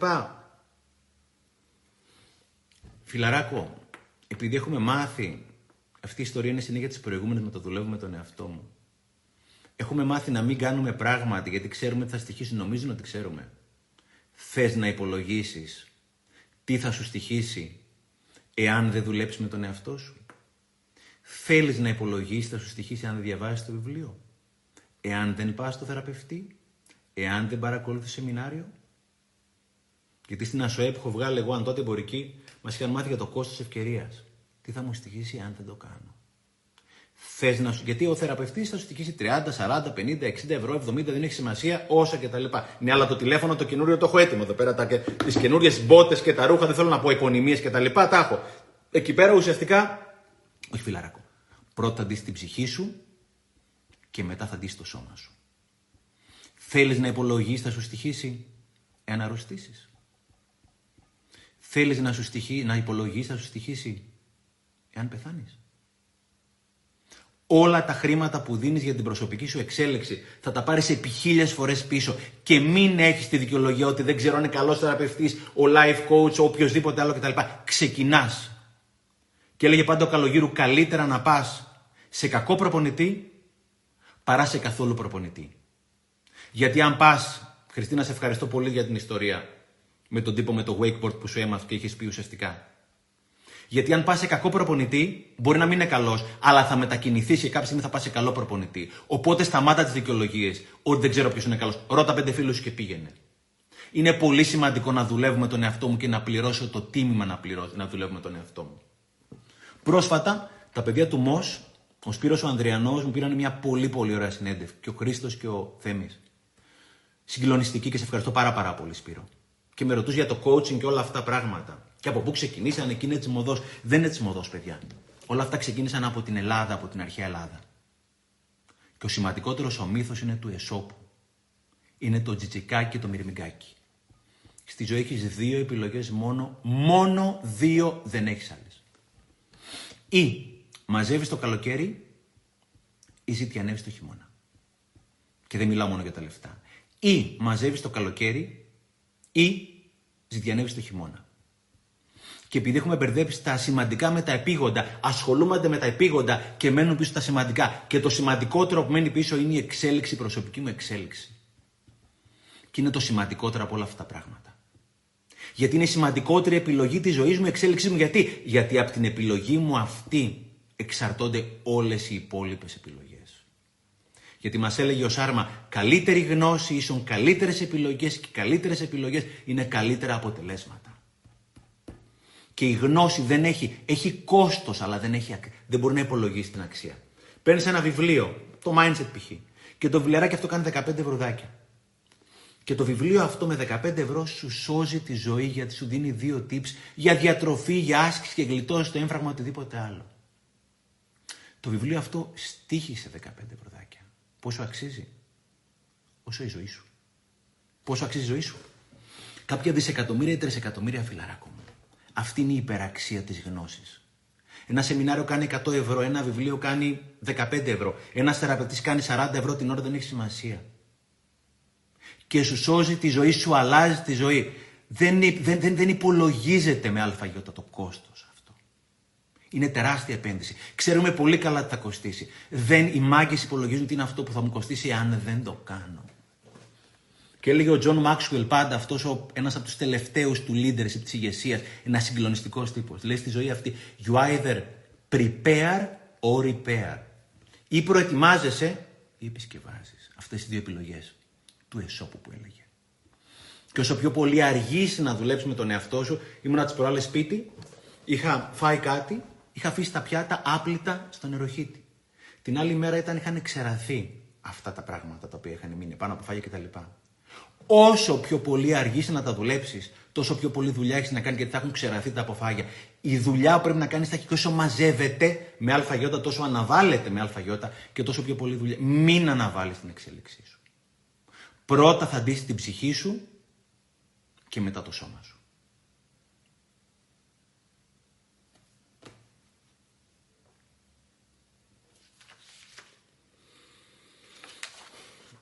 Φιλαράκο, επειδή έχουμε μάθει, αυτή η ιστορία είναι συνέχεια της προηγούμενης με το δουλεύω με τον εαυτό μου. Έχουμε μάθει να μην κάνουμε πράγματα γιατί ξέρουμε τι θα στοιχήσει, νομίζουν ότι ξέρουμε. Θες να υπολογίσεις τι θα σου στοιχήσει εάν δεν δουλέψεις με τον εαυτό σου; Θέλεις να υπολογίσεις τι θα σου στοιχήσει αν δεν διαβάσεις το βιβλίο. Εάν δεν πας στο θεραπευτή. Εάν δεν παρακολουθείς σεμινάριο. Γιατί στην ΑΣΟΕ που έχω βγάλει εγώ, αν τότε εμπορική, Μας είχαν μάθει για το κόστος ευκαιρίας. Τι θα μου στοιχήσει αν δεν το κάνω. Θες να σου... Γιατί ο θεραπευτής θα σου στοιχήσει 30, 40, 50, 60 ευρώ, 70, δεν έχει σημασία, όσα κτλ. Ναι, αλλά το τηλέφωνο το καινούριο το έχω έτοιμο εδώ πέρα. Τις καινούριες μπότες και τα ρούχα, δεν θέλω να πω επωνυμίες κτλ. Τα, τα έχω. Εκεί πέρα ουσιαστικά. Όχι φιλαράκο. Πρώτα δεις την ψυχή σου και μετά θα δεις το σώμα σου. Θέλεις να υπολογίσεις, θα σου στοιχήσει εάν αρρωστήσεις. Θέλεις να σου στοιχεί, να υπολογίσεις, να σου στοιχήσει εάν πεθάνεις. Όλα τα χρήματα που δίνεις για την προσωπική σου εξέλιξη θα τα πάρεις επί χίλιες φορές πίσω και μην έχεις τη δικαιολογία ότι δεν ξέρω αν είναι καλός θεραπευτής, ο life coach, ο οποιοδήποτε άλλο κτλ. Ξεκινάς. Και έλεγε πάντα ο Καλογύρου καλύτερα να πας σε κακό προπονητή παρά σε καθόλου προπονητή. Γιατί αν πας, Χριστίνα, σε ευχαριστώ πολύ για την ιστορία με τον τύπο με το wakeboard που σου έμαθε και είχες πει ουσιαστικά. Γιατί αν πας σε κακό προπονητή, μπορεί να μην είναι καλός, αλλά θα μετακινηθείς και κάποια στιγμή θα πας σε καλό προπονητή. Οπότε σταμάτα τις δικαιολογίες ότι δεν ξέρω ποιος είναι καλός. Ρώτα πέντε φίλους και πήγαινε. Είναι πολύ σημαντικό να δουλεύουμε τον εαυτό μου και να πληρώσω το τίμημα να, πληρώσω, να δουλεύουμε τον εαυτό μου. Πρόσφατα, τα παιδιά του ΜΟΣ, ο Σπύρος ο Ανδριανός, μου πήραν μια πολύ πολύ ωραία συνέντευξη. Και ο Χρήστος και ο Θέμης. Συγκλονιστική και σε ευχαριστώ πάρα πάρα πολύ Σπύρο. Και με ρωτούσε για το coaching και όλα αυτά τα πράγματα. Και από πού ξεκινήσανε και είναι τσιμωδός. Δεν είναι τσιμωδός, παιδιά. Όλα αυτά ξεκίνησαν από την Ελλάδα, από την αρχαία Ελλάδα. Και ο σημαντικότερος ο μύθος είναι του Εσώπου. Είναι το τζιτσικάκι και το μυρμηγκάκι. Στη ζωή έχεις δύο επιλογές μόνο. Μόνο δύο δεν έχεις άλλε. Ή μαζεύεις το καλοκαίρι ή ζητιανεύει το χειμώνα. Και δεν μιλάω μόνο για τα λεφτά. Ή μαζεύεις το καλοκαίρι ή ζητιανεύει το χειμώνα. Και επειδή έχουμε μπερδέψει τα σημαντικά με τα επίγοντα, ασχολούμαστε με τα επίγοντα και μένουν πίσω τα σημαντικά. Και το σημαντικότερο που μένει πίσω είναι η εξέλιξη, η προσωπική μου εξέλιξη. Και είναι το σημαντικότερο από όλα αυτά τα πράγματα. Γιατί είναι η σημαντικότερη επιλογή της ζωής μου, η εξέλιξή μου. Γιατί, Γιατί από την επιλογή μου αυτή εξαρτώνται όλες οι υπόλοιπες επιλογές. Γιατί μας έλεγε ο Σάρμα, καλύτερη γνώση ίσον καλύτερες επιλογές και καλύτερες επιλογές είναι καλύτερα αποτελέσματα. Και η γνώση δεν έχει, έχει κόστος, αλλά δεν, έχει, δεν μπορεί να υπολογίσει την αξία. Παίρνεις ένα βιβλίο, το Mindset π.χ. Και το βιβλιαράκι αυτό κάνει 15 ευρωδάκια. Και το βιβλίο αυτό με 15 ευρώ σου σώζει τη ζωή γιατί σου δίνει δύο tips για διατροφή, για άσκηση και γλιτώσεις το έμφραγμα οτιδήποτε άλλο. Το βιβλίο αυτό στήχησε 15 ευρωδάκια. Πόσο αξίζει; Όσο η ζωή σου. Πόσο αξίζει η ζωή σου; Κάποια δισεκατομμύρια ή τρισεκατομμύρια φιλαράκο μου. Αυτή είναι η υπεραξία της γνώσης. Ένα σεμινάριο κάνει 100 ευρώ, ένα βιβλίο κάνει 15 ευρώ. Ένας θεραπευτής κάνει 40 ευρώ την ώρα δεν έχει σημασία. Και σου σώζει τη ζωή, σου αλλάζει τη ζωή. Δεν, δεν, δεν, δεν υπολογίζεται με άλφα γιώτα το κόστος. Είναι τεράστια επένδυση. Ξέρουμε πολύ καλά τι θα κοστίσει. Δεν, οι μάγκες υπολογίζουν τι είναι αυτό που θα μου κοστίσει αν δεν το κάνω. Και έλεγε ο Τζον Μάξουελ πάντα, αυτός ένας από τους τελευταίους του leaders της ηγεσίας, ένας συγκλονιστικός τύπος. Λέει στη ζωή αυτή, you either prepare or repair. Ή προετοιμάζεσαι ή επισκευάζεις. Αυτές οι δύο επιλογές του Εσώπου που έλεγε. Και όσο πιο πολύ αργήσει να δουλέψεις με τον εαυτό σου, ήμουν τι προάλλε σπίτι, είχα φάει κάτι είχα αφήσει τα πιάτα άπλυτα στο νεροχύτη. Την άλλη μέρα ήταν, είχαν ξεραθεί αυτά τα πράγματα τα οποία είχαν μείνει πάνω από φάγια κτλ. Όσο πιο πολύ αργήσει να τα δουλέψεις, τόσο πιο πολύ δουλειά έχεις να κάνεις γιατί θα έχουν ξεραθεί τα αποφάγια. Η δουλειά που πρέπει να κάνεις θα έχει και όσο μαζεύεται με αλφαγιώτα, τόσο αναβάλλεται με αλφαγιώτα και τόσο πιο πολύ δουλειά. Μην αναβάλεις την εξέλιξή σου. Πρώτα θα ντύσει την ψυχή σου και μετά το σώμα σου.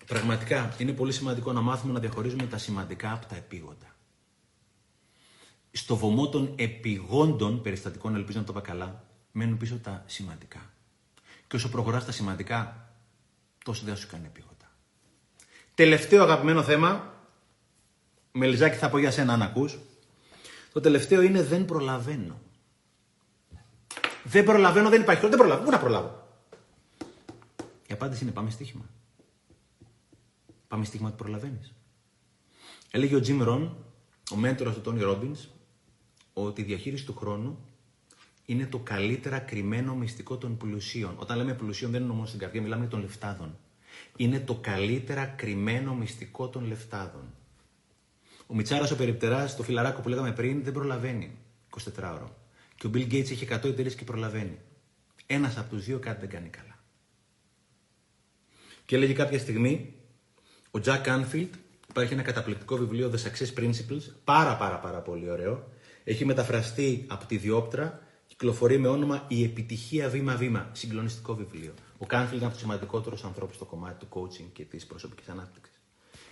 Πραγματικά είναι πολύ σημαντικό να μάθουμε να διαχωρίζουμε τα σημαντικά από τα επίγοντα. Στο βωμό των επιγόντων περιστατικών, ελπίζω να το είπα καλά, μένουν πίσω τα σημαντικά. Και όσο προχωράς τα σημαντικά, τόσο δεν σου κάνει επίγοντα. Τελευταίο αγαπημένο θέμα, Μελιζάκη θα πω για σένα αν ακούς. Το τελευταίο είναι δεν προλαβαίνω. Δεν προλαβαίνω, δεν υπάρχει. Δεν προλαβαίνω. Πού να προλάβω; Η απάντηση είναι πάμε στοίχημα. Πάμε στίγμα ότι προλαβαίνεις. Έλεγε ο Jim Rohn, ο μέντορας του Τόνι Ρόμπιν, ότι η διαχείριση του χρόνου είναι το καλύτερα κρυμμένο μυστικό των πλουσίων. Όταν λέμε πλουσίων δεν είναι μόνο στην καρδιά, μιλάμε για των λεφτάδων. Είναι το καλύτερα κρυμμένο μυστικό των λεφτάδων. Ο Μιτσάρα ο περιπτεράς, το φιλαράκο που λέγαμε πριν, δεν προλαβαίνει 24 ώρο. Και ο Bill Gates έχει 100 εταιρείες και προλαβαίνει. Ένας από τους δύο κάτι δεν κάνει καλά. Και έλεγε κάποια στιγμή, ο Jack Anfield, υπάρχει ένα καταπληκτικό βιβλίο The Success Principles, πάρα πάρα πάρα πολύ ωραίο. Έχει μεταφραστεί από τη Διόπτρα, κυκλοφορεί με όνομα Η Επιτυχία Βήμα-Βήμα. Συγκλονιστικό βιβλίο. Ο Κάνφιλ είναι από τους σημαντικότερους ανθρώπους στο κομμάτι του coaching και της προσωπικής ανάπτυξης.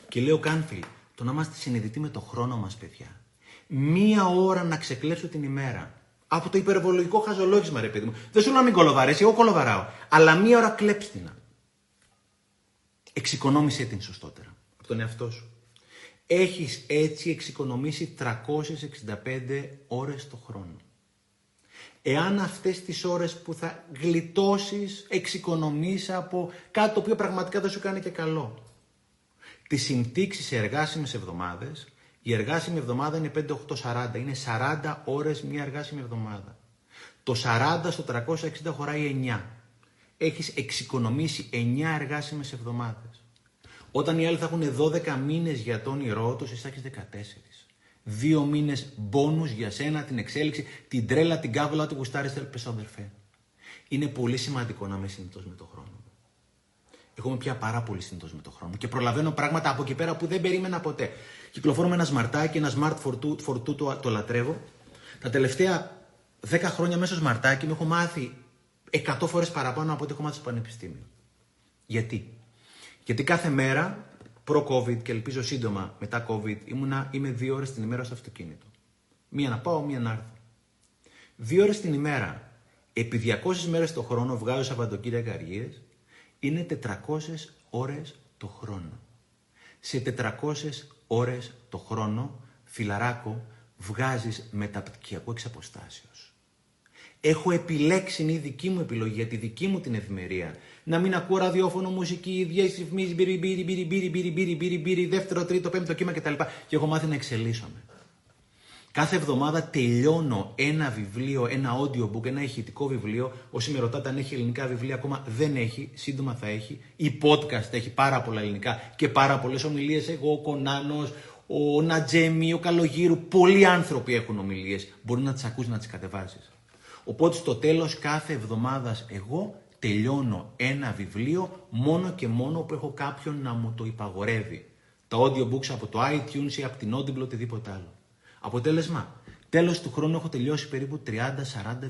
Και λέει ο Κάνφιλ, το να είμαστε συνειδητοί με το χρόνο μας, παιδιά. Μία ώρα να ξεκλέψω την ημέρα. Από το υπερβολογικό χαζολόγισμα, ρε παιδί μου. Δεν σου λέω να μην κολοβαρέσει, εγώ κολοβαράω. Αλλά μία ώρα κλέψτηνα. Εξοικονόμησε την σωστότερα. Από τον εαυτό σου. Έχεις έτσι εξοικονομήσει 365 ώρες το χρόνο. Εάν αυτές τις ώρες που θα γλιτώσεις, εξοικονομήσει από κάτι το οποίο πραγματικά δεν σου κάνει και καλό. Τις συμπτύξει σε εργάσιμες εβδομάδες, η εργάσιμη εβδομάδα είναι 5-8-40, είναι 40 ώρες μια εργάσιμη εβδομάδα. Το 40 στο 360 χωράει 9. Έχεις εξοικονομήσει 9 εργάσιμες εβδομάδες. Όταν οι άλλοι θα έχουν 12 μήνες για τον όνειρό τους, εσύ θα έχεις 14. Δύο μήνες μπόνους για σένα, την εξέλιξη, την τρέλα, την κάβουλα, ό,τι γουστάρεις, πε αδερφέ. Είναι πολύ σημαντικό να είμαι συνήθως με τον χρόνο. Εγώ είμαι πια πάρα πολύ συνήθως με τον χρόνο και προλαβαίνω πράγματα από εκεί πέρα που δεν περίμενα ποτέ. Κυκλοφορώ με ένα σμαρτάκι, ένα smart φορτού, φορτού το, το λατρεύω. Τα τελευταία 10 χρόνια μέσω σμαρτάκι μου έχω μάθει 100 φορές παραπάνω από ό,τι έχω μάθει στο πανεπιστήμιο. Γιατί; Γιατί κάθε μέρα προ-COVID και ελπίζω σύντομα μετά COVID ήμουνα, είμαι δύο ώρες την ημέρα στο αυτοκίνητο. Μία να πάω, μία να έρθω. Δύο ώρες την ημέρα, επί 200 μέρες το χρόνο βγάζω Σαββατοκύριακα αργίες, είναι 400 ώρες το χρόνο. Σε 400 ώρες το χρόνο, φιλαράκο, βγάζεις μεταπτυχιακό εξ αποστάσεως. Έχω επιλέξει, είναι η δική μου επιλογή για τη δική μου την ευημερία. Να μην ακούω ραδιόφωνο, μουσική, ίδιε ρυθμίσεις, μπύρι, μπύρι, μπύρι, μπύρι, μπύρι, μπύρι, μπύρι, μπύρι, δεύτερο, τρίτο, πέμπτο κύμα κτλ. Και έχω μάθει να εξελίσσομαι. Κάθε εβδομάδα τελειώνω ένα βιβλίο, ένα audiobook, ένα ηχητικό βιβλίο. Όσοι με ρωτάτε αν έχει ελληνικά βιβλία, ακόμα δεν έχει. Σύντομα θα έχει. Η podcast έχει πάρα πολλά ελληνικά και πάρα πολλές ομιλίες. Εγώ, ο Κονάνος, ο Νατζέμι, ο Καλογύρου. Πολλοί άνθρωποι έχουν ομιλίες. Μπορεί να τις ακούσει, να τις κατεβάσεις. Οπότε στο τέλος κάθε εβδομάδας εγώ τελειώνω ένα βιβλίο μόνο και μόνο που έχω κάποιον να μου το υπαγορεύει. Τα audiobooks από το iTunes ή από την Audible οτιδήποτε άλλο. Αποτέλεσμα, τέλος του χρόνου έχω τελειώσει περίπου 30-40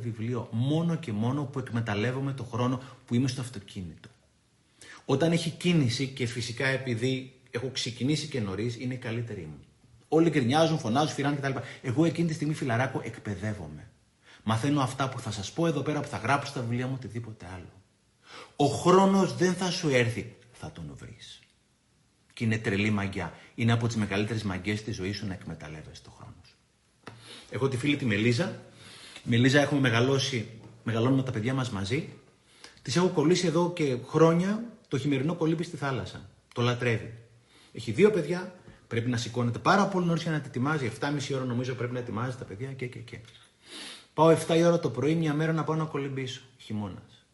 βιβλίο μόνο και μόνο που εκμεταλλεύομαι το χρόνο που είμαι στο αυτοκίνητο. Όταν έχει κίνηση και φυσικά επειδή έχω ξεκινήσει και νωρίς, είναι η καλύτερη μου. Όλοι γκρινιάζουν, φωνάζουν, φυράνε κτλ. Εγώ εκείνη τη στιγμή φιλαράκο εκπαιδεύομαι. Μαθαίνω αυτά που θα σας πω εδώ πέρα που θα γράψω στα βιβλία μου οτιδήποτε άλλο. Ο χρόνος δεν θα σου έρθει, θα τον βρεις. Και είναι τρελή μαγιά. Είναι από τις μεγαλύτερες μαγκές της ζωής σου να εκμεταλλεύεσαι το χρόνο σου. Έχω τη φίλη τη Μελίζα. Μελίζα έχουμε μεγαλώσει, μεγαλώνουμε τα παιδιά μας μαζί. Τη έχω κολλήσει εδώ και χρόνια το χειμερινό κολύμπι στη θάλασσα. Το λατρεύει. Έχει δύο παιδιά, πρέπει να σηκώνεται πάρα πολύ νωρίς για να τη ετοιμάζει. 7,5 ώρα νομίζω πρέπει να ετοιμάζει τα παιδιά και και και. Πάω 7 η ώρα το πρωί μια μέρα να πάω να κολυμπήσω. Χειμώνας.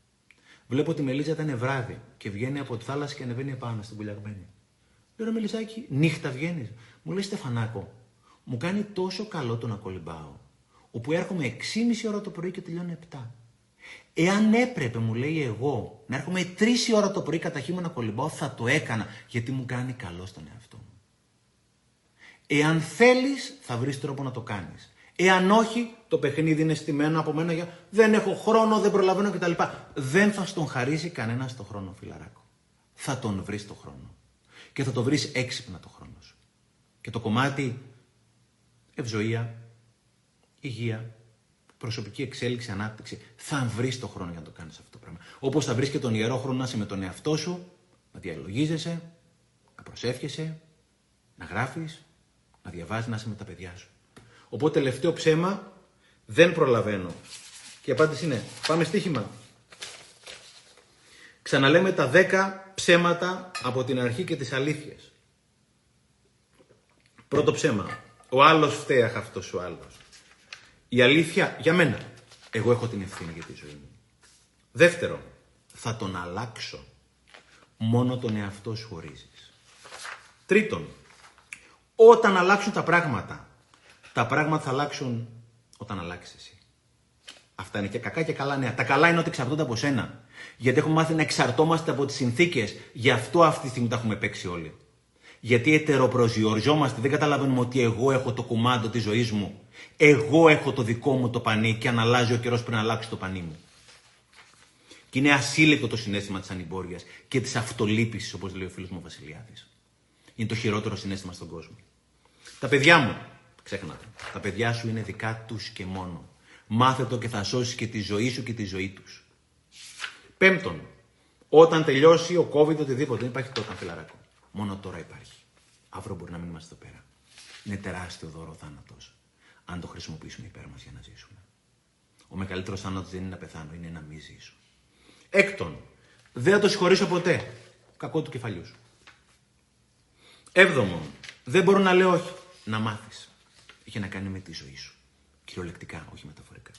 Βλέπω ότι η Μελίζα ήταν βράδυ και βγαίνει από τη θάλασσα και ανεβαίνει επάνω στην κουλιαγμένη. Λέω Μελιζάκι, νύχτα βγαίνεις. Μου λέει Στεφανάκο, μου κάνει τόσο καλό το να κολυμπάω, όπου έρχομαι 6,5 ώρα το πρωί και τελειώνω 7. Εάν έπρεπε, μου λέει εγώ, να έρχομαι 3 ώρα το πρωί κατά χείμωνα να κολυμπάω, θα το έκανα γιατί μου κάνει καλό στον εαυτό μου. Εάν θέλεις, θα βρεις τρόπο να το κάνεις. Εάν όχι, το παιχνίδι είναι στημένο από μένα για δεν έχω χρόνο, δεν προλαβαίνω κτλ. Δεν θα στον χαρίσει κανένας το χρόνο, φιλαράκο. Θα τον βρεις το χρόνο. Και θα το βρεις έξυπνα το χρόνο σου. Και το κομμάτι ευζοία, υγεία, προσωπική εξέλιξη, ανάπτυξη, θα βρεις το χρόνο για να το κάνεις αυτό το πράγμα. Όπως θα βρεις και τον ιερό χρόνο να είσαι με τον εαυτό σου, να διαλογίζεσαι, να προσεύχεσαι, να γράφεις, να διαβάζεις, να είσαι με τα παιδιά σου. Οπότε τελευταίο ψέμα δεν προλαβαίνω. Και η απάντηση είναι πάμε στοίχημα. Ξαναλέμε τα 10 ψέματα από την αρχή και τις αλήθειες. Πρώτο ψέμα. Ο άλλος φταίει αυτός ο άλλος. Η αλήθεια για μένα. Εγώ έχω την ευθύνη για τη ζωή μου. Δεύτερο. Θα τον αλλάξω. Μόνο τον εαυτό σου χωρίζεις. Τρίτον. Όταν αλλάξουν τα πράγματα τα πράγματα θα αλλάξουν όταν αλλάξεις εσύ. Αυτά είναι και κακά και καλά νέα. Τα καλά είναι ότι εξαρτώνται από σένα. Γιατί έχουμε μάθει να εξαρτώμαστε από τις συνθήκες. Γι' αυτό αυτή τη στιγμή τα έχουμε παίξει όλοι. Γιατί ετεροπροσδιοριζόμαστε, δεν καταλαβαίνουμε ότι εγώ έχω το κουμάντο της ζωής μου. Εγώ έχω το δικό μου το πανί και αν αλλάζει ο καιρός πριν αλλάξει το πανί μου. Και είναι ασύλληπτο το συνέστημα της ανυμπόριας και της αυτολύπησης, όπως λέει ο φίλος μου Βασιλιάδης. Είναι το χειρότερο συνέστημα στον κόσμο. Τα παιδιά μου, Ξέχνατε. Τα παιδιά σου είναι δικά τους και μόνο. Μάθε το και θα σώσεις και τη ζωή σου και τη ζωή τους. Πέμπτον, όταν τελειώσει ο COVID οτιδήποτε, δεν υπάρχει τότε φιλαράκο. Μόνο τώρα υπάρχει. Αύριο μπορεί να μην είμαστε εδώ πέρα. Είναι τεράστιο δώρο ο θάνατος. Αν το χρησιμοποιήσουμε υπέρ μας για να ζήσουμε. Ο μεγαλύτερος θάνατος δεν είναι να πεθάνω, είναι να μην ζήσω. Έκτον, δεν θα το συγχωρήσω ποτέ. Κακό του κεφαλιού σου. Έβδομον, δεν μπορώ να λέω όχι. Να μάθεις. Είχε να κάνει με τη ζωή σου. Κυριολεκτικά, όχι μεταφορικά.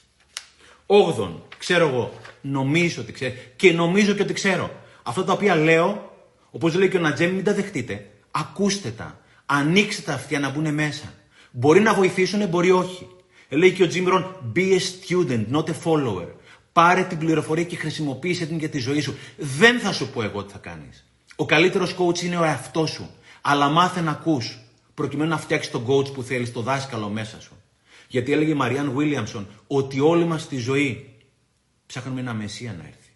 Όγδον, ξέρω εγώ, νομίζω ότι ξέρω και νομίζω και ότι ξέρω. Αυτά τα οποία λέω, όπως λέει και ο Νατζέμι, μην τα δεχτείτε. Ακούστε τα. Ανοίξτε τα αυτιά να μπουν μέσα. Μπορεί να βοηθήσουν, μπορεί όχι. Λέει και ο Τζίμρον, be a student, not a follower. Πάρε την πληροφορία και χρησιμοποίησε την για τη ζωή σου. Δεν θα σου πω εγώ τι θα κάνεις. Ο καλύτερος coach είναι ο εαυτός σου. Αλλά μάθε να ακούς, προκειμένου να φτιάξεις τον coach που θέλεις, το δάσκαλο μέσα σου. Γιατί έλεγε η Μαριάν Βίλιαμσον ότι όλοι μας στη ζωή ψάχνουμε ένα μεσία να έρθει.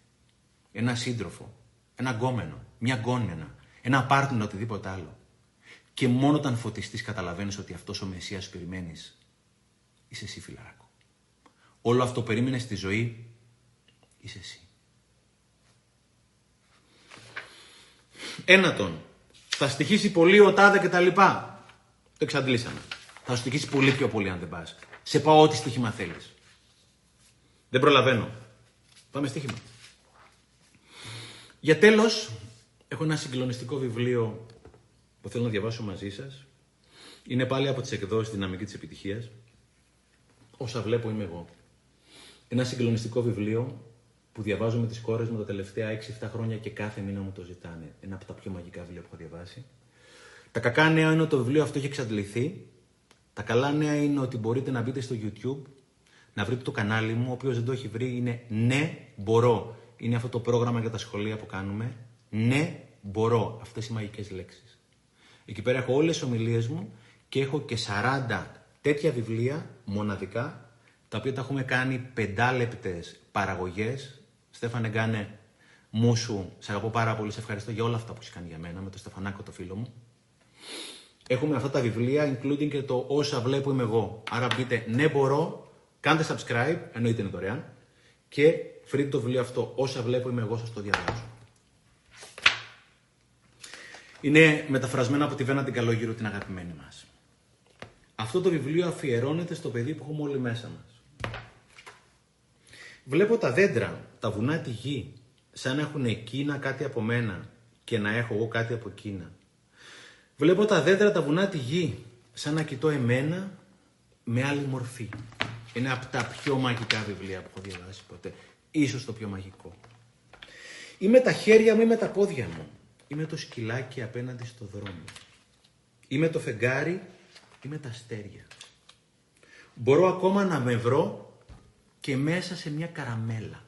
Ένα σύντροφο, ένα γκόμενο, μια γκόμενα, ένα πάρτνερ, οτιδήποτε άλλο. Και μόνο όταν φωτιστείς, καταλαβαίνεις ότι αυτός ο μεσίας που περιμένεις είσαι εσύ, φιλαράκο. Όλο αυτό περίμενες στη ζωή είσαι εσύ. Ένατον, θα στοιχήσει πολύ ο τάδε και τα λοιπά. Το εξαντλήσαμε. Θα σου στοιχήσει πολύ πιο πολύ αν δεν πας. Σε πάω ό,τι στοίχημα θέλεις. Δεν προλαβαίνω. Πάμε στοίχημα. Για τέλος, έχω ένα συγκλονιστικό βιβλίο που θέλω να διαβάσω μαζί σας. Είναι πάλι από τις εκδόσεις Δυναμική της Επιτυχίας. Όσα βλέπω είμαι εγώ. Ένα συγκλονιστικό βιβλίο που διαβάζω με τις κόρες μου τα τελευταία 6-7 χρόνια και κάθε μήνα μου το ζητάνε. Ένα από τα πιο μαγικά βιβλία που έχω διαβάσει. Τα κακά νέα είναι ότι το βιβλίο αυτό έχει εξαντληθεί. Τα καλά νέα είναι ότι μπορείτε να μπείτε στο YouTube, να βρείτε το κανάλι μου. Όποιος δεν το έχει βρει είναι Ναι Μπορώ. Είναι αυτό το πρόγραμμα για τα σχολεία που κάνουμε. Ναι Μπορώ. Αυτές οι μαγικές λέξεις. Εκεί πέρα έχω όλες τις ομιλίες μου και έχω και 40 τέτοια βιβλία μοναδικά, τα οποία τα έχουμε κάνει πεντάλεπτες παραγωγές Στέφανε Γκάνε, μου σου, σε αγαπώ πάρα πολύ, σε ευχαριστώ για όλα αυτά που έχεις κάνει για μένα, με το Στεφανάκο το φίλο μου. Έχουμε αυτά τα βιβλία, including και το όσα βλέπω είμαι εγώ. Άρα μπείτε, ναι μπορώ, κάντε subscribe, εννοείται είναι δωρεάν, και βρείτε το βιβλίο αυτό, όσα βλέπω είμαι εγώ, σας το διαβάζω. Είναι μεταφρασμένο από τη Βένα την Καλόγυρο, την αγαπημένη μας. Αυτό το βιβλίο αφιερώνεται στο παιδί που έχουμε όλοι μέσα μας. Βλέπω τα δέντρα, τα βουνά, τη γη, σαν να έχουν εκείνα κάτι από μένα και να έχω εγώ κάτι από εκείνα. Βλέπω τα δέντρα, τα βουνά, τη γη, σαν να κοιτώ εμένα με άλλη μορφή. Είναι από τα πιο μαγικά βιβλία που έχω διαβάσει ποτέ. Ίσως το πιο μαγικό. Είμαι τα χέρια μου, είμαι τα πόδια μου. Είμαι το σκυλάκι απέναντι στο δρόμο. Είμαι το φεγγάρι, είμαι τα αστέρια. Μπορώ ακόμα να με βρω και μέσα σε μια καραμέλα.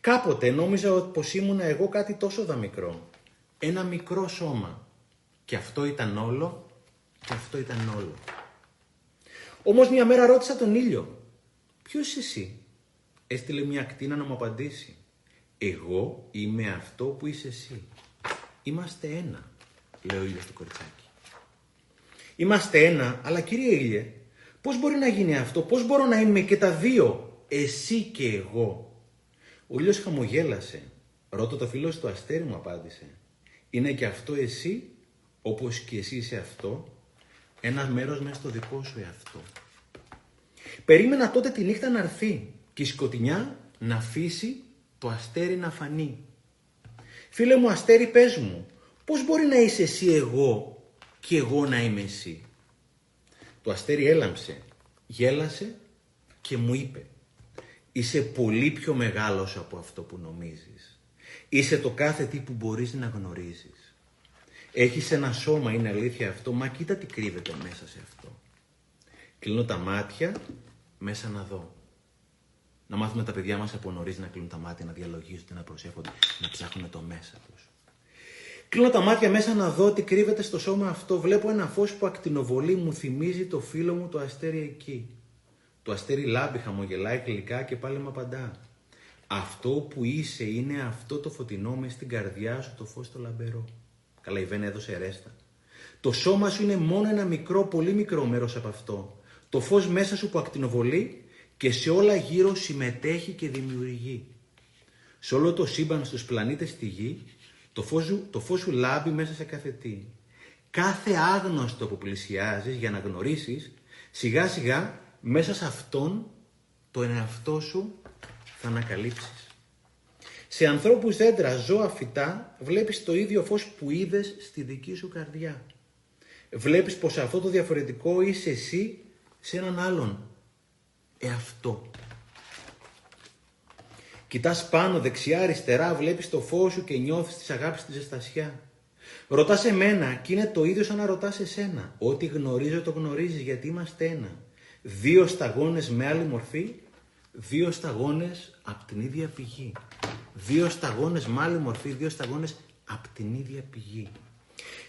Κάποτε νόμιζα πως ήμουνα εγώ κάτι τόσο δαμικρό. Ένα μικρό σώμα. Και αυτό ήταν όλο και αυτό ήταν όλο. Όμως μια μέρα ρώτησα τον ήλιο. Ποιος είσαι εσύ; Έστειλε μια ακτίνα να μου απαντήσει. Εγώ είμαι αυτό που είσαι εσύ. Είμαστε ένα, λέει ο ήλιος του κοριτσάκι. Είμαστε ένα, αλλά κύριε ήλιε, Πώς μπορεί να γίνει αυτό, πώς μπορώ να είμαι και τα δύο, εσύ και εγώ; Ο ήλιος χαμογέλασε. Ρώτα το φίλο του αστέρι μου απάντησε. Είναι και αυτό εσύ, όπως και εσύ είσαι αυτό, ένα μέρος μέσα στο δικό σου εαυτό. Περίμενα τότε τη νύχτα να έρθει και η σκοτεινιά να αφήσει το αστέρι να φανεί. Φίλε μου αστέρι πες μου, πώς μπορεί να είσαι εσύ εγώ και εγώ να είμαι εσύ; Το αστέρι έλαμψε, γέλασε και μου είπε «Είσαι πολύ πιο μεγάλος από αυτό που νομίζεις. Είσαι το κάθε τι που μπορείς να γνωρίζεις. Έχεις ένα σώμα, είναι αλήθεια αυτό, μα κοίτα τι κρύβεται μέσα σε αυτό. Κλείνω τα μάτια μέσα να δω. Να μάθουμε τα παιδιά μας από νωρίς να κλείνουν τα μάτια, να διαλογίζονται, να προσέχονται, να ψάχνουν το μέσα τους. Κλείνω τα μάτια μέσα να δω τι κρύβεται στο σώμα αυτό. Βλέπω ένα φως που ακτινοβολεί, μου θυμίζει το φίλο μου το αστέρι εκεί. Το αστέρι λάμπει, χαμογελάει γλυκά και πάλι με απαντά. Αυτό που είσαι είναι αυτό το φωτεινό μες στην καρδιά σου το φως το λαμπερό. Καλά η Βένα έδωσε ρέστα. Το σώμα σου είναι μόνο ένα μικρό, πολύ μικρό μέρος από αυτό. Το φως μέσα σου που ακτινοβολεί και σε όλα γύρω συμμετέχει και δημιουργεί. Σε όλο το σύμπαν στους πλανήτες στη γη, το φως, σου, το φως σου λάμπει μέσα σε κάθε τι. Κάθε άγνωστο που πλησιάζεις για να γνωρίσεις, σιγά σιγά μέσα σε αυτόν το εαυτό σου θα ανακαλύψεις. Σε ανθρώπους δέντρα, ζώα, φυτά, βλέπεις το ίδιο φως που είδες στη δική σου καρδιά. Βλέπεις πως αυτό το διαφορετικό είσαι εσύ σε έναν άλλον εαυτό. Κοιτάς πάνω, δεξιά, αριστερά, βλέπεις το φως σου και νιώθεις της αγάπης τη ζεστασιά. Ρωτάς εμένα και είναι το ίδιο σαν να ρωτάς εσένα. Ό,τι γνωρίζω το γνωρίζεις γιατί είμαστε ένα. Δύο σταγόνες με άλλη μορφή, δύο σταγόνες από την ίδια πηγή. Δύο σταγόνες με άλλη μορφή, δύο σταγόνες από την ίδια πηγή.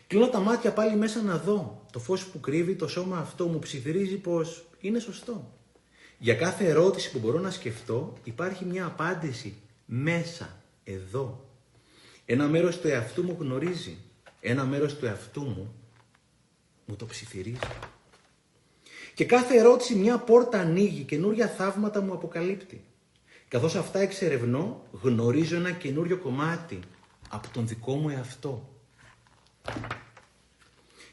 Κλείνω τα μάτια πάλι μέσα να δω. Το φως που κρύβει το σώμα αυτό μου ψιθυρίζει πως είναι σωστό. Για κάθε ερώτηση που μπορώ να σκεφτώ υπάρχει μια απάντηση μέσα, εδώ. Ένα μέρος του εαυτού μου γνωρίζει. Ένα μέρος του εαυτού μου μου το ψιθυρίζει. Και κάθε ερώτηση μια πόρτα ανοίγει, καινούρια θαύματα μου αποκαλύπτει. Καθώς αυτά εξερευνώ, γνωρίζω ένα καινούριο κομμάτι από τον δικό μου εαυτό.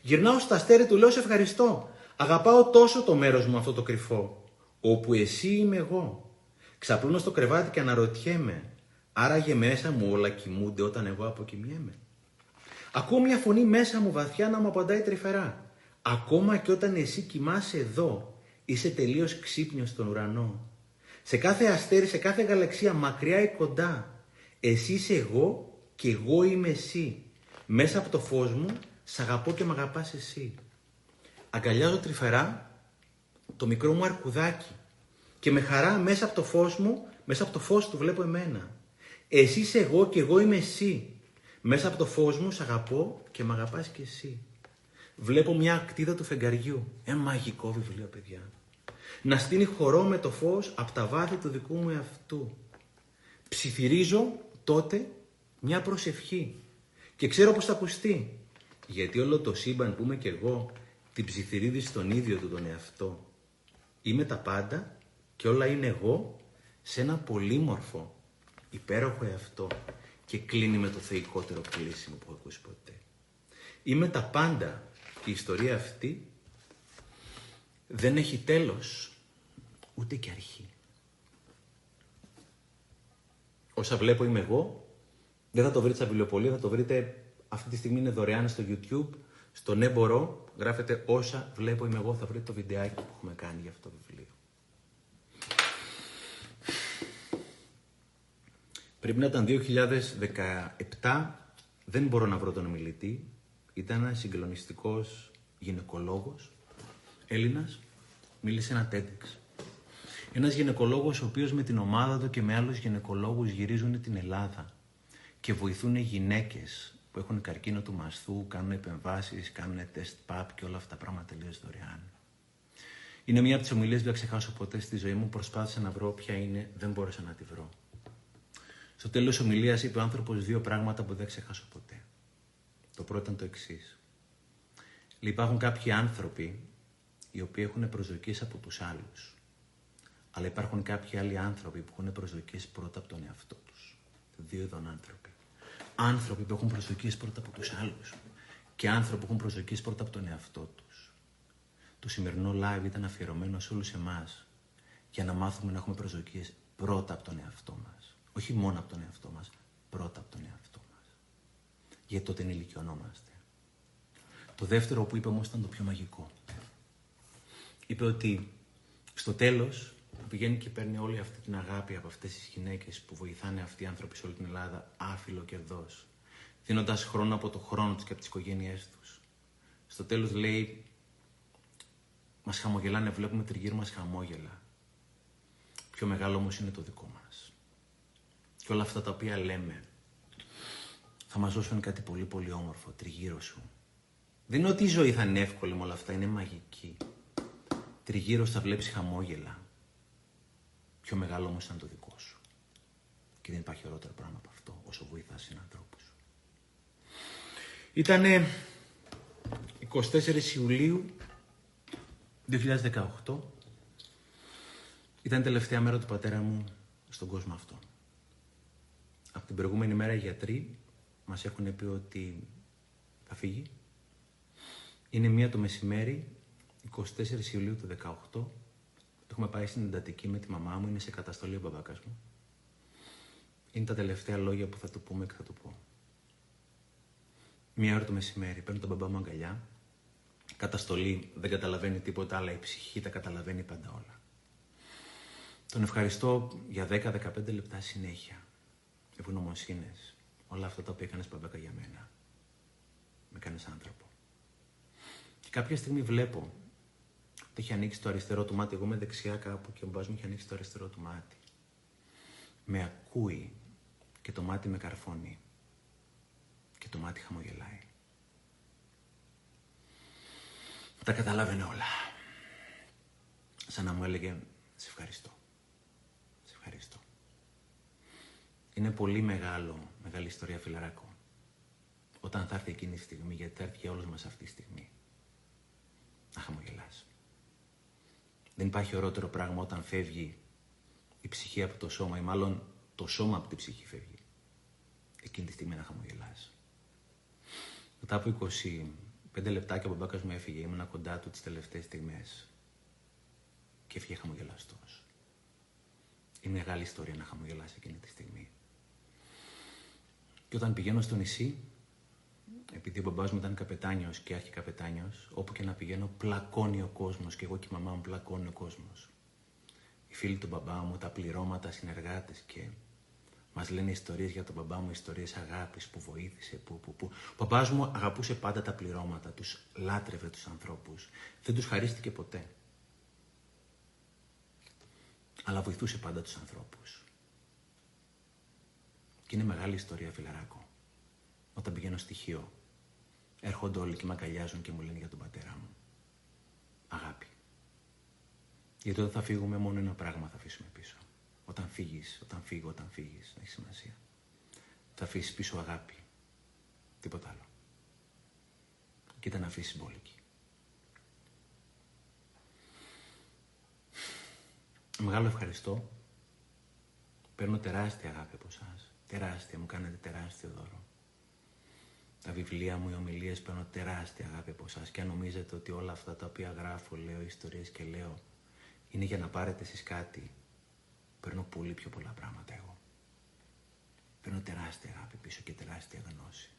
Γυρνάω στα αστέρι του, λέω σε ευχαριστώ. Αγαπάω τόσο το μέρος μου αυτό το κρυφό, όπου εσύ είμαι εγώ. Ξαπλώνω στο κρεβάτι και αναρωτιέμαι, άραγε μέσα μου όλα κοιμούνται όταν εγώ αποκοιμιέμαι. Ακούω μια φωνή μέσα μου βαθιά να μου απαντάει τρυφερά. Ακόμα και όταν εσύ κοιμάσαι εδώ, είσαι τελείως ξύπνιος στον ουρανό. Σε κάθε αστέρι, σε κάθε γαλαξία, μακριά ή κοντά, εσύ είσαι εγώ και εγώ είμαι εσύ. Μέσα από το φως μου, σ' αγαπώ και μ' αγαπάς εσύ. Αγκαλιάζω τρυφερά το μικρό μου αρκουδάκι και με χαρά μέσα από το φως μου, μέσα από το φως του βλέπω εμένα. Εσύ είσαι εγώ και εγώ είμαι εσύ. Μέσα από το φως μου σ' αγαπώ και μ' αγαπάς και εσύ. Βλέπω μια ακτίδα του φεγγαριού. Ένα μαγικό βιβλίο, παιδιά. Να στείνει χορό με το φως από τα βάθη του δικού μου εαυτού. Ψιθυρίζω τότε μια προσευχή. Και ξέρω πώς θα ακουστεί. Γιατί όλο το σύμπαν που είμαι κι εγώ την ψιθυρίδει στον ίδιο του τον εαυτό. Είμαι τα πάντα και όλα είναι εγώ σε ένα πολύμορφο, υπέροχο εαυτό και κλείνει με το θεϊκότερο κλείσιμο που έχω ακούσει ποτέ. Είμαι τα πάντα και η ιστορία αυτή δεν έχει τέλος ούτε και αρχή. Όσα βλέπω είμαι εγώ, δεν θα το βρείτε στα βιβλιοπολία, θα το βρείτε αυτή τη στιγμή είναι δωρεάν στο YouTube. Στο ναι μπορώ, γράφετε όσα βλέπω είμαι εγώ, θα βρείτε το βιντεάκι που έχουμε κάνει για αυτό το βιβλίο. Πρέπει να ήταν 2017, δεν μπορώ να βρω τον ομιλητή. Ήταν ένας συγκλονιστικός γυναικολόγος, Έλληνας, μίλησε ένα TEDx. Ένας γυναικολόγος ο οποίος με την ομάδα του και με άλλους γυναικολόγους γυρίζουν την Ελλάδα και βοηθούν γυναίκες που έχουν καρκίνο του μαστού, κάνουν επεμβάσεις, κάνουν τεστ ΠΑΠ και όλα αυτά τα πράγματα τελείως δωρεάν. Είναι μία από τις ομιλίες που δεν ξεχάσω ποτέ στη ζωή μου. Προσπάθησα να βρω ποια είναι, δεν μπόρεσα να τη βρω. Στο τέλος τη ομιλίας είπε ο άνθρωπος δύο πράγματα που δεν ξεχάσω ποτέ. Το πρώτο ήταν το εξής. Υπάρχουν κάποιοι άνθρωποι οι οποίοι έχουν προσδοκίες από τους άλλους. Αλλά υπάρχουν κάποιοι άλλοι άνθρωποι που έχουν προσδοκίες πρώτα από τον εαυτό τους. Δύο ειδών άνθρωποι άνθρωποι που έχουν προσδοκίες πρώτα από τους άλλους και άνθρωποι που έχουν προσδοκίες πρώτα από τον εαυτό τους. Το σημερινό live ήταν αφιερωμένο σε όλους εμάς για να μάθουμε να έχουμε προσδοκίες πρώτα από τον εαυτό μας. Όχι μόνο από τον εαυτό μας, πρώτα από τον εαυτό μας. Γιατί τότε ενηλικιωνόμαστε. Το δεύτερο που είπε όμως ήταν το πιο μαγικό. Είπε ότι στο τέλος πηγαίνει και παίρνει όλη αυτή την αγάπη από αυτές τις γυναίκες που βοηθάνε αυτοί οι άνθρωποι σε όλη την Ελλάδα άφιλο κερδός, δίνοντας χρόνο από το χρόνο τους και από τις οικογένειές τους. Στο τέλος λέει, μας χαμογελάνε, βλέπουμε τριγύρω μας χαμόγελα. Πιο μεγάλο όμως είναι το δικό μας. Και όλα αυτά τα οποία λέμε θα μας δώσουν κάτι πολύ πολύ όμορφο τριγύρω σου. Δεν είναι ότι η ζωή θα είναι εύκολη με όλα αυτά, είναι μαγική. Τριγύρω θα βλέπεις χαμόγελα. Πιο μεγάλο όμως ήταν το δικό σου. Και δεν υπάρχει ωραιότερο πράγμα από αυτό όσο βοηθάς συνανθρώπου. Ήτανε 24 Ιουλίου 2018 ήταν η τελευταία μέρα του πατέρα μου στον κόσμο αυτό. Από την προηγούμενη μέρα οι γιατροί μας έχουν πει ότι θα φύγει. Είναι μία το μεσημέρι, 24 Ιουλίου του 2018. Έχουμε πάει στην εντατική με τη μαμά μου, είναι σε καταστολή ο μπαμπάκας μου. Είναι τα τελευταία λόγια που θα του πούμε και θα του πω. Μία ώρα το μεσημέρι, παίρνω τον μπαμπά μου αγκαλιά. Καταστολή, δεν καταλαβαίνει τίποτα, αλλά η ψυχή τα καταλαβαίνει πάντα όλα. Τον ευχαριστώ για 10-15 λεπτά συνέχεια. Ευγνωμοσύνες. Όλα αυτά τα οποία έκανες μπαμπάκα για μένα. Με κάνεις άνθρωπο. Και κάποια στιγμή βλέπω ότι έχει ανοίξει το αριστερό του μάτι. Εγώ είμαι δεξιά κάπου και ο μπαμπάς μου έχει ανοίξει το αριστερό του μάτι. Με ακούει και το μάτι με καρφώνει. Και το μάτι χαμογελάει. Τα καταλάβαινε όλα. Σαν να μου έλεγε, σε ευχαριστώ. Σε ευχαριστώ. Είναι πολύ μεγάλο, μεγάλη ιστορία φιλαράκο. Όταν θα έρθει εκείνη η στιγμή, γιατί θα έρθει για όλους μας αυτή τη στιγμή. Να χαμογελάς. Δεν υπάρχει ορότερο πράγμα όταν φεύγει η ψυχή από το σώμα ή μάλλον το σώμα από την ψυχή φεύγει. Εκείνη τη στιγμή να χαμογελάς. Μετά από 25 λεπτάκια ο μπαμπάκας μου έφυγε, ήμουν κοντά του τις τελευταίες στιγμές και έφυγε χαμογελαστός. Είναι μεγάλη ιστορία να χαμογελάσει εκείνη τη στιγμή. Και όταν πηγαίνω στο νησί, επειδή ο μπαμπάς μου ήταν καπετάνιος και αρχικαπετάνιος, όπου και να πηγαίνω πλακώνει ο κόσμος και εγώ και η μαμά μου πλακώνει ο κόσμος. Οι φίλοι του μπαμπά μου, τα πληρώματα, συνεργάτες και μας λένε ιστορίες για τον μπαμπά μου, ιστορίες αγάπης που βοήθησε, που, που, που. Ο μπαμπάς μου αγαπούσε πάντα τα πληρώματα, τους λάτρευε τους ανθρώπους. Δεν τους χαρίστηκε ποτέ. Αλλά βοηθούσε πάντα τους ανθρώπους. Και είναι μεγάλη ιστορία, φιλαράκο. Όταν πηγαίνω στοιχείο, έρχονται όλοι και με αγκαλιάζουν και μου λένε για τον πατέρα μου. Αγάπη. Γιατί όταν θα φύγουμε, μόνο ένα πράγμα θα αφήσουμε πίσω. Όταν φύγεις, όταν φύγω, όταν φύγεις, δεν έχει σημασία. Θα αφήσεις πίσω αγάπη. Τίποτα άλλο. Και ήταν αφήσεις συμπολική. Μεγάλο ευχαριστώ. Παίρνω τεράστια αγάπη από εσάς. Τεράστια, μου κάνετε τεράστιο δώρο. Τα βιβλία μου, οι ομιλίες παίρνω τεράστια αγάπη από εσάς. Και αν νομίζετε ότι όλα αυτά τα οποία γράφω, λέω ιστορίες και λέω, είναι για να πάρετε εσείς κάτι, παίρνω πολύ πιο πολλά πράγματα εγώ. Παίρνω τεράστια αγάπη πίσω και τεράστια γνώση.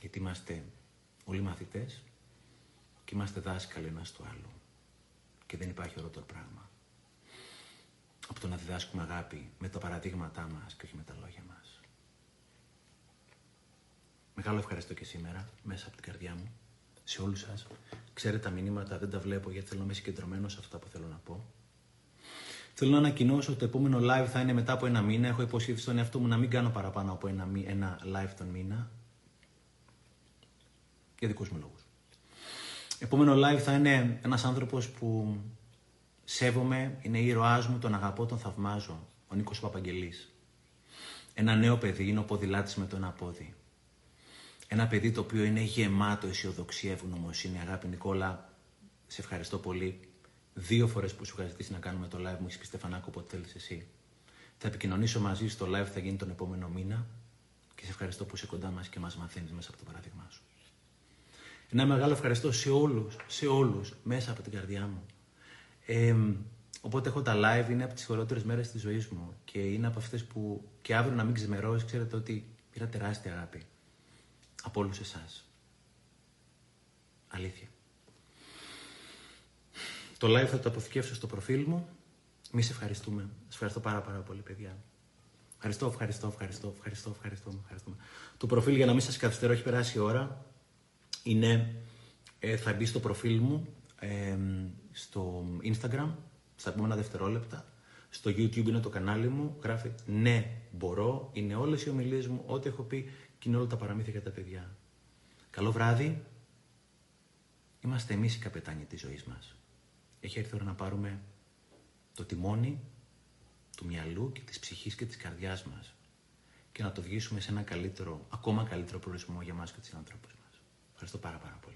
Γιατί είμαστε όλοι μαθητές και είμαστε δάσκαλοι ένας του άλλου. Και δεν υπάρχει ωραίο πράγμα από το να διδάσκουμε αγάπη με τα παραδείγματά μας και όχι με τα λόγια μας. Μεγάλο ευχαριστώ και σήμερα, μέσα από την καρδιά μου, σε όλους σας. Ξέρετε τα μηνύματα, δεν τα βλέπω γιατί θέλω να είμαι συγκεντρωμένος σε αυτά που θέλω να πω. Θέλω να ανακοινώσω ότι το επόμενο live θα είναι μετά από ένα μήνα. Έχω υποσχεθεί στον εαυτό μου να μην κάνω παραπάνω από ένα, ένα live τον μήνα. Για δικούς μου λόγους. Επόμενο live θα είναι ένας άνθρωπος που Σέβομαι, είναι ήρωάς μου, τον αγαπώ, τον θαυμάζω. Ο Νίκος Παπαγγελής. Ένα νέο παιδί, είναι ο ποδηλάτης με το ένα πόδι. Ένα παιδί το οποίο είναι γεμάτο αισιοδοξία, ευγνωμοσύνη. Αγάπη Νικόλα, σε ευχαριστώ πολύ. Δύο φορές που σου είχα ζητήσει να κάνουμε το live μου, έχεις πει Στεφανάκο, όποτε θέλεις εσύ. Θα επικοινωνήσω μαζί σου, το live θα γίνει τον επόμενο μήνα και σε ευχαριστώ που είσαι κοντά μας και μας μαθαίνεις μέσα από το παράδειγμά σου. Ένα μεγάλο ευχαριστώ σε όλους, σε όλους, μέσα από την καρδιά μου. Ε, οπότε έχω τα live, είναι από τις χειρότερες μέρες της ζωής μου και είναι από αυτές που και αύριο να μην ξεμερώσει, ξέρετε ότι πήρα τεράστια αγάπη από όλους εσάς. Αλήθεια. Το live θα το αποθηκεύσω στο προφίλ μου. Μη σε ευχαριστούμε. Σας ευχαριστώ πάρα πάρα πολύ, παιδιά. Ευχαριστώ, ευχαριστώ, ευχαριστώ, ευχαριστώ, ευχαριστώ. ευχαριστώ. Το προφίλ για να μην σας καθυστερώ, έχει περάσει η ώρα. Είναι, ε, θα μπει στο προφίλ μου στο Instagram, στα επόμενα δευτερόλεπτα. Στο YouTube είναι το κανάλι μου, γράφει «Ναι, μπορώ», είναι όλες οι ομιλίες μου, ό,τι έχω πει και είναι όλα τα παραμύθια για τα παιδιά. Καλό βράδυ. Είμαστε εμείς οι καπετάνοι της ζωής μας. Έχει έρθει η ώρα να πάρουμε το τιμόνι του μυαλού και της ψυχής και της καρδιάς μας και να το βγήσουμε σε ένα καλύτερο, ακόμα καλύτερο προορισμό για μας και τους άνθρωπους μας. Ευχαριστώ πάρα πάρα πολύ.